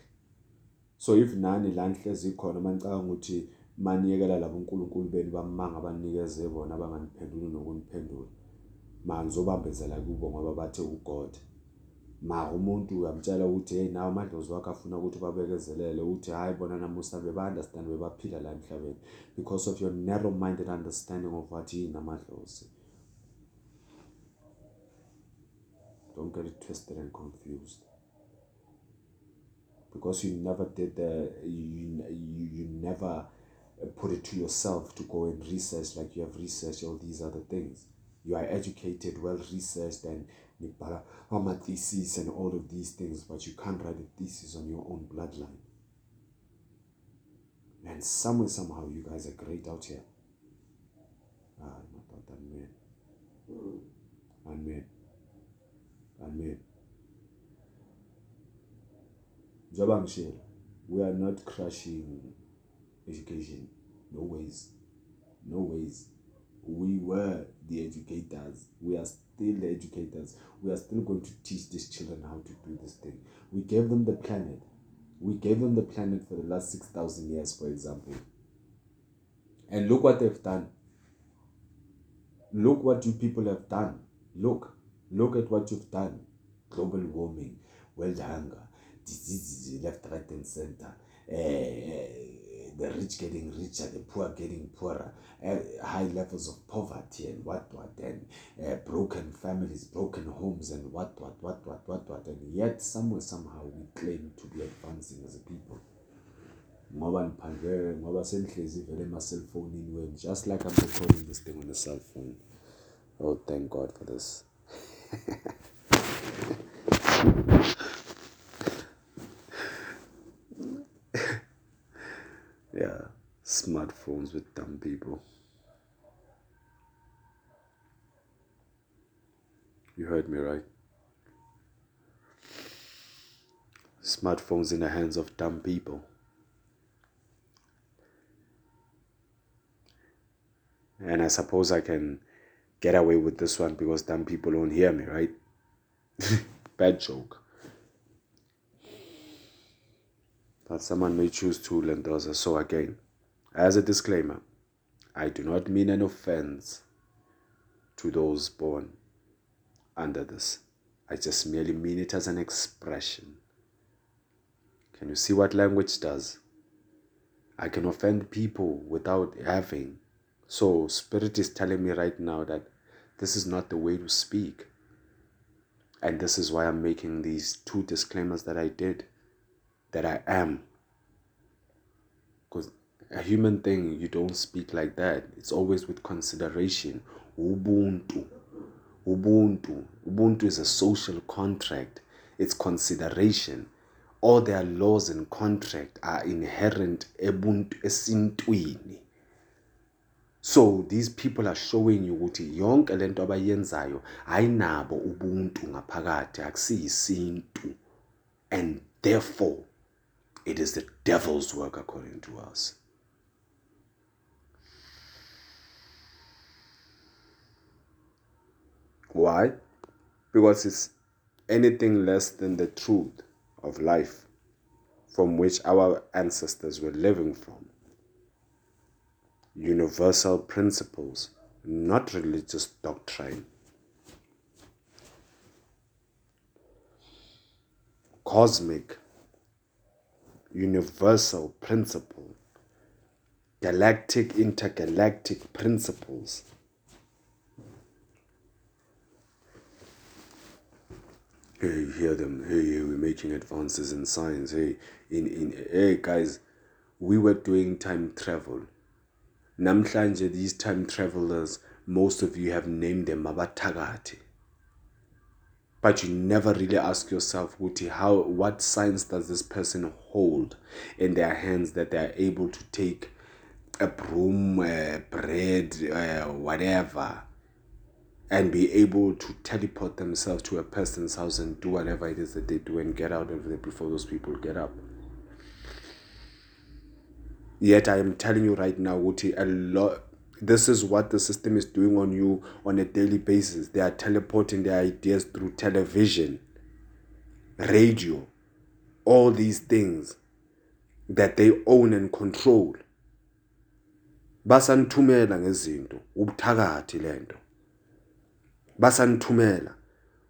So if nani la nihlezi khona manicabanga ukuthi maniyekela labo uNkulunkulu benu bamanga banikeze bona abanganiphenduli nokuniphendula manizobambezela kubo ngoba bathe uGod. Ma umuntu uyamtshela ukuthi hey nawe amadlozi wakhe afuna ukuthi babekezelele uthi hayi bona namusa beba-understand bebaphila la emhlabeni because of your narrow minded understanding of what yini amadlozi. Don't get it twisted and confused. Because you never did the you, you, you never put it to yourself to go and research like you have researched all these other things. You are educated well researched and a thesis and all of these things but you can't write a thesis on your own bloodline. And somewhere somehow you guys are great out here. Ah amen amen amen ngishela we are not crushing education no ways no ways. We were the educators. We are still the educators. We are still going to teach these children how to do this thing. We gave them the planet. We gave them the planet for the last 6000 years for example. And look what they've done. Look what you people have done. Look. Look at what you've done. Global warming world hunger diseases left, right, and center. Uh, the rich getting richer, the poor getting poorer, uh, high levels of poverty and what what, and broken families, broken homes, and what what what what what what, and yet somewhere somehow we claim to be advancing as a people. ngoba niphandle ngoba senihlezi vele ema-cellphone wenu just like i'm recording this thing on a cell phone oh thank god for this yeah, smartphones with dumb people. You heard me right. Smartphones in the hands of dumb people. And I suppose I can get away with this one because dumb people don't hear me, right? Bad joke. But someone may choose to lend us. So, again, as a disclaimer, I do not mean an offense to those born under this. I just merely mean it as an expression. Can you see what language does? I can offend people without having. So, Spirit is telling me right now that this is not the way to speak. And this is why I'm making these two disclaimers that I did that I am. Because a human thing, you don't speak like that. It's always with consideration. Ubuntu. Ubuntu. Ubuntu is a social contract. It's consideration. All their laws and contract are inherent ebuntu esintwini. So these people are showing you ukuthi yonke lento abayenzayo ayinabo ubuntu ngaphakathi akusiyisintu and therefore it is the devil's work according to us. Why? Because it's anything less than the truth of life from which our ancestors were living from. Universal principles, not religious doctrine. Cosmic universal principle, galactic, intergalactic principles. Hey, you hear them. Hey, hey, we're making advances in science. Hey, in, in hey guys, we were doing time travel. Namhlanje, these time travelers, most of you have named them Mabatagati but you never really ask yourself Wuti, how what science does this person hold in their hands that they are able to take a broom uh, bread uh, whatever and be able to teleport themselves to a person's house and do whatever it is that they do and get out of there before those people get up. Yet I am telling you right now, Uti, a lot this is what the system is doing on you on a daily basis. They are teleporting their ideas through television, radio, all these things that they own and control. Basanithumela ngezinto, ubuthakathi lento. Basanithumela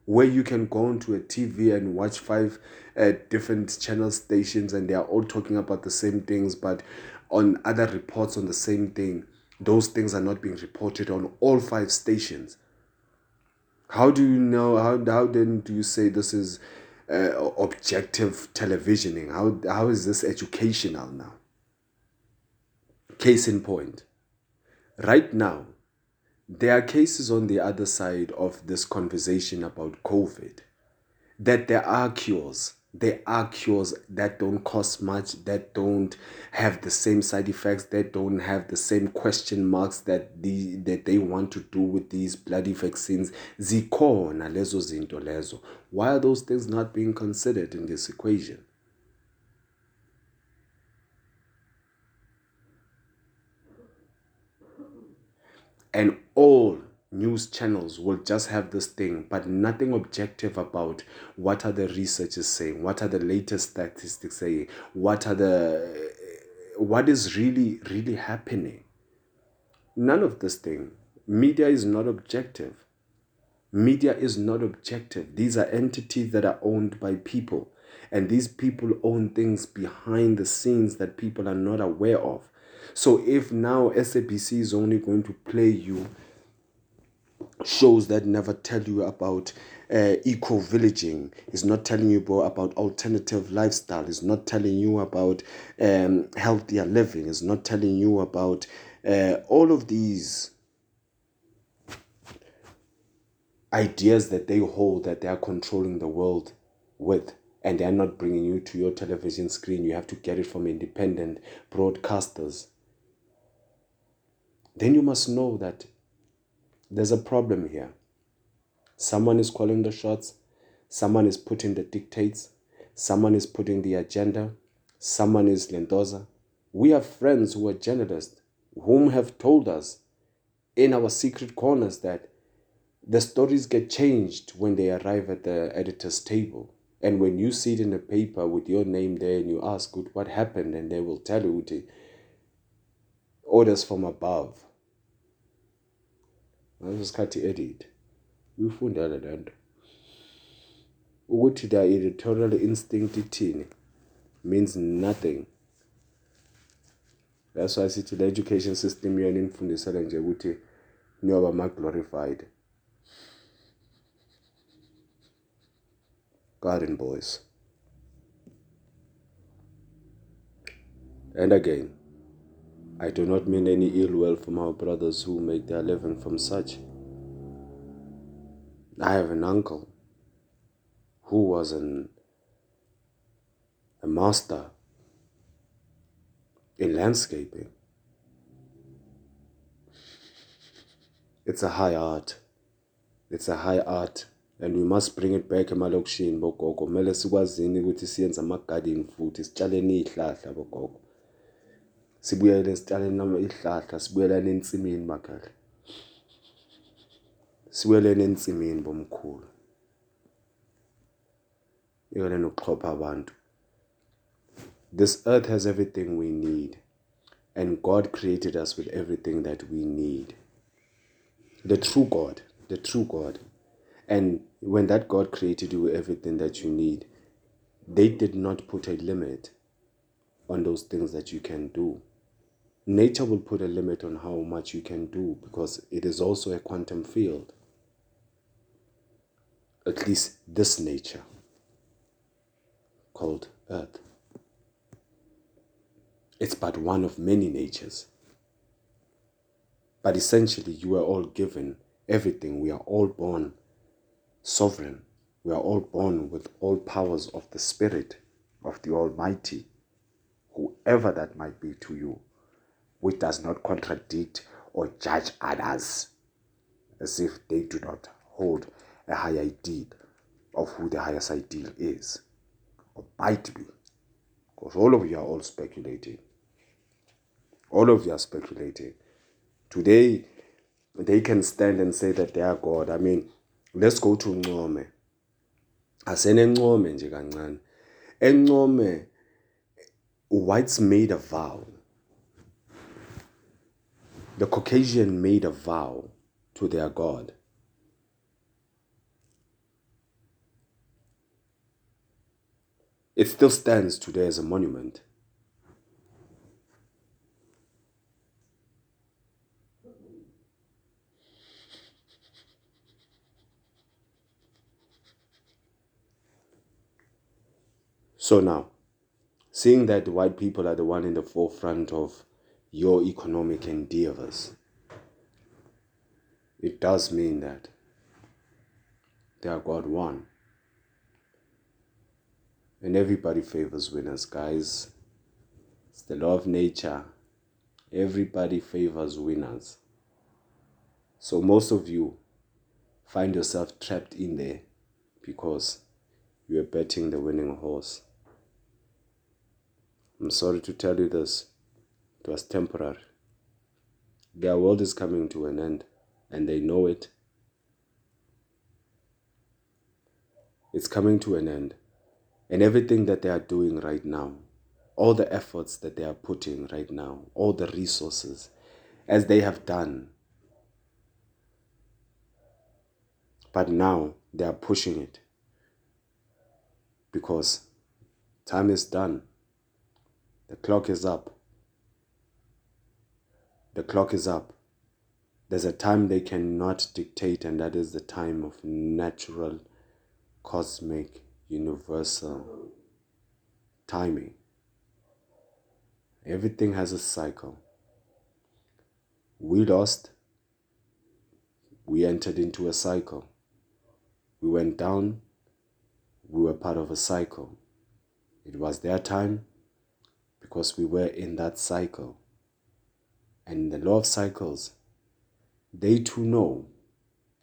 where you can go onto a TV and watch five uh, different channel stations and they are all talking about the same things, but on other reports on the same thing, those things are not being reported on all five stations. How do you know? How, how then do you say this is uh, objective televisioning? How, how is this educational now? Case in point. Right now, there are cases on the other side of this conversation about COVID that there are cures. There are cures that don't cost much, that don't have the same side effects, that don't have the same question marks that the that they want to do with these bloody vaccines. Zikhona lezo zinto lezo. Why are those things not being considered in this equation? and all news channels will just have this thing but nothing objective about what are the researchers saying what are the latest statistics saying what are the what is really really happening. None of this thing. Media is not objective. Media is not objective. These are entities that are owned by people and these people own things behind the scenes that people are not aware of. So if now SABC is only going to play you shows that never tell you about uh, eco villaging, it's not telling you about alternative lifestyle, it's not telling you about um, healthier living, it's not telling you about uh, all of these ideas that they hold that they are controlling the world with and they're not bringing you to your television screen. You have to get it from independent broadcasters. Then you must know that there's a problem here. Someone is calling the shots, someone is putting the dictates, someone is putting the agenda, someone is Lendoza. We have friends who are journalists whom have told us in our secret corners that the stories get changed when they arrive at the editor's table. And when you see it in the paper with your name there and you ask, what happened? And they will tell you, orders from above sikhathi edit uyifundele le nto. Ukuthi the editorial instinct ithini? Means nothing. That's why sithi le education system yona inifundisele nje ukuthi niyoba ma-glorified. Garden boys. And again I do not mean any ill will from our brothers who make their living from such. I have an uncle who was an, a master in landscaping. It's a high art. It's a high art and we must bring it back emalokishini bogogo kumele sikwazini ukuthi siyenze ama-garden futhi sitshaleni iy'hlahla bogogo sibuyele ihlahla bomkhulu. Nokuxhopha abantu. This earth has everything we need and god created us with everything that we need. The true god the true god. And when that god created you with everything that you need they did not put a limit on those things that you can do nature will put a limit on how much you can do because it is also a quantum field. At least this nature called Earth. It's but one of many natures. But essentially, you are all given everything. We are all born sovereign. We are all born with all powers of the Spirit of the Almighty, whoever that might be to you which does not contradict or judge others. as if they do not hold a high ideal of who the highest ideal is or might be. Because all of you are all speculating. All of you are speculating. Today, they can stand and say that they are God. I mean, let's go to Ncome. Asenencome nje kancane. Encome, whites made a vow. The Caucasian made a vow to their God. It still stands today as a monument. So now, seeing that the white people are the one in the forefront of your economic endeavors, it does mean that they are God one. And everybody favors winners, guys. It's the law of nature. Everybody favors winners. So most of you find yourself trapped in there because you are betting the winning horse. I'm sorry to tell you this, it was temporary. Their world is coming to an end, and they know it. It's coming to an end. And everything that they are doing right now, all the efforts that they are putting right now, all the resources, as they have done. But now they are pushing it because time is done. The clock is up. The clock is up. There's a time they cannot dictate, and that is the time of natural, cosmic, universal timing. Everything has a cycle. We lost, we entered into a cycle. We went down, we were part of a cycle. It was their time, because we were in that cycle. And the law of cycles, they too know,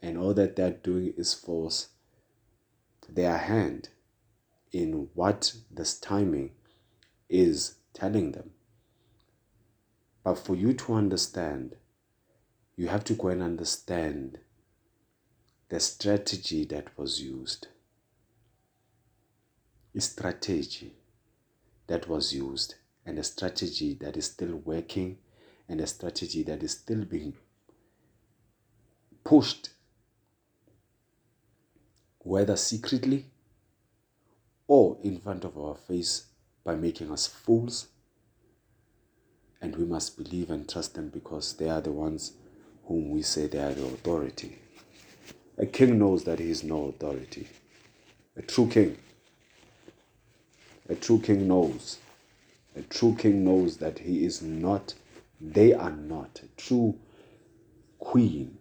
and all that they're doing is force their hand in what this timing is telling them. But for you to understand, you have to go and understand the strategy that was used. A strategy that was used and a strategy that is still working and a strategy that is still being pushed, whether secretly or in front of our face by making us fools. And we must believe and trust them because they are the ones whom we say they are the authority. A king knows that he is no authority. A true king. A true king knows a true king knows that he is not, they are not. A true queen,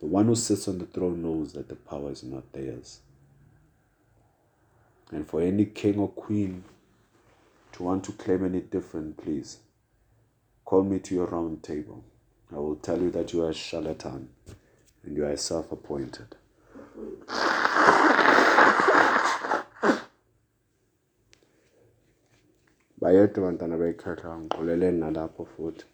the one who sits on the throne, knows that the power is not theirs. And for any king or queen to want to claim any different, please call me to your round table. I will tell you that you are a charlatan and you are self appointed. Bayedwa abantwana bekhetha ngiqoleleni nalapho futhi.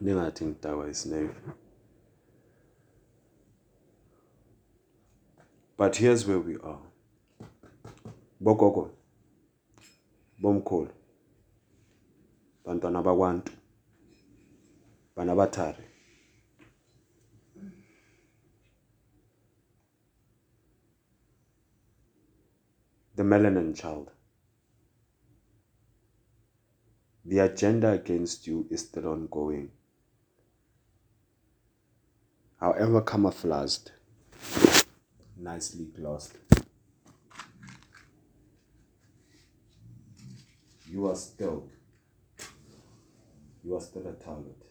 Ningathi ngidakwa isinevi but here's where we are. Bogogo bomkhulu bantwana bakwantu bana the melanin child. The agenda against you is still ongoing. However, camouflaged, nicely glossed. You are still, you are still a target.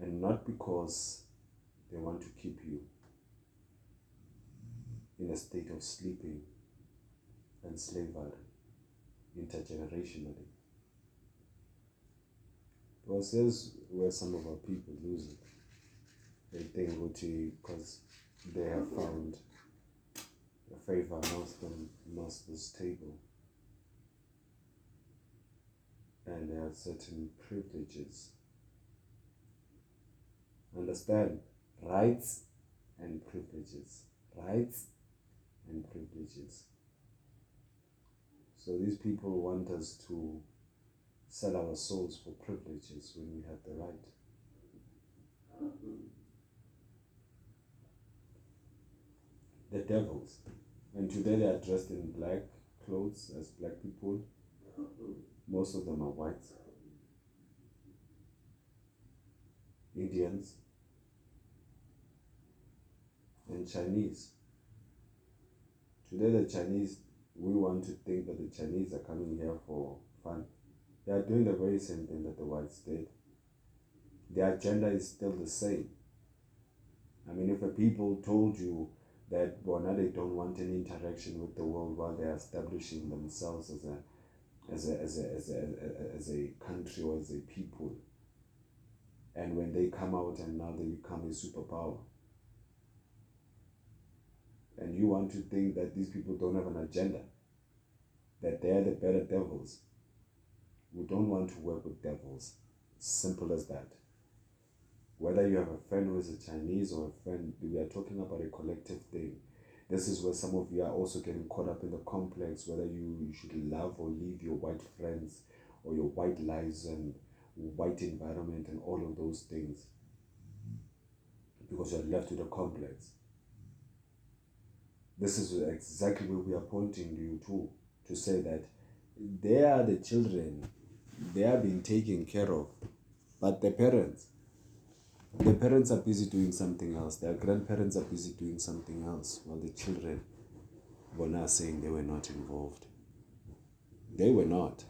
And not because they want to keep you in a state of sleeping and slavery intergenerationally. Here's where some of our people lose it. They think Gucci because they have found a favor them master's table. And they have certain privileges. Understand? Rights and privileges. Rights and privileges. So these people want us to sell our souls for privileges when we have the right. The devils. And today they are dressed in black clothes as black people. Most of them are white. Indians and Chinese. Today the Chinese, we want to think that the Chinese are coming here for fun. They are doing the very same thing that the whites did. Their agenda is still the same. I mean, if a people told you that Bona they don't want any interaction with the world while they are establishing themselves as a as a, as a, as a, as a country or as a people, and when they come out and now they become a superpower, and you want to think that these people don't have an agenda, that they're the better devils, we don't want to work with devils. Simple as that. Whether you have a friend who is a Chinese or a friend, we are talking about a collective thing. This is where some of you are also getting caught up in the complex, whether you, you should love or leave your white friends or your white lives and white environment and all of those things. Because you're left with a complex. This is exactly where we are pointing you to, to say that they are the children they are being taken care of. But the parents, the parents are busy doing something else. Their grandparents are busy doing something else while the children were not saying they were not involved. They were not,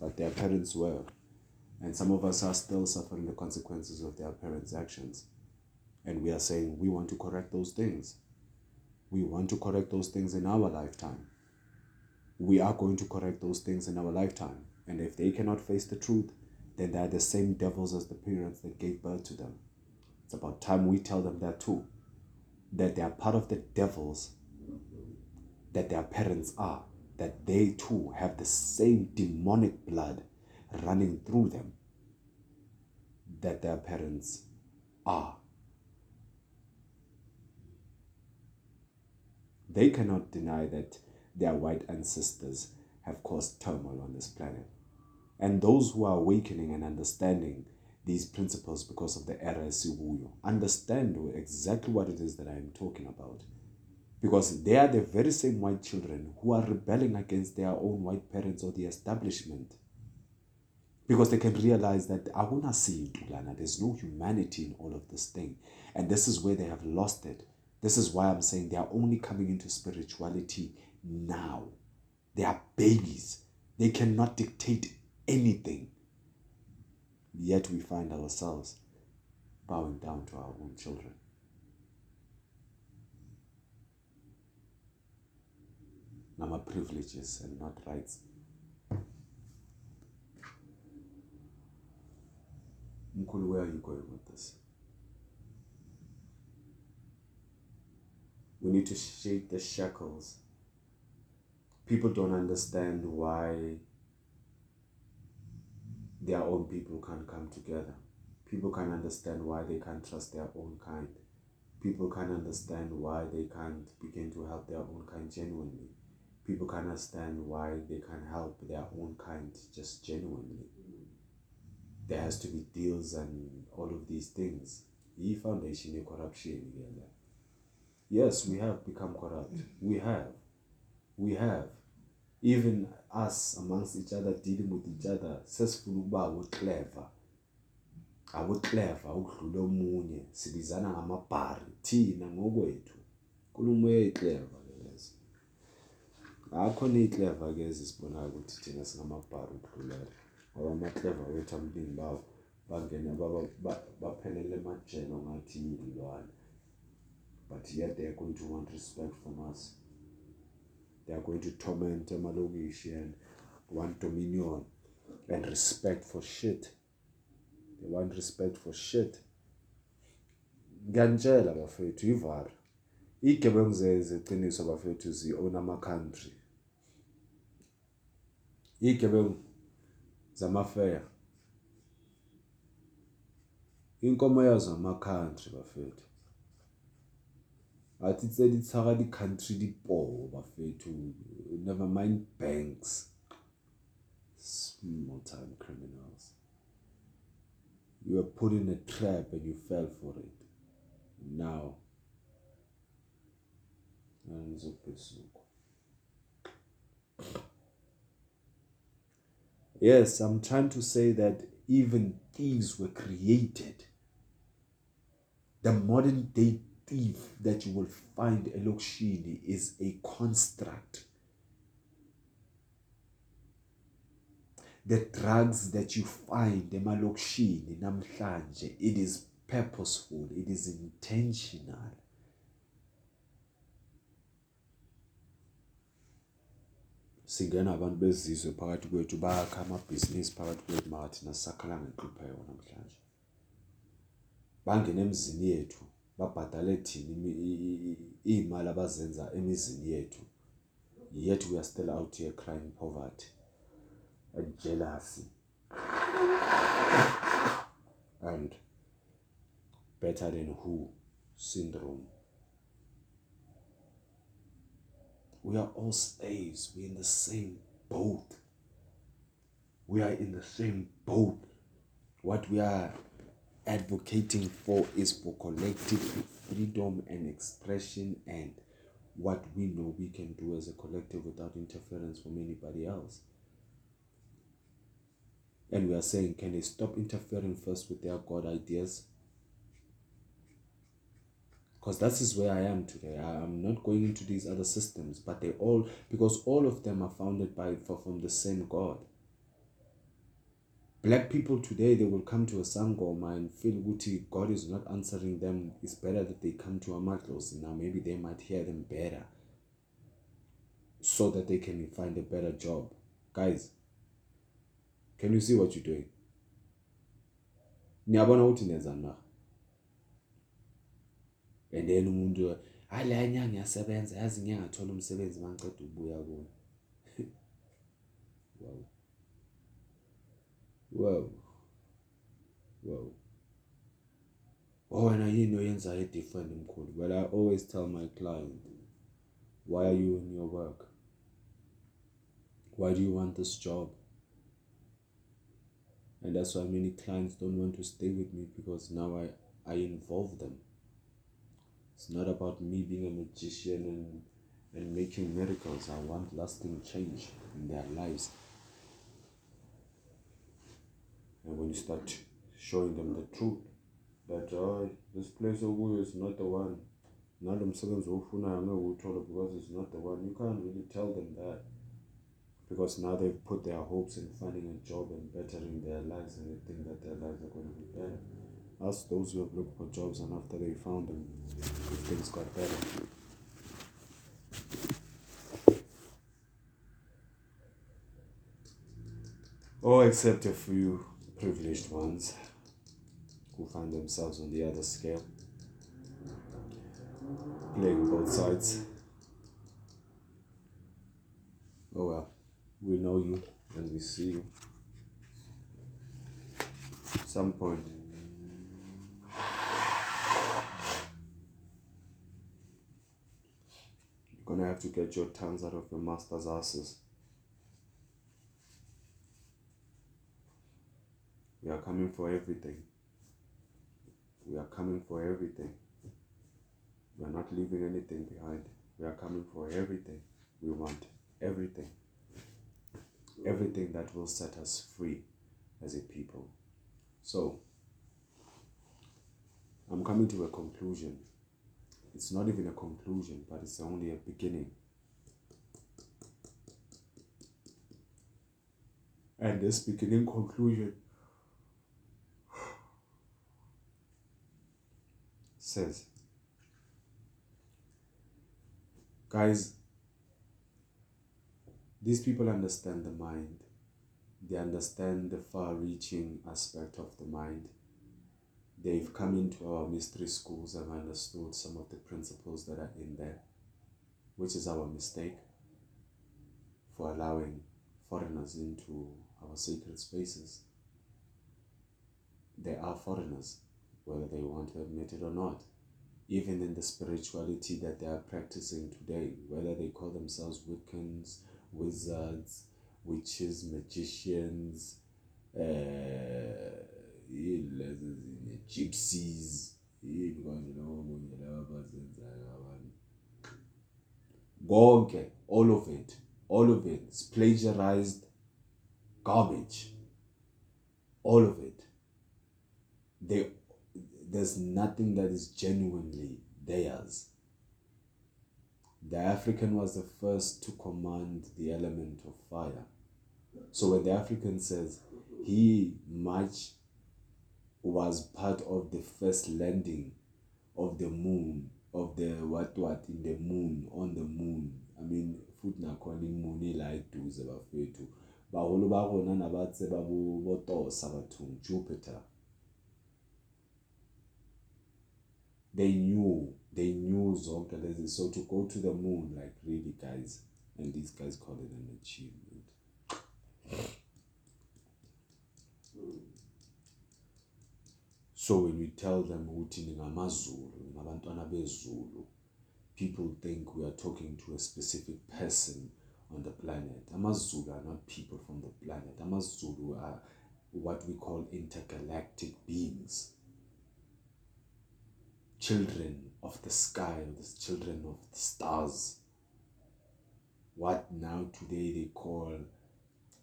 but their parents were. And some of us are still suffering the consequences of their parents' actions. And we are saying we want to correct those things. We want to correct those things in our lifetime. We are going to correct those things in our lifetime. And if they cannot face the truth, then they are the same devils as the parents that gave birth to them. It's about time we tell them that too. That they are part of the devils that their parents are. That they too have the same demonic blood running through them that their parents are. They cannot deny that their white ancestors have caused turmoil on this planet. And those who are awakening and understanding these principles because of the era Sibuyo understand exactly what it is that I am talking about. Because they are the very same white children who are rebelling against their own white parents or the establishment. Because they can realize that I wanna see Tulana, there's no humanity in all of this thing. And this is where they have lost it. This is why I'm saying they are only coming into spirituality now. They are babies. They cannot dictate anything. Yet we find ourselves bowing down to our own children. Nama privileges and not rights. Mkulu, where are you going with this? We need to shake the shackles. People don't understand why their own people can't come together. People can't understand why they can't trust their own kind. People can't understand why they can't begin to help their own kind genuinely. People can't understand why they can't help their own kind just genuinely. There has to be deals and all of these things. E foundation corruption Yes, we have become corrupt. We have. We have. Even us amongst each other dealing with each other sesifuna ukuba abo-clever abo-clever ukudlula omunye. Sibizana ngamabhari. Thina ngokwethu. Nkulumo uyayi-clever ke lezo. Akhona iy'clever ke ezisibonayo ukuthi thina singamabhari ukudlulela. Ngoba ama-clever wethu amaningi bawo bangena baphelele emajele ongathi yiy'lwane but yet they are going to want respect from us. They are going to torment Amalogishi and want dominion and respect for shit. they want respect for shit. Ngiyanitshela bafethu ivara igebengu zeqiniso bafethu zi-own ama-country. Igebengu zamafeya inkomo yazo ama-country bafethu. Athi tse di tshwara di-country dipoo bafethu never mind banks small time criminals. You were put in a trap and you fell for it. Now yes i'm trying to say that even thieves were created. The modern day thief that you will find elokishini is a construct. The drugs that you find emalokishini namhlanje it is purposeful it is intentional. Singena abantu bezizwe phakathi kwethu bakha amabhizinisi phakathi kwethu maka thina sisakhala ngenhlupheko namhlanje. Bangena emzini yethu. Babhadale thina iy'mali abazenza emizini yethu yet we are still out here crying poverty and jealousy and better than who syndrome We are all slaves. We're in the same boat. We are in the same boat. What we are advocating for is for collective freedom and expression and what we know we can do as a collective without interference from anybody else. And we are saying, can they stop interfering first with their God ideas because that is where I am today. I, am not going into these other systems, but they all because all of them are founded by from the same God. Black people today they will come to a sangoma and feel Guti God is not answering them. It's better that they come to a matlos now. Maybe they might hear them better, so that they can find a better job. Guys, can you see what you're doing? Niyabona ukuthi niyazana na? and then umuntu hayi la nyanga ngiyasebenza yazi ngeke ngathola umsebenzi mangiceda ukubuya kuwo wow wow. Wow. Oh wena yini oyenzayo edifferent mkhulu well i always tell my client why are you in your work? Why do you want this job? And that's why many clients don't want to stay with me because now i i involve them. It's not about me being a magician and, and making miracles. I want lasting change in their lives. And when you start showing them the truth, that uh, this place over is not the one, not themselves because it's not the one, you can't really tell them that. Because now they've put their hopes in finding a job and bettering their lives and they think that their lives are going to be better. Ask those who have looked for jobs and after they found them, things got better. Oh, except a few privileged ones who find themselves on the other scale, playing both sides. Oh well, we know you and we see you. some point you're gonna have to get your tongues out of your master's asses. We are coming for everything. We are coming for everything. We are not leaving anything behind. We are coming for everything. We want everything. Everything that will set us free as a people. So, I'm coming to a conclusion it's not even a conclusion, but it's only a beginning. And this beginning conclusion says, guys, these people understand the mind. they understand the far reaching aspect of the mind. They've come into our mystery schools and understood some of the principles that are in there, which is our mistake for allowing foreigners into our sacred spaces. They are foreigners, whether they want to admit it or not. Even in the spirituality that they are practicing today, whether they call themselves Wiccans, wizards, witches, magicians, uh, gypsies, konke all of it all of it is plagiarized garbage. All of it. They there's nothing that is genuinely theirs. The african was the first to command the element of fire. So when the african says he much was part of the first landing of the moon of the what what in the moon on the moon i mean futhi nakhona imoon ila eduze bafethu. Baholo ba rona na ba botosa bathong jupiter they knew they knew zonke so to go to the moon like really guys and these guys call it an achievement so when we tell them ukuthi people think we are talking to a specific person on the planet. Amazulu are not people from the planet. Amazulu are what we call intergalactic beings. Children of the sky, the children of the stars. What now today they call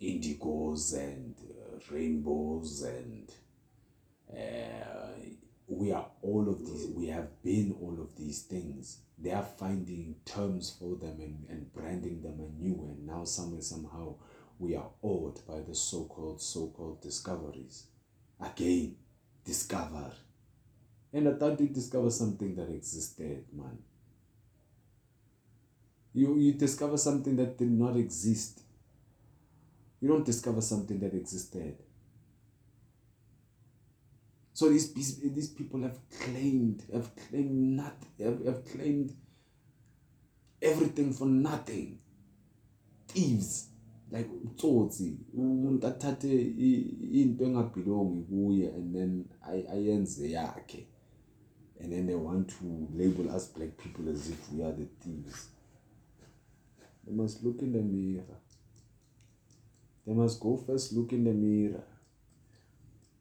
indigos and uh, rainbows and uh, we are all of these we have been all of these things. They are finding terms for them and, and branding them anew and now somewhere somehow we are awed by the so-called so-called discoveries. Again discover and i thought you discover something that existed man you you discover something that did not exist you don't discover something that existed so these, these people have claimed, have claimed nothing, have, have claimed everything for nothing. Thieves, like utsotsi, umuntu athathe into engabelongi kuye and then ayenze yakhe. And then they want to label us black people as if we are the thieves. They must look in the mirror. They must go first look in the mirror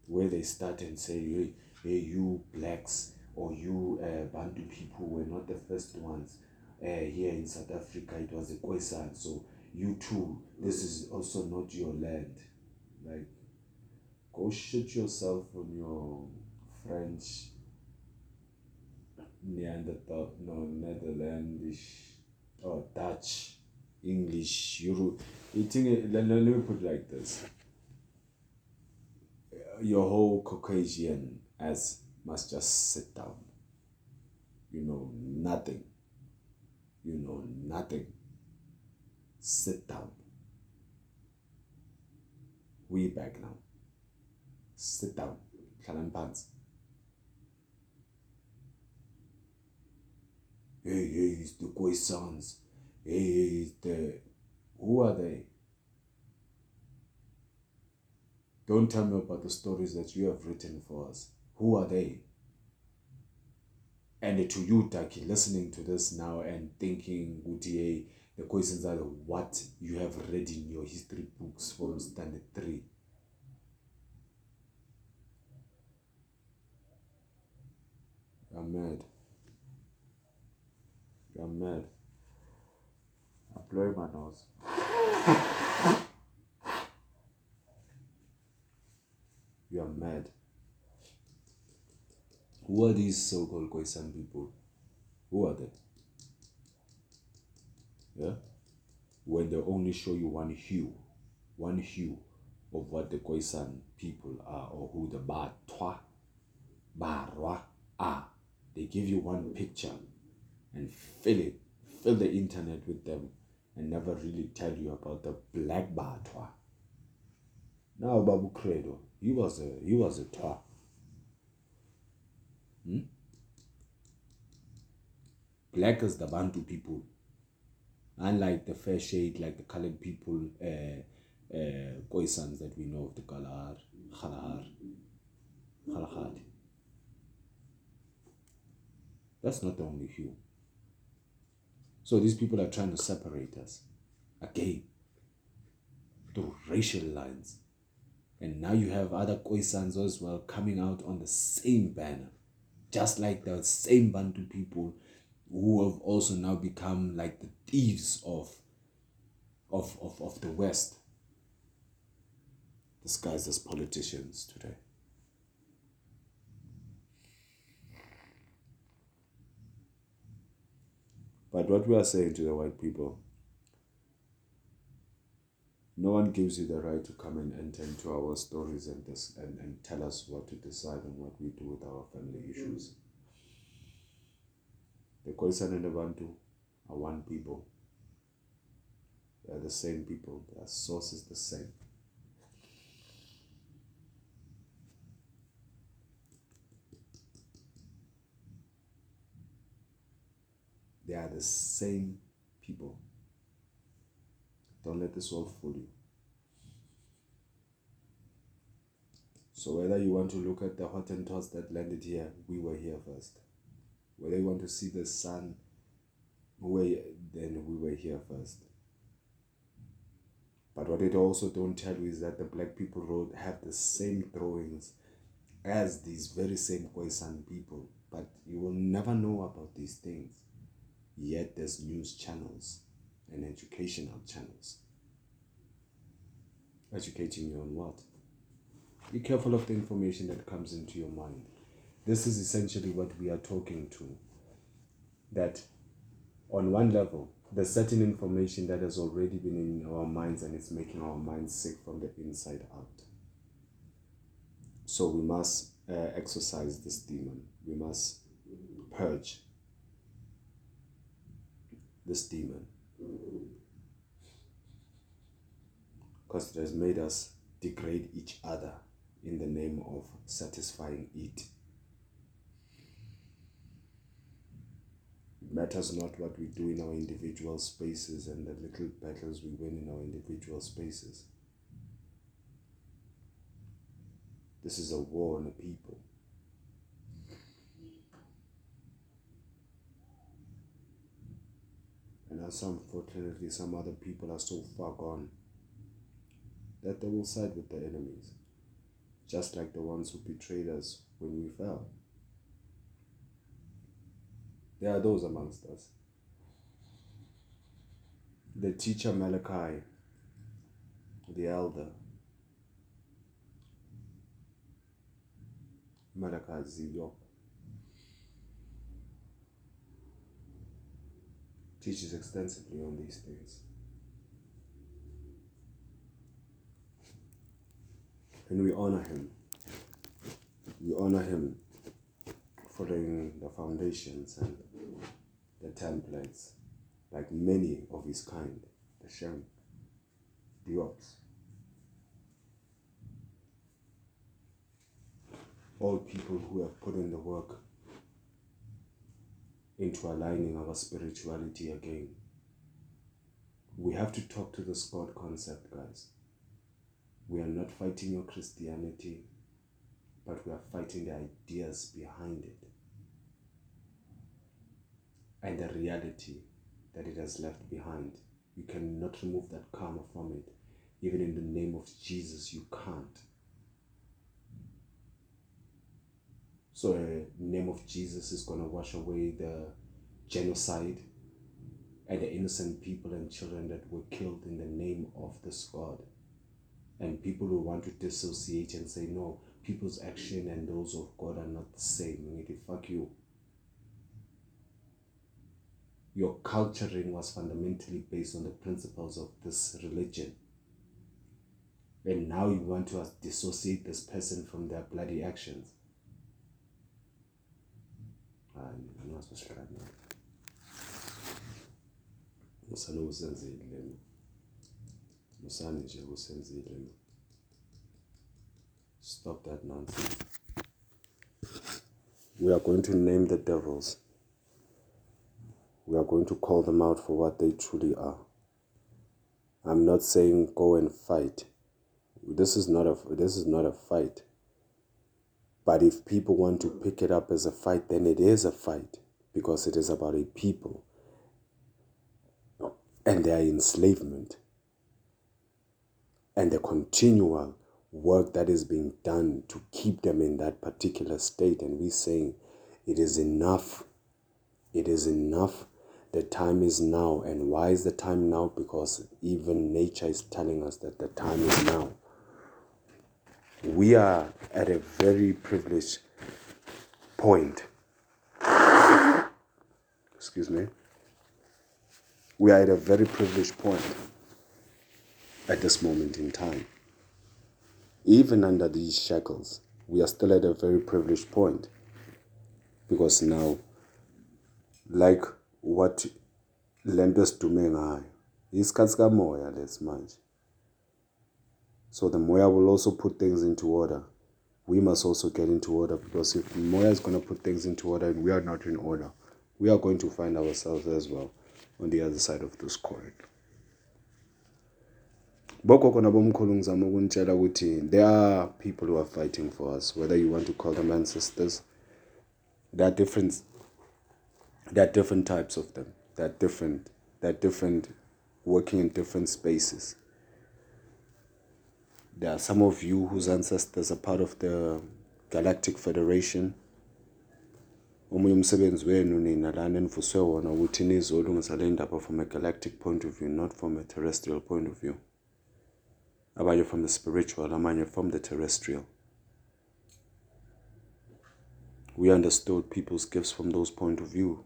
where they start and say, hey, hey you blacks or you uh, Bantu people were not the first ones uh, here in South Africa. It was the Khoisan. So you too, this is also not your land. Like, go shit yourself on your French, Neanderthal, no, Netherlandish, or Dutch, English, Euro. Eating let, let me put it like this your whole Caucasian as must just sit down. You know nothing. You know nothing. Sit down. We back now. Sit down. Hlala pants. Hey, hey, it's the Khoisans. Hey, hey, it's the. Who are they? Don't tell me about the stories that you have written for us. Who are they? And to you, Taki, listening to this now and thinking, Gutier, the questions are what you have read in your history books from standard three. You're mad. You're mad. I blow my nose. You are mad. Who are these so called Khoisan people? Who are they? Yeah? When they only show you one hue, one hue of what the Khoisan people are or who the Batwa, Barwa are. They give you one picture and fill it, fill the internet with them and never really tell you about the black Batwa Now Baba Credo, he was a he was a tough. Hmm? Black as the Bantu people. Unlike the fair shade, like the colored people, uh, uh, Khoisans that we know of the Galar, Khalahar, Khalahad. That's not the only hue. So these people are trying to separate us again through racial lines. And now you have other Khoisans as well coming out on the same banner, just like the same Bantu people who have also now become like the thieves of, of, of, of the West, disguised as politicians today. But what we are saying to the white people, no one gives you the right to come and enter into our stories and, and, and tell us what to decide and what we do with our family issues. The Khoisan and the Bantu are one people. They are the same people. Their source is the same. They are the same people. Don't let this world fool you. So whether you want to look at the Hottentots that landed here, we were here first. Whether you want to see the sun, we then we were here first. But what it also don't tell you is that the black people road have the same drawings as these very same Khoisan people. But you will never know about these things. Yet there's news channels and educational channels. Educating you on what? Be careful of the information that comes into your mind. This is essentially what we are talking to. That on one level, there's certain information that has already been in our minds and it's making our minds sick from the inside out. So we must uh, exorcise this demon. We must purge this demon. Because it has made us degrade each other in the name of satisfying it. It matters not what we do in our individual spaces and the little battles we win in our individual spaces. This is a war on a people. As unfortunately some other people are so far gone that they will side with the enemies, just like the ones who betrayed us when we fell. There are those amongst us. The teacher Malachi, the elder, Malachi Z. York, teaches extensively on these things. And we honor him. We honor him following the foundations and the templates, like many of his kind, the Shem, the Ops. All people who have put in the work into aligning our spirituality again. We have to talk to this God concept, guys. We are not fighting your Christianity, but we are fighting the ideas behind it and the reality that it has left behind. You cannot remove that karma from it. Even in the name of Jesus, you can't. So, the name of Jesus is going to wash away the genocide and the innocent people and children that were killed in the name of this God. And people who want to dissociate and say, no, people's action and those of God are not the same. Nigga, fuck you. Your culturing was fundamentally based on the principles of this religion. And now you want to dissociate this person from their bloody actions. Musane nje Stop that nonsense. We are going to name the devils. We are going to call them out for what they truly are. I'm not saying go and fight. This is not a this is not a fight. But if people want to pick it up as a fight, then it is a fight because it is about a people and their enslavement and the continual work that is being done to keep them in that particular state. And we're saying it is enough. It is enough. The time is now. And why is the time now? Because even nature is telling us that the time is now. We are at a very privileged point. Excuse me. We are at a very privileged point at this moment in time. Even under these shackles, we are still at a very privileged point because now, like what lento sidume ngayo isikhathi kamoya lesi so the moya will also put things into order. We must also get into order because if moya is going to put things into order and we are not in order we are going to find ourselves as well on the other side of this coin. There are people who are fighting for us whether you want to call them ancestors there are different there are different types of them they're different they're different working in different spaces there are some of you whose ancestors are part of the galactic federation. Omunye umsebenzi wenu nina lana enivuswe wona ukuthi nizolungisa ndaba from a galactic point of view not from a terrestrial point of view. Abanye from the spiritual amanye from the terrestrial. We understood people's gifts from those point of view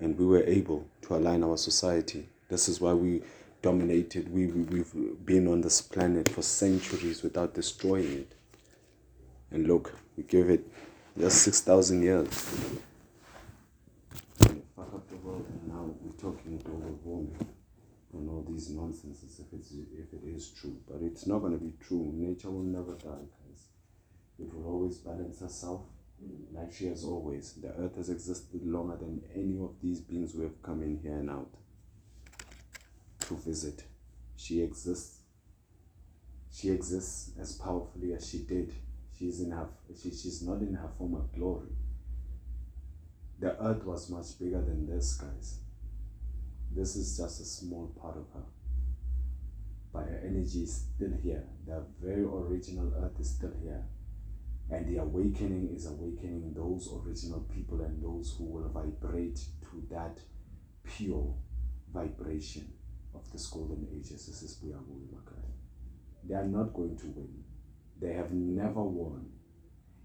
and we were able to align our society. This is why we dominated we, we we've been on this planet for centuries without destroying it and look we give it just 6000 years fuck up the world and now we're talking global warming and all these nonsenses if it's if it is true. But it's not gonna be true. Nature will never die, guys. It will always balance herself like she has always. The earth has existed longer than any of these beings who have come in here and out to visit. She exists. She exists as powerfully as she did. She's in her she, she's not in her former glory. The earth was much bigger than this, guys. This is just a small part of her. But her energy is still here. The very original earth is still here. And the awakening is awakening those original people and those who will vibrate to that pure vibration of this golden ages. This is They are not going to win. They have never won.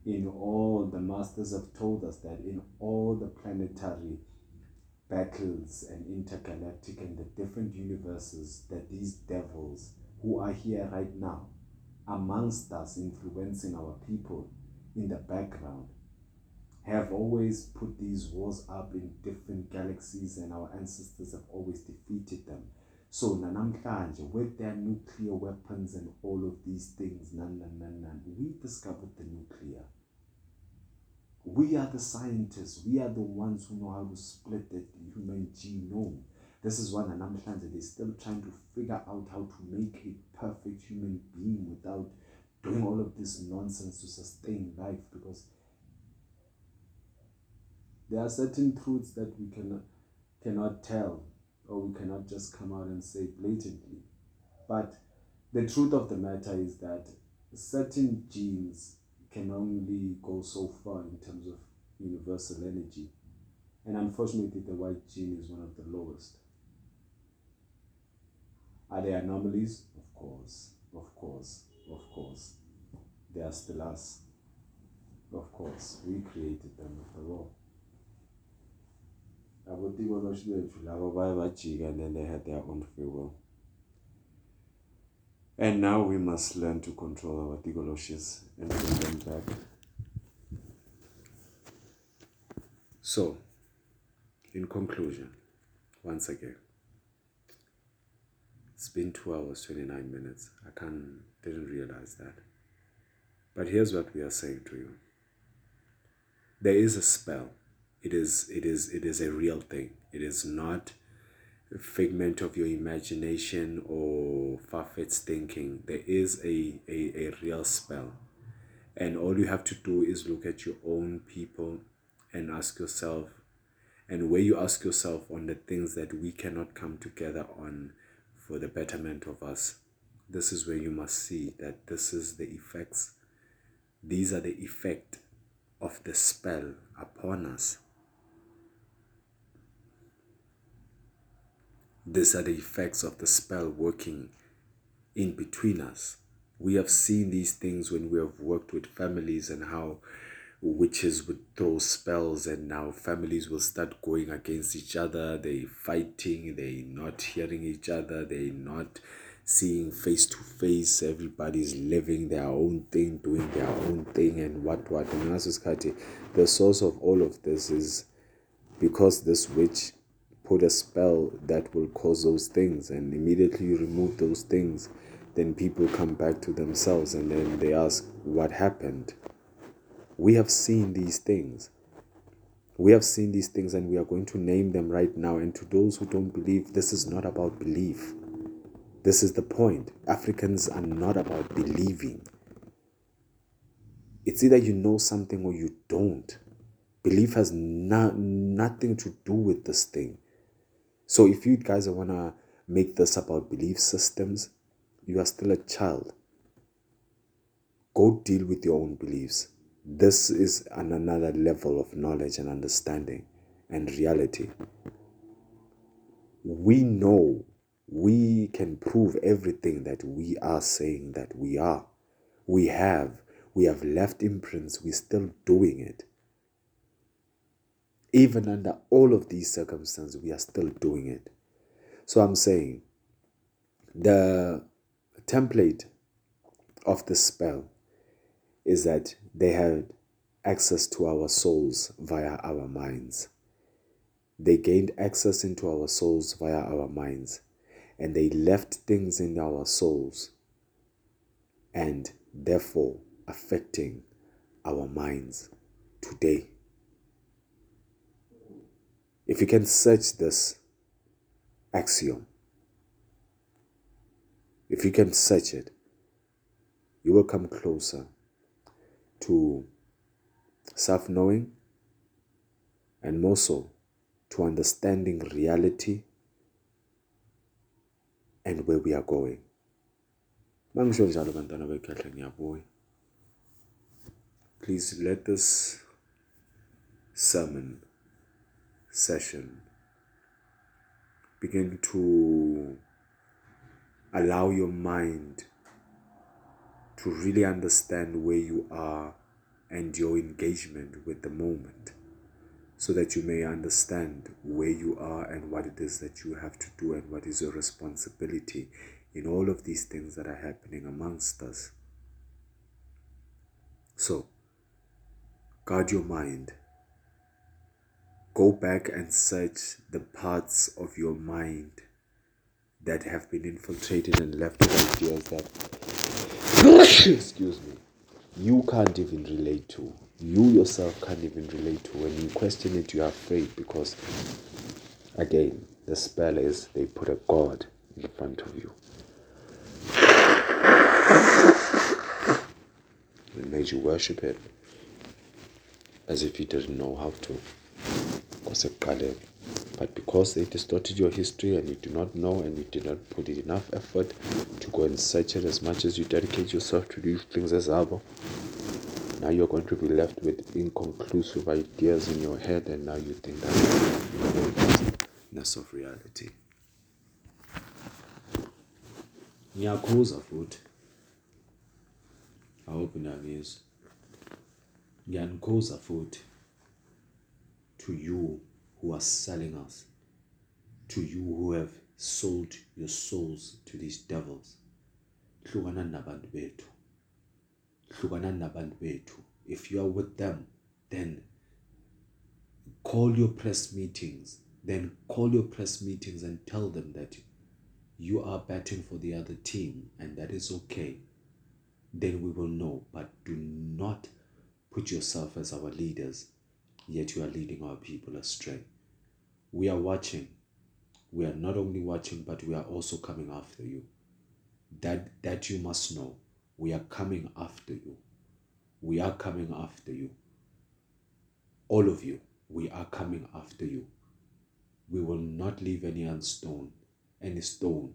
In all, the masters have told us that in all the planetary battles and intergalactic and the different universes that these devils who are here right now amongst us influencing our people in the background have always put these wars up in different galaxies and our ancestors have always defeated them so nanamhlanje with their nuclear weapons and all of these things nan, nan, nan, nan, we discovered the nuclear we are the scientists. We are the ones who know how to split the human genome. This is why Nanamhlanje they're still trying to figure out how to make a perfect human being without doing all of this nonsense to sustain life because there are certain truths that we cannot cannot tell or we cannot just come out and say blatantly. But the truth of the matter is that certain genes can only go so far in terms of universal energy. And unfortunately, the white gene is one of the lowest. Are there anomalies? Of course, of course, of course. They are still us. Of course, we created them after all. and then they had their own free will. And now we must learn to control our tikoloshes and bring them back. So, in conclusion, once again, it's been two hours, 29 minutes. I can't, didn't realize that. But here's what we are saying to you. There is a spell. It is it is it is a real thing. It is not a figment of your imagination or far-fetched thinking. There is a, a, a real spell. And all you have to do is look at your own people and ask yourself, and where you ask yourself on the things that we cannot come together on for the betterment of us, this is where you must see that this is the effects. These are the effect of the spell upon us. These are the effects of the spell working in between us. We have seen these things when we have worked with families and how witches would throw spells and now families will start going against each other. They fighting, they not hearing each other, they not seeing face to face. Everybody's living their own thing, doing their own thing and what what. And the source of all of this is because this witch put a spell that will cause those things and immediately you remove those things then people come back to themselves and then they ask what happened? We have seen these things. We have seen these things and we are going to name them right now. And to those who don't believe this is not about belief. This is the point. Africans are not about believing. It's either you know something or you don't. Belief has no, nothing to do with this thing so if you guys want to make this about belief systems, you are still a child. Go deal with your own beliefs. This is an another level of knowledge and understanding and reality. We know we can prove everything that we are saying that we are. We have. We have left imprints. We're still doing it even under all of these circumstances, we are still doing it. So I'm saying the template of the spell is that they had access to our souls via our minds. They gained access into our souls via our minds, and they left things in our souls and therefore affecting our minds today. If you can search this axiom, if you can search it, you will come closer to self knowing and more so to understanding reality and where we are going. Please let this sermon session. Begin to allow your mind to really understand where you are and your engagement with the moment so that you may understand where you are and what it is that you have to do and what is your responsibility in all of these things that are happening amongst us. So, guard your mind Go back and search the parts of your mind that have been infiltrated and left with ideas that, excuse me, you can't even relate to. You yourself can't even relate to. When you question it, you're afraid because, again, the spell is they put a God in front of you. It made you worship it as if you didn't know how to kwasekuqaleni but because they distorted your history and you do not know and you did not put in enough effort to go and search it as much as you dedicate yourself to these things as Abo, now you're going to be left with inconclusive ideas in your head and now you think that's of reality. Ngiyakhuza futhi. Awuphi nangizwa ngiyanikhuza futhi to you who are selling us, to you who have sold your souls to these devils. If you are with them, then call your press meetings. Then call your press meetings and tell them that you are batting for the other team and that is okay. then we will know. But do not put yourself as our leaders, yet you are leading our people astray. We are watching. We are not only watching, but we are also coming after you. That that you must know. We are coming after you. We are coming after you. All of you, we are coming after you. We will not leave any unstone, any stone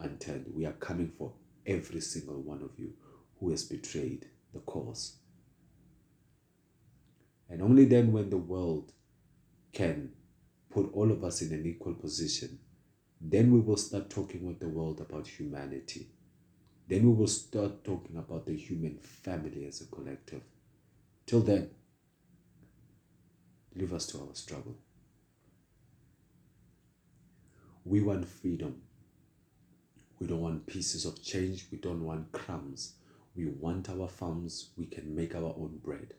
unturned. We are coming for every single one of you who has betrayed the cause. And only then, when the world can put all of us in an equal position, then we will start talking with the world about humanity. Then we will start talking about the human family as a collective. Till then, leave us to our struggle. We want freedom. We don't want pieces of change. We don't want crumbs. We want our farms. We can make our own bread.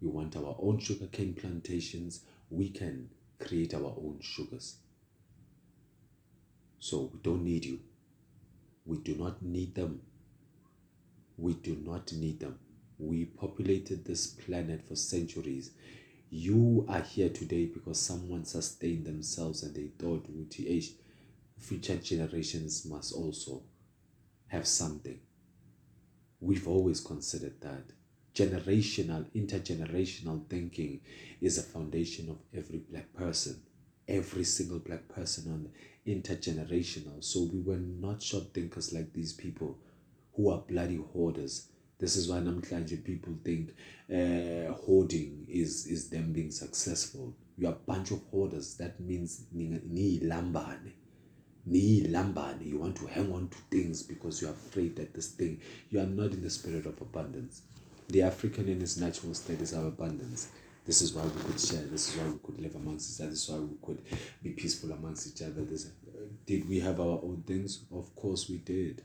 We want our own sugarcane plantations. We can create our own sugars. So we don't need you. We do not need them. We do not need them. We populated this planet for centuries. You are here today because someone sustained themselves and they thought UTH future generations must also have something. We've always considered that. Generational, intergenerational thinking is a foundation of every black person, every single black person on intergenerational. So we were not short thinkers like these people who are bloody hoarders. This is why namhlanje people think uh, hoarding is, is them being successful. You are a bunch of hoarders. That means ni lambane. Ni lambane. You want to hang on to things because you are afraid that this thing, you are not in the spirit of abundance. The African in its natural state is our abundance. This is why we could share. This is why we could live amongst each other. This is why we could be peaceful amongst each other. This, did we have our own things? Of course we did.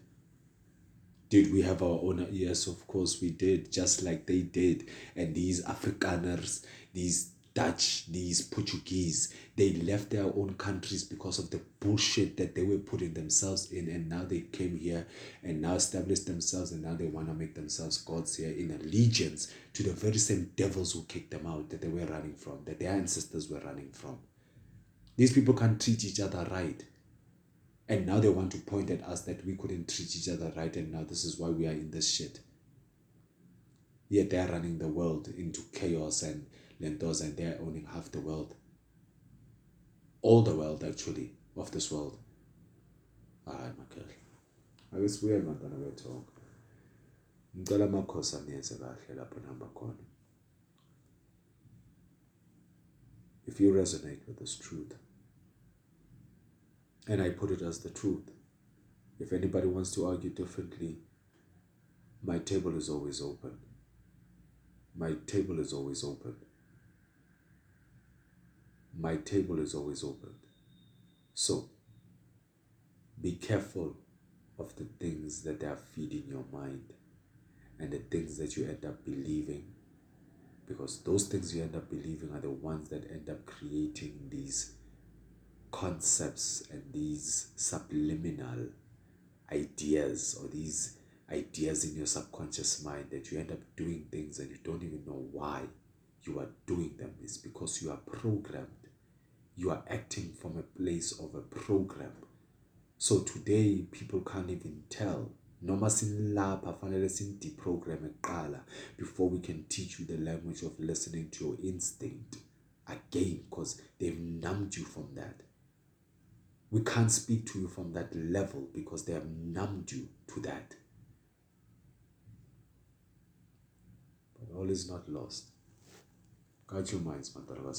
Did we have our own? Yes, of course we did, just like they did. And these Afrikaners, these Dutch, these Portuguese, they left their own countries because of the bullshit that they were putting themselves in. And now they came here and now established themselves and now they want to make themselves gods here in allegiance to the very same devils who kicked them out that they were running from, that their ancestors were running from. These people can't treat each other right. And now they want to point at us that we couldn't treat each other right, and now this is why we are in this shit. Yet they're running the world into chaos and lentos, and they're owning half the world. All the world, actually, of this world. Ah, Hayi makhehla. Ake sibuye bantwana bethonke. Ngicela amakhosi aniyenze kahle lapho nihamba khona. If you resonate with this truth, and I put it as the truth. If anybody wants to argue differently, my table is always open. My table is always open. My table is always open. So, be careful of the things that are feeding your mind and the things that you end up believing. Because those things you end up believing are the ones that end up creating these concepts and these subliminal ideas or these ideas in your subconscious mind that you end up doing things and you don't even know why you are doing them It's because you are programmed you are acting from a place of a program so today people can't even tell noma sinilapha fanele simdeprogram kuqala before we can teach you the language of listening to your instinct again because they've numbed you from that we can't speak to you from that level because they have numbed you to that. But all is not lost. Guard your minds, bantwana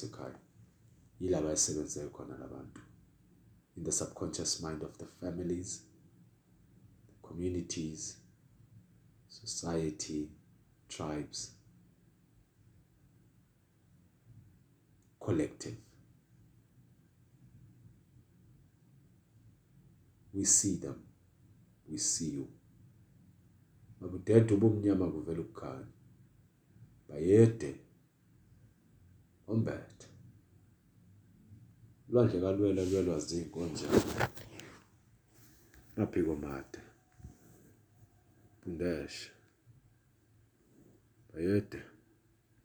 Yilaba esebenzele khona labantu. In the subconscious mind of the families, the communities, society, tribes, collective. we see them. We see you. Babudede ubumnyama kuvela ukukhanya bayede ombethe Lwandle kaLwelo lwelwa zinkonjane, maBhikomade, Bhundeshe, Bayede